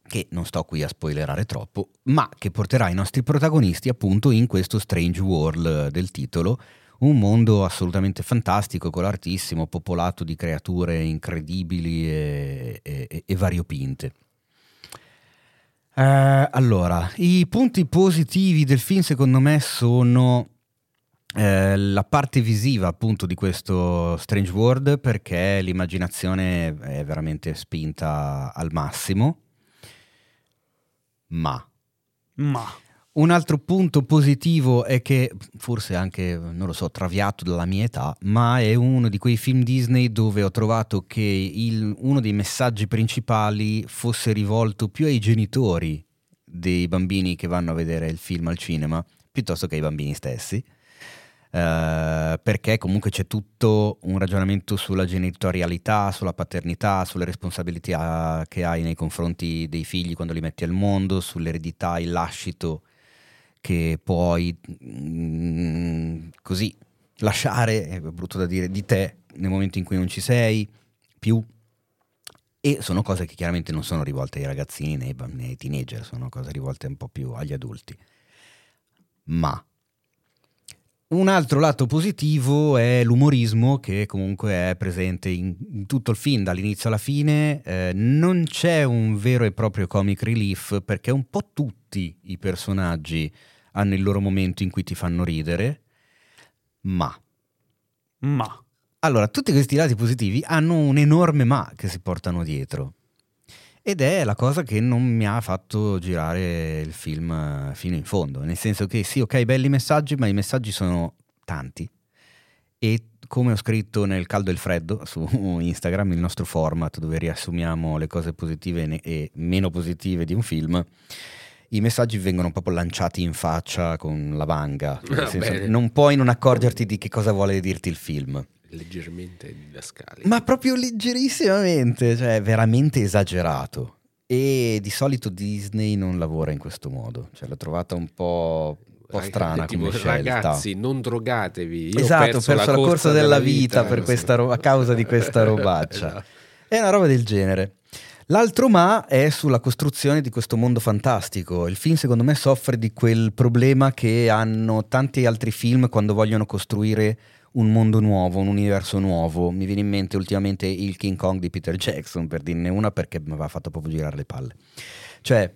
Speaker 2: che non sto qui a spoilerare troppo, ma che porterà i nostri protagonisti appunto in questo Strange World del titolo, un mondo assolutamente fantastico, coloratissimo, popolato di creature incredibili e, e- e variopinte. Eh, allora, i punti positivi del film secondo me sono eh, la parte visiva appunto di questo Strange World perché l'immaginazione è veramente spinta al massimo. Ma
Speaker 1: Ma
Speaker 2: un altro punto positivo è che, forse anche, non lo so, traviato dalla mia età, ma è uno di quei film Disney dove ho trovato che il- uno dei messaggi principali fosse rivolto più ai genitori dei bambini che vanno a vedere il film al cinema, piuttosto che ai bambini stessi. Eh, perché comunque c'è tutto un ragionamento sulla genitorialità, sulla paternità, sulle responsabilità che hai nei confronti dei figli quando li metti al mondo, sull'eredità, il lascito che puoi mm, così lasciare, è brutto da dire, di te nel momento in cui non ci sei più. E sono cose che chiaramente non sono rivolte ai ragazzini né ai, teenager, sono cose rivolte un po' più agli adulti. Ma un altro lato positivo è l'umorismo che comunque è presente in, in tutto il film, dall'inizio alla fine. Eh, non c'è un vero e proprio comic relief perché un po' tutti i personaggi hanno il loro momento in cui ti fanno ridere, ma
Speaker 1: ma
Speaker 2: allora, tutti questi lati positivi hanno un enorme ma che si portano dietro. Ed è la cosa che non mi ha fatto girare il film fino in fondo. Nel senso che sì, ok, belli messaggi, ma i messaggi sono tanti. E come ho scritto nel caldo e il freddo su Instagram, il nostro format dove riassumiamo le cose positive e meno positive di un film, i messaggi vengono proprio lanciati in faccia con la vanga.
Speaker 3: Ah,
Speaker 2: senso, non puoi non accorgerti di che cosa vuole dirti il film.
Speaker 3: Leggermente didascali.
Speaker 2: Ma proprio leggerissimamente, cioè veramente esagerato. E di solito Disney non lavora in questo modo, cioè l'ho trovata un po', po' strana
Speaker 3: tipo,
Speaker 2: come scelta.
Speaker 3: Ragazzi, non drogatevi. Io
Speaker 2: esatto,
Speaker 3: ho perso,
Speaker 2: la, corsa della vita, per questa ro- a causa di questa robaccia.
Speaker 3: Esatto.
Speaker 2: È una roba del genere. L'altro ma è sulla costruzione di questo mondo fantastico. Il film secondo me soffre di quel problema che hanno tanti altri film quando vogliono costruire un mondo nuovo, un universo nuovo. Mi viene in mente ultimamente il King Kong di Peter Jackson, per dirne una, perché mi aveva fatto proprio girare le palle. Cioè,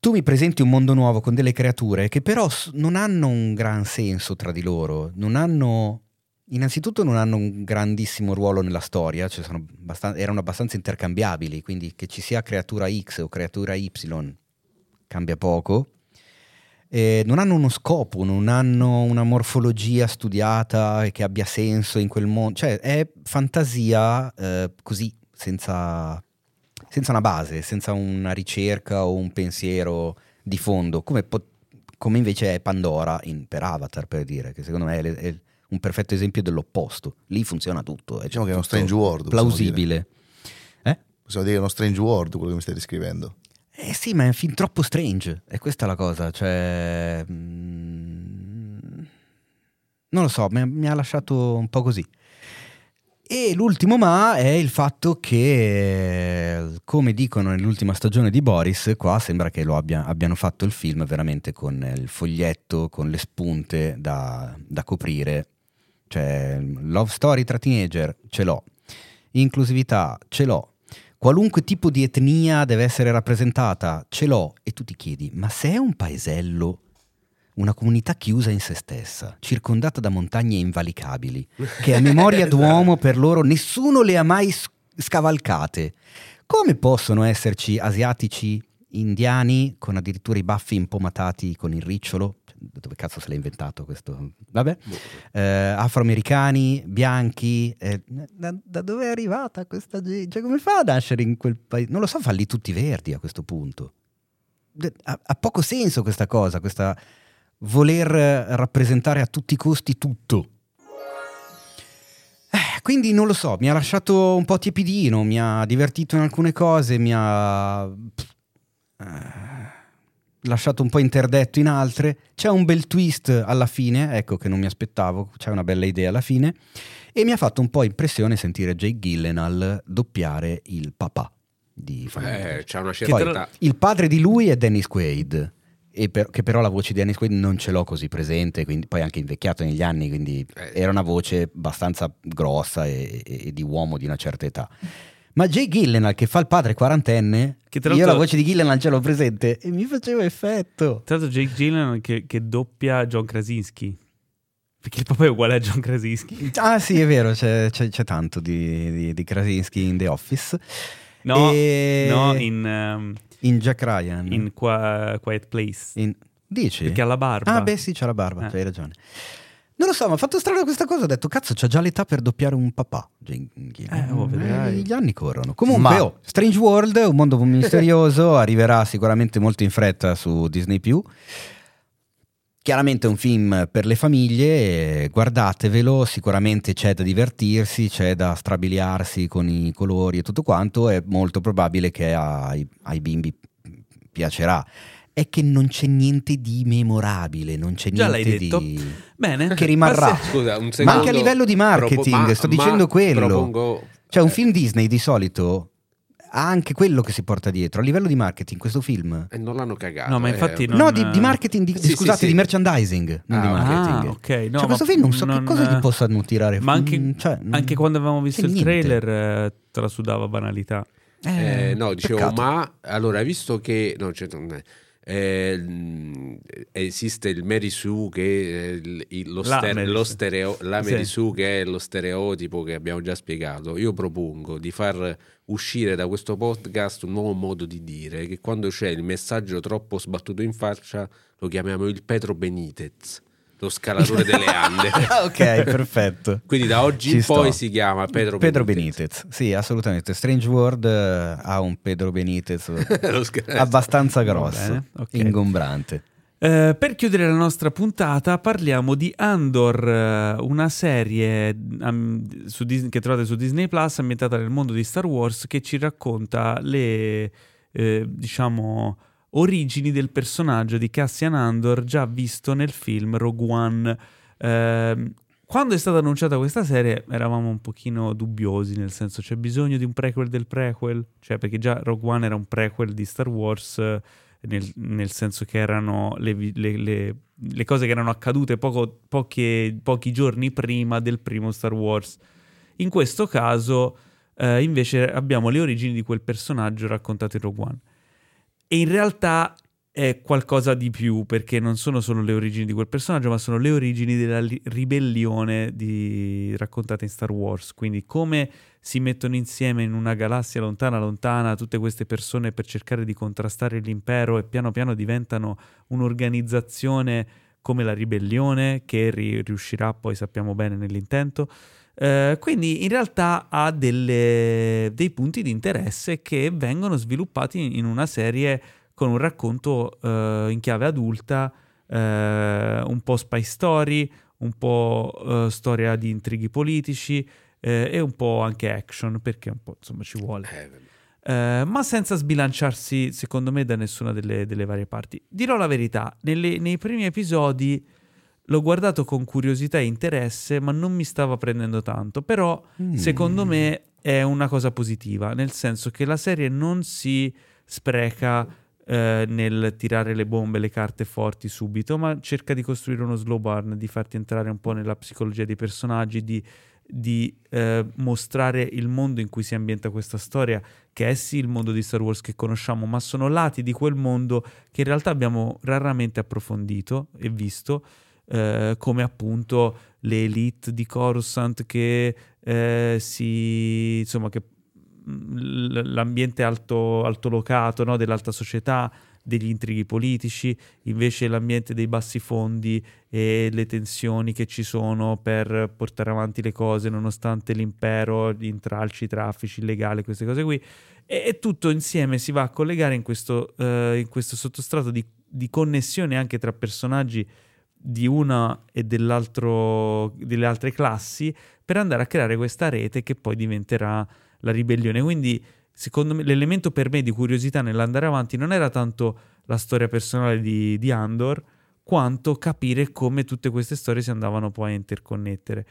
Speaker 2: tu mi presenti un mondo nuovo con delle creature che però non hanno un gran senso tra di loro, non hanno innanzitutto non hanno un grandissimo ruolo nella storia, cioè abbastan- erano abbastanza intercambiabili, quindi che ci sia creatura X o creatura Y cambia poco. E non hanno uno scopo, non hanno una morfologia studiata che abbia senso in quel mondo, cioè è fantasia eh, così, senza, senza, una base, senza una ricerca o un pensiero di fondo, come, po- come invece è Pandora in, per Avatar, per dire, che secondo me è, è un perfetto esempio dell'opposto. Lì funziona tutto. È
Speaker 5: diciamo che è uno strange world.
Speaker 2: Plausibile.
Speaker 5: Dire. Eh? Possiamo dire uno strange world quello che mi stai descrivendo.
Speaker 2: Eh sì, ma è un film troppo strange. E questa è la cosa. Cioè. Mm, non lo so, mi, mi ha lasciato un po' così. E l'ultimo ma è il fatto che, come dicono nell'ultima stagione di Boris, qua sembra che lo abbia, abbiano fatto il film veramente con il foglietto, con le spunte da, da coprire cioè, love story tra teenager ce l'ho, inclusività ce l'ho, qualunque tipo di etnia deve essere rappresentata ce l'ho. E tu ti chiedi, ma se è un paesello, una comunità chiusa in se stessa, circondata da montagne invalicabili, che a memoria d'uomo per loro nessuno le ha mai scavalcate, come possono esserci asiatici indiani con addirittura i baffi impomatati con il ricciolo dove cazzo se l'ha inventato questo? Vabbè, eh, afroamericani, bianchi, eh, da, da, dove è arrivata questa gente? Cioè, come fa a nascere in quel paese? Non lo so, falli tutti verdi a questo punto. Ha, ha poco senso questa cosa, questa voler rappresentare a tutti i costi tutto. Eh, quindi non lo so, mi ha lasciato un po' tiepidino, mi ha divertito in alcune cose, mi ha... Eh, lasciato un po' interdetto in altre. C'è un bel twist alla fine, ecco che non mi aspettavo, c'è una bella idea alla fine. E mi ha fatto un po' impressione sentire Jake Gillenal doppiare il papà di
Speaker 3: Family eh, c'è una certa...
Speaker 2: il padre di lui è Dennis Quaid. Per, che però la voce di Dennis Quaid non ce l'ho così presente, quindi, poi anche invecchiato negli anni, quindi eh. era una voce abbastanza grossa e, e, e di uomo di una certa età. Ma Jay Gillenal che fa il padre quarantenne, io la voce di Gillenal ce l'ho presente e mi faceva effetto.
Speaker 1: Tra l'altro Jake Gillenal che, che doppia John Krasinski. Perché il papà è uguale a John Krasinski.
Speaker 2: Ah sì, è vero, c'è, c'è, c'è tanto di, di, di, Krasinski in The Office.
Speaker 1: No, e... no in... Um,
Speaker 2: in Jack Ryan.
Speaker 1: In Qua- Quiet Place.
Speaker 2: In... Dici?
Speaker 1: Perché ha la barba.
Speaker 2: Ah beh sì, c'ha la barba, eh. hai ragione. Non lo so, ma ha fatto strano questa cosa. Ho detto, cazzo, c'ha già l'età per doppiare un papà. Eh, oh, eh, gli anni corrono. Comunque, ma... oh, Strange World, un mondo misterioso, arriverà sicuramente molto in fretta su Disney. Chiaramente è un film per le famiglie, guardatevelo, sicuramente c'è da divertirsi, c'è da strabiliarsi con i colori e tutto quanto, è molto probabile che ai, ai bimbi piacerà è che non c'è niente di memorabile, non c'è
Speaker 1: Già
Speaker 2: niente
Speaker 1: l'hai detto.
Speaker 2: di...
Speaker 1: Bene.
Speaker 2: che rimarrà.
Speaker 3: Scusa, un
Speaker 2: ma anche a livello di marketing, Propo- ma, sto dicendo quello.
Speaker 3: Propongo...
Speaker 2: Cioè un film Disney di solito ha anche quello che si porta dietro. A livello di marketing, questo film.
Speaker 3: E non l'hanno cagato.
Speaker 1: No, ma infatti.
Speaker 3: Eh.
Speaker 1: Non...
Speaker 2: No, di, di marketing, di, sì, scusate, sì, sì. di merchandising, non
Speaker 1: ah,
Speaker 2: di marketing.
Speaker 1: Ah, ok. No,
Speaker 2: cioè, questo film non so non... che cosa gli possano tirare
Speaker 1: Ma anche,
Speaker 2: mm, cioè,
Speaker 1: anche quando avevamo visto il niente. trailer, eh, trasudava banalità.
Speaker 3: Eh, no, dicevo, peccato. ma allora, visto che. No, cioè, eh, esiste il Mary Sue che è lo, la Mary, lo stereo- la Mary sì. Sue che è lo stereotipo che abbiamo già spiegato. Io propongo di far uscire da questo podcast un nuovo modo di dire che quando c'è il messaggio troppo sbattuto in faccia lo chiamiamo il Petro Benitez lo scalatore delle Ande.
Speaker 2: ok, perfetto.
Speaker 3: Quindi da oggi
Speaker 2: Ci
Speaker 3: in
Speaker 2: sto.
Speaker 3: poi si chiama Pedro,
Speaker 2: Pedro
Speaker 3: Benitez.
Speaker 2: Benitez. Sì, assolutamente. Strange World uh, ha un Pedro Benitez abbastanza grosso, okay. ingombrante.
Speaker 1: Uh, per chiudere la nostra puntata parliamo di Andor, uh, una serie um, Disney, che trovate su Disney Plus ambientata nel mondo di Star Wars che ci racconta le, eh, diciamo, origini del personaggio di Cassian Andor già visto nel film Rogue One. Eh, quando è stata annunciata questa serie eravamo un pochino dubbiosi, nel senso c'è bisogno di un prequel del prequel, cioè perché già Rogue One era un prequel di Star Wars, nel, nel senso che erano le, le, le, le, cose che erano accadute poco, poche, pochi giorni prima del primo Star Wars. In questo caso eh, invece abbiamo le origini di quel personaggio raccontato in Rogue One. E in realtà è qualcosa di più perché non sono solo le origini di quel personaggio, ma sono le origini della li- ribellione di... raccontate in Star Wars. Quindi come si mettono insieme in una galassia lontana lontana tutte queste persone per cercare di contrastare l'impero e piano piano diventano un'organizzazione come la ribellione che ri- riuscirà poi sappiamo bene nell'intento. Uh, quindi in realtà ha delle, dei punti di interesse che vengono sviluppati in una serie con un racconto uh, in chiave adulta, uh, un po' spy story, un po' uh, storia di intrighi politici e un po' anche action, perché un po' insomma ci vuole. Eh, ma senza sbilanciarsi, secondo me, da nessuna delle, delle varie parti. Dirò la verità, nelle, nei primi episodi l'ho guardato con curiosità e interesse, ma non mi stava prendendo tanto. Però, mm. secondo me, è una cosa positiva, nel senso che la serie non si spreca eh, nel tirare le bombe, le carte forti subito, ma cerca di costruire uno slow burn, di farti entrare un po' nella psicologia dei personaggi, di, di eh, mostrare il mondo in cui si ambienta questa storia, che è sì il mondo di Star Wars che conosciamo, ma sono lati di quel mondo che in realtà abbiamo raramente approfondito e visto. Eh, come appunto le elite di Coruscant che eh, si insomma che l'ambiente alto, altolocato no? dell'alta società, degli intrighi politici, invece l'ambiente dei bassi fondi e le tensioni che ci sono per portare avanti le cose nonostante l'impero, gli intralci, i traffici illegali, queste cose qui. E, e, tutto insieme si va a collegare in questo, uh, in questo sottostrato di, di, connessione anche tra personaggi di una e dell'altro, delle altre classi per andare a creare questa rete che poi diventerà la ribellione. Quindi, secondo me, l'elemento per me di curiosità nell'andare avanti non era tanto la storia personale di, di Andor, quanto capire come tutte queste storie si andavano poi a interconnettere.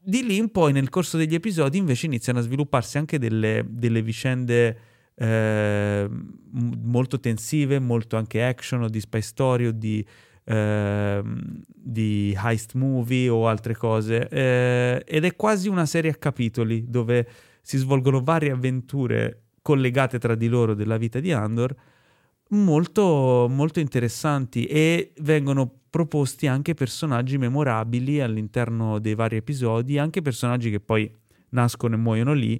Speaker 1: Di lì in poi, nel corso degli episodi, invece iniziano a svilupparsi anche delle, delle vicende eh, molto tensive, molto anche action o di spy story o di, eh, di heist movie o altre cose. Eh, ed è quasi una serie a capitoli dove si svolgono varie avventure collegate tra di loro della vita di Andor, molto, molto interessanti e vengono proposti anche personaggi memorabili all'interno dei vari episodi, anche personaggi che poi nascono e muoiono lì,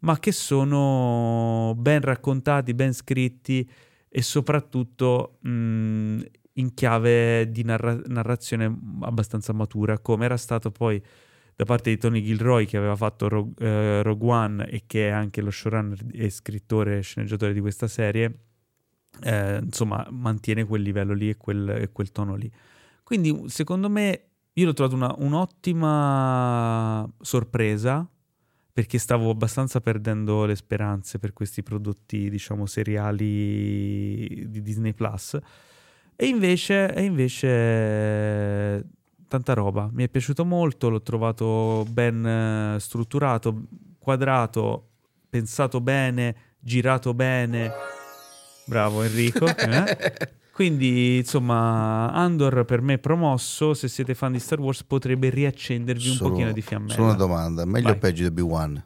Speaker 1: ma che sono ben raccontati, ben scritti e soprattutto mh, in chiave di narra- narrazione abbastanza matura, come era stato poi da parte di Tony Gilroy che aveva fatto Rogue, eh, Rogue One e che è anche lo showrunner e scrittore e sceneggiatore di questa serie, eh, insomma mantiene quel livello lì e quel, e quel, tono lì. Quindi secondo me io l'ho trovato una, un'ottima sorpresa perché stavo abbastanza perdendo le speranze per questi prodotti, diciamo, seriali di Disney. E invece, e invece tanta roba. Mi è piaciuto molto, l'ho trovato ben eh, strutturato, quadrato, pensato bene, girato bene. Bravo Enrico. Eh? Quindi, insomma, Andor per me promosso, se siete fan di Star Wars potrebbe riaccendervi un pochino di fiammella.
Speaker 5: Solo una domanda, meglio o peggio di Obi-Wan?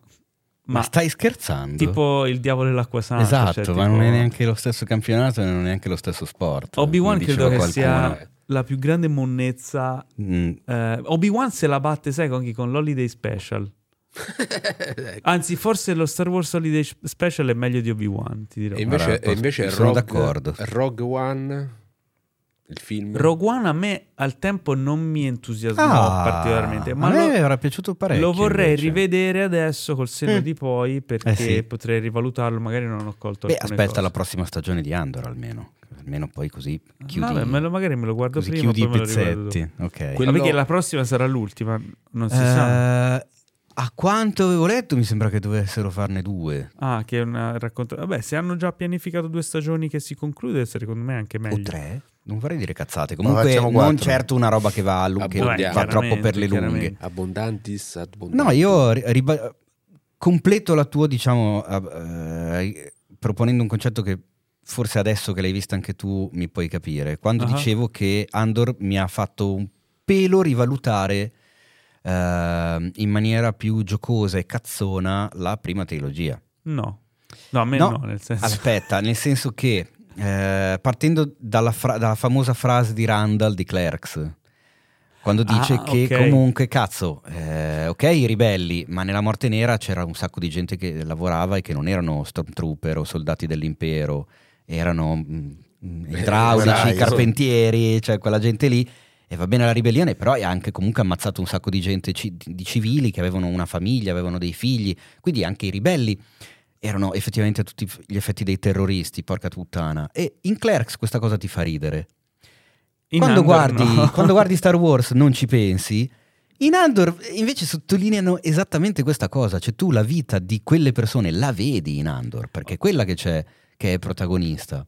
Speaker 2: Ma, stai scherzando?
Speaker 1: Tipo il diavolo e l'acqua santa.
Speaker 2: Esatto,
Speaker 1: cioè,
Speaker 2: ma
Speaker 1: tipo...
Speaker 2: non è neanche lo stesso campionato e non è neanche lo stesso sport.
Speaker 1: Obi-Wan credo che sia la più grande monnezza. Mm. Eh, Obi-Wan se la batte, sai, con chi? Con l'Holiday Special. Anzi, forse lo Star Wars Holiday Special è meglio di Obi-Wan, ti dirò.
Speaker 3: E invece, e invece
Speaker 2: sono
Speaker 3: Rogue,
Speaker 2: d'accordo.
Speaker 3: Rogue One il film.
Speaker 1: Rogue One a me al tempo non mi entusiasmò
Speaker 2: ah,
Speaker 1: particolarmente, ma
Speaker 2: a me
Speaker 1: lo,
Speaker 2: era piaciuto parecchio.
Speaker 1: Lo vorrei
Speaker 2: invece.
Speaker 1: rivedere adesso col senno
Speaker 2: Mm.
Speaker 1: di poi perché
Speaker 2: Eh sì.
Speaker 1: potrei rivalutarlo, magari non ho colto
Speaker 2: Beh, aspetta
Speaker 1: cose.
Speaker 2: la prossima stagione di Andor almeno. Almeno poi così chiudi,
Speaker 1: Vabbè, me lo- magari me lo guardo
Speaker 2: così
Speaker 1: prima
Speaker 2: chiudi i pezzetti. Ok.
Speaker 3: Quello-
Speaker 1: Ma perché la prossima sarà l'ultima, non si sa.
Speaker 2: Eh, a quanto avevo letto mi sembra che dovessero farne due.
Speaker 1: Ah, che è una racconto. Vabbè, se hanno già pianificato due stagioni che si conclude, secondo me è anche meglio.
Speaker 2: O tre? Non vorrei dire cazzate. Comunque non
Speaker 5: quattro.
Speaker 2: certo una roba che va, a lu- che
Speaker 3: Abbondiamo.
Speaker 2: va troppo per le lunghe.
Speaker 3: Abbondantis, abbondantis.
Speaker 2: No, io ri- riba- completo la tua, diciamo, eh, proponendo un concetto che forse adesso che l'hai vista anche tu mi puoi capire. Quando
Speaker 1: Ah.
Speaker 2: dicevo che Andor mi ha fatto un pelo rivalutare eh, in maniera più giocosa e cazzona la prima trilogia.
Speaker 1: No. No, a me no, nel senso.
Speaker 2: Aspetta, nel senso che eh, partendo dalla, fra- dalla famosa frase di Randall di Clerks, quando dice
Speaker 1: Ah,
Speaker 2: che
Speaker 1: ok.
Speaker 2: comunque, cazzo, eh, ok i ribelli, ma nella morte nera c'era un sacco di gente che lavorava e che non erano stormtrooper o soldati dell'impero, erano mm, mm, idraulici, carpentieri, cioè quella gente lì. E va bene la ribellione, però ha anche comunque ammazzato un sacco di gente, ci- di civili che avevano una famiglia, avevano dei figli, quindi anche i ribelli erano effettivamente tutti gli effetti dei terroristi, porca puttana. E in Clerks questa cosa ti fa ridere.
Speaker 1: In
Speaker 2: Quando
Speaker 1: Andor
Speaker 2: guardi,
Speaker 1: no.
Speaker 2: quando guardi Star Wars non ci pensi. In Andor invece sottolineano esattamente questa cosa, cioè tu la vita di quelle persone la vedi in Andor, perché è quella che c'è, che è protagonista.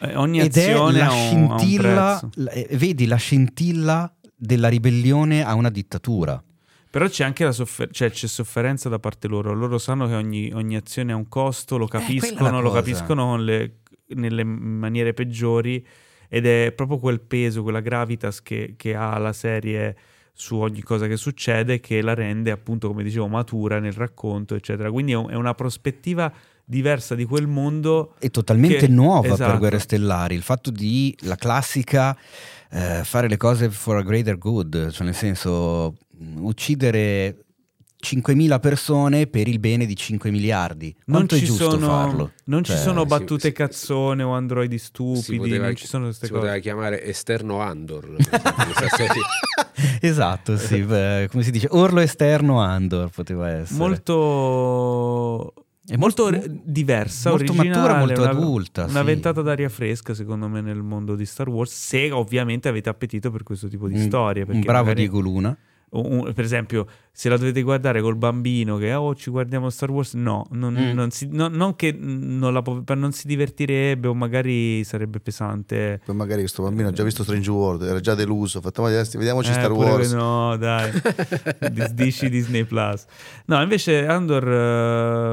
Speaker 1: Eh, ogni
Speaker 2: Ed è
Speaker 1: azione
Speaker 2: la
Speaker 1: ha un
Speaker 2: scintilla, la- eh, vedi la scintilla della ribellione a una dittatura.
Speaker 1: Però c'è anche la soffer- cioè c'è sofferenza da parte loro. Loro sanno che ogni, ogni azione ha un costo, lo
Speaker 2: la
Speaker 1: capiscono, lo
Speaker 2: cosa.
Speaker 1: capiscono le- nelle maniere peggiori ed è proprio quel peso, quella gravitas che, che ha la serie su ogni cosa che succede che la rende appunto, come dicevo, matura nel racconto, eccetera. Quindi è, un- è una prospettiva diversa di quel mondo.
Speaker 2: è totalmente
Speaker 1: Che-
Speaker 2: nuova per
Speaker 1: esatto.
Speaker 2: Guerre Stellari. Il fatto di la classica eh, fare le cose for a greater good, cioè nel senso uccidere 5.000 persone per il bene di 5 miliardi.
Speaker 1: Non
Speaker 2: Quanto è
Speaker 1: ci,
Speaker 2: giusto
Speaker 1: sono,
Speaker 2: farlo?
Speaker 1: non ci
Speaker 2: Cioè,
Speaker 1: sono
Speaker 3: sì,
Speaker 1: battute
Speaker 3: sì,
Speaker 1: cazzone o androidi stupidi,
Speaker 3: Si poteva,
Speaker 1: non ci sono queste
Speaker 3: si
Speaker 1: cose.
Speaker 3: poteva chiamare esterno Andor.
Speaker 2: Esatto, sì, beh, come si dice, orlo esterno Andor poteva essere.
Speaker 1: molto
Speaker 2: È
Speaker 1: molto
Speaker 2: molto-
Speaker 1: diversa,
Speaker 2: molto matura, molto
Speaker 1: una,
Speaker 2: adulta,
Speaker 1: Una
Speaker 2: sì.
Speaker 1: ventata d'aria fresca, secondo me, nel mondo di Star Wars. Se ovviamente avete appetito per questo tipo di
Speaker 2: Un-
Speaker 1: storie.
Speaker 2: Un bravo
Speaker 1: magari-
Speaker 2: Diego Luna.
Speaker 1: Un- per esempio, se la dovete guardare col bambino che oh, ci guardiamo Star Wars, no, non,
Speaker 2: Mm.
Speaker 1: non si- no- non che non, la non si divertirebbe o magari sarebbe pesante.
Speaker 5: Poi magari questo bambino ha già visto Strange World, era già deluso, ha fatto "Ma vediamoci
Speaker 1: Eh,
Speaker 5: Star Wars.
Speaker 1: No, dai. Dis- Dici Disney Plus. No, invece Andor,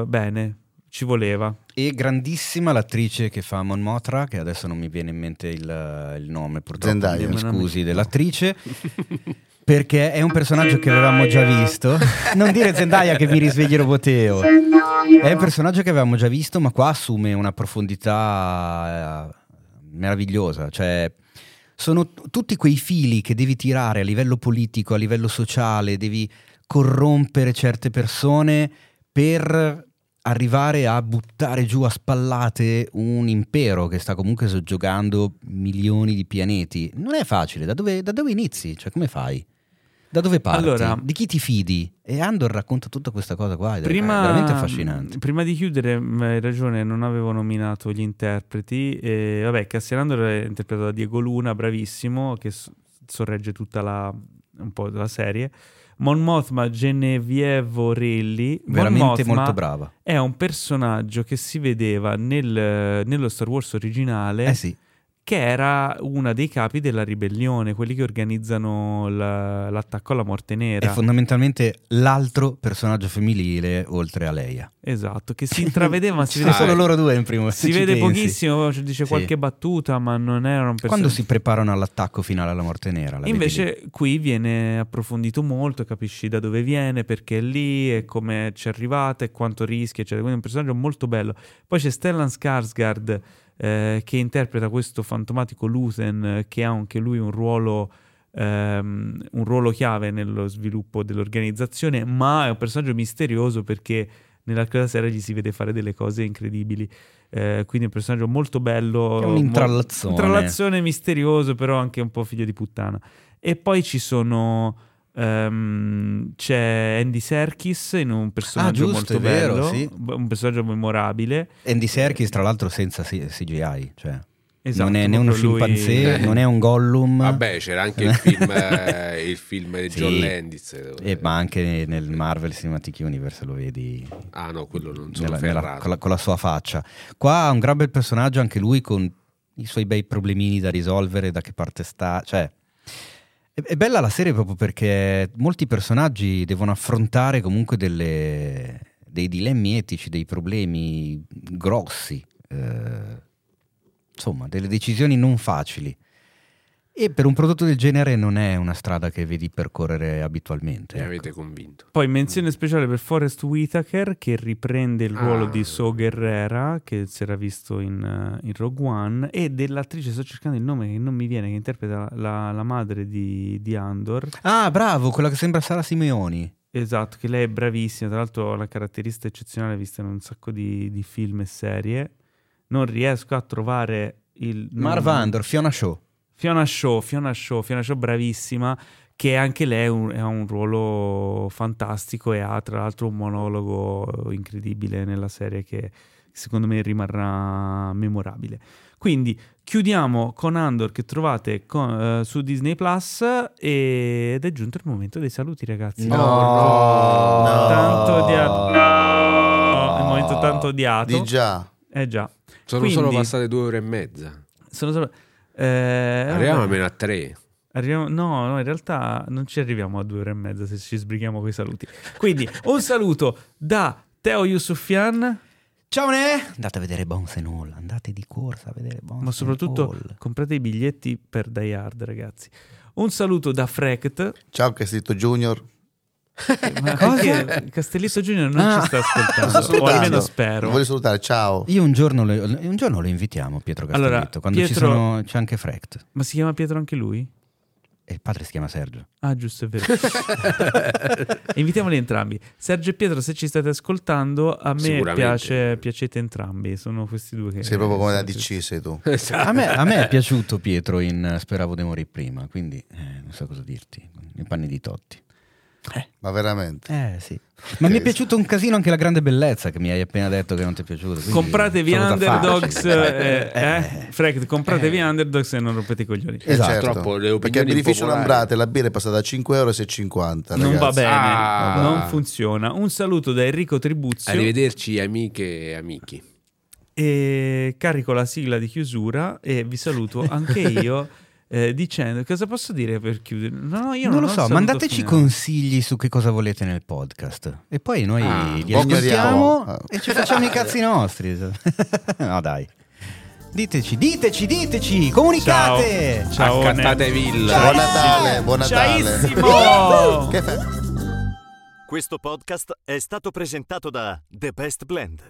Speaker 1: eh, bene, ci voleva.
Speaker 2: E grandissima l'attrice che fa Mon Mothra, che adesso non mi viene in mente il, il nome purtroppo,
Speaker 5: Zendaya.
Speaker 2: scusi, dell'attrice. Perché è un personaggio che avevamo già visto. Non dire Zendaya che mi risvegli Roboteo. È un personaggio che avevamo già visto, ma qua assume una profondità eh, meravigliosa. Cioè, sono t- tutti quei fili che devi tirare a livello politico, a livello sociale, devi corrompere certe persone per arrivare a buttare giù a spallate un impero che sta comunque soggiogando milioni di pianeti. Non è facile, da dove, da dove inizi? Cioè, come fai? Da dove parti?
Speaker 1: Allora-
Speaker 2: di chi ti fidi? E Andor racconta tutta questa cosa qua ed è
Speaker 1: Prima,
Speaker 2: veramente affascinante.
Speaker 1: Prima di chiudere, hai ragione, non avevo nominato gli interpreti. E, vabbè, Cassian Andor è interpretato da Diego Luna, bravissimo, che sorregge tutta la, un po' la serie. Mon Mothma Genevieve Orelli.
Speaker 2: Veramente molto brava.
Speaker 1: È un personaggio che si vedeva nel- nello Star Wars originale,
Speaker 2: Eh sì,
Speaker 1: che era una dei capi della ribellione, quelli che organizzano la- l'attacco alla morte nera.
Speaker 2: è fondamentalmente l'altro personaggio femminile oltre a Leia.
Speaker 1: esatto, che si intravedeva, ma si vede
Speaker 2: solo loro due in primo.
Speaker 1: Si vede
Speaker 2: pensi.
Speaker 1: pochissimo, dice
Speaker 2: Sì.
Speaker 1: qualche battuta, ma non era un personaggio.
Speaker 2: Quando si preparano all'attacco finale alla morte nera.
Speaker 1: Invece qui viene approfondito molto, capisci da dove viene, perché è lì, e come ci è arrivata e quanto rischia, eccetera. Quindi è un personaggio molto bello. Poi c'è Stellan Skarsgård eh, che interpreta questo fantomatico Luthen eh, che ha anche lui un ruolo, ehm, un ruolo chiave nello sviluppo dell'organizzazione, ma è un personaggio misterioso perché nell'arco della serie gli si vede fare delle cose incredibili. Eh, quindi è un personaggio molto bello.
Speaker 2: È un
Speaker 1: mo-
Speaker 2: intrallazzone.
Speaker 1: intrallazzone misterioso, però anche un po' figlio di puttana. E poi ci sono. Ehm, c'è Andy Serkis in un personaggio
Speaker 2: Ah, giusto,
Speaker 1: molto
Speaker 2: vero,
Speaker 1: bello,
Speaker 2: sì.
Speaker 1: un personaggio memorabile.
Speaker 2: Andy Serkis, tra l'altro, senza CGI. Cioè,
Speaker 1: Esatto,
Speaker 2: non è né uno
Speaker 1: lui-
Speaker 2: scimpanzé, non è un Gollum.
Speaker 3: Vabbè, c'era anche il film, eh, il film di
Speaker 2: Sì.
Speaker 3: John Landis.
Speaker 2: Eh, ma anche nel Marvel Cinematic Universe lo vedi
Speaker 3: Ah no, quello non sono
Speaker 2: nella- nella- con, la, con la sua faccia. Qua ha un gran bel personaggio, anche lui con i suoi bei problemini da risolvere, da che parte sta. Cioè, è, bella la serie proprio perché molti personaggi devono affrontare comunque delle- dei dilemmi etici, dei problemi grossi, eh, insomma, delle decisioni non facili. E per un prodotto del genere non è una strada che vedi percorrere abitualmente.
Speaker 3: Mi
Speaker 2: ecco.
Speaker 3: avete convinto.
Speaker 1: Poi menzione speciale per Forrest Whitaker che riprende il ruolo
Speaker 3: Ah.
Speaker 1: di So Guerrera che si era visto in, eh, in Rogue One e dell'attrice, sto cercando il nome che non mi viene, che interpreta la, la madre di, di Andor.
Speaker 2: Ah, bravo, quella che sembra Sara Simeoni.
Speaker 1: Esatto, che lei è bravissima, tra l'altro ha una caratteristica eccezionale vista in un sacco di, di film e serie. Non riesco a trovare il...
Speaker 2: Marv. Andor, Fiona Shaw.
Speaker 1: Fiona Shaw, Fiona Shaw, Fiona Shaw bravissima, che anche lei un- ha un ruolo fantastico e ha tra l'altro un monologo incredibile nella serie che secondo me rimarrà memorabile. Quindi chiudiamo con Andor che trovate con- eh, su Disney Plus e- ed è giunto il momento dei saluti ragazzi.
Speaker 2: No.
Speaker 1: Tanto odiato. No, è il momento tanto odiato.
Speaker 5: Di già.
Speaker 1: Eh già.
Speaker 3: Sono
Speaker 1: Quindi-
Speaker 3: solo passate due ore e mezza.
Speaker 1: Sono solo... eh,
Speaker 3: Arriviamo
Speaker 1: vabbè.
Speaker 3: almeno a tre.
Speaker 1: Arriviamo- no, no, in realtà non ci arriviamo a due ore e mezza se ci sbrighiamo con i saluti. Quindi, un saluto da Teo Yusufian,
Speaker 2: Ciao Ne! Andate a vedere Bones and All, andate di corsa a vedere Bones
Speaker 1: ma soprattutto comprate i biglietti per Die Hard, ragazzi. Un saluto da Frect.
Speaker 5: Ciao Castellitto Junior.
Speaker 1: Ma
Speaker 2: Cosa?
Speaker 1: Castellitto Junior non
Speaker 2: Ah.
Speaker 1: ci sta ascoltando, o almeno spero.
Speaker 5: Voglio salutare, ciao.
Speaker 2: Io un giorno, lo, un giorno lo invitiamo, Pietro Castelletto,
Speaker 1: Allora,
Speaker 2: quando ci
Speaker 1: Pietro-
Speaker 2: sono, c'è anche Frecht.
Speaker 1: Ma si chiama Pietro anche lui?
Speaker 2: E il padre si chiama Sergio.
Speaker 1: Ah, giusto, è vero. Invitiamoli entrambi. Sergio e Pietro, se ci state ascoltando, a me piace, piacete entrambi. Sono questi due che...
Speaker 5: Sei proprio come la DC, sei tu.
Speaker 2: A me, a me è piaciuto Pietro in eh, Speravo di morire prima, quindi eh, non so cosa dirti, nei panni di Totti.
Speaker 5: Ma veramente.
Speaker 2: Eh sì. Ma mi è piaciuto un casino anche la grande bellezza che mi hai appena detto che non ti è piaciuto.
Speaker 1: Compratevi Underdogs, eh, eh? Frect, compratevi Underdogs e non rompete i coglioni.
Speaker 5: Eh,
Speaker 2: Esatto.
Speaker 3: Purtroppo le
Speaker 5: Perché a
Speaker 3: opinioni
Speaker 5: beneficio
Speaker 3: popolari-
Speaker 5: Lambrate la birra è passata da 5 euro a 6,50.
Speaker 1: Non va bene,
Speaker 3: Ah.
Speaker 1: non funziona. Un saluto da Enrico Tribuzio
Speaker 3: Arrivederci amiche e amici.
Speaker 1: e carico la sigla di chiusura e vi saluto anche io eh, dicendo cosa posso dire per chiudere? No, io non,
Speaker 2: non lo so, mandateci
Speaker 1: finale.
Speaker 2: consigli su che cosa volete nel podcast. E poi noi
Speaker 3: Ah,
Speaker 2: li ascoltiamo e ci facciamo i cazzi nostri. no, dai. Diteci, diteci, diteci, comunicate!
Speaker 1: Ciao,
Speaker 3: Accattate
Speaker 1: Ned.
Speaker 3: villa.
Speaker 5: Buon Natale, buon Natale. Che fe-
Speaker 8: Questo podcast è stato presentato da The Best Blend,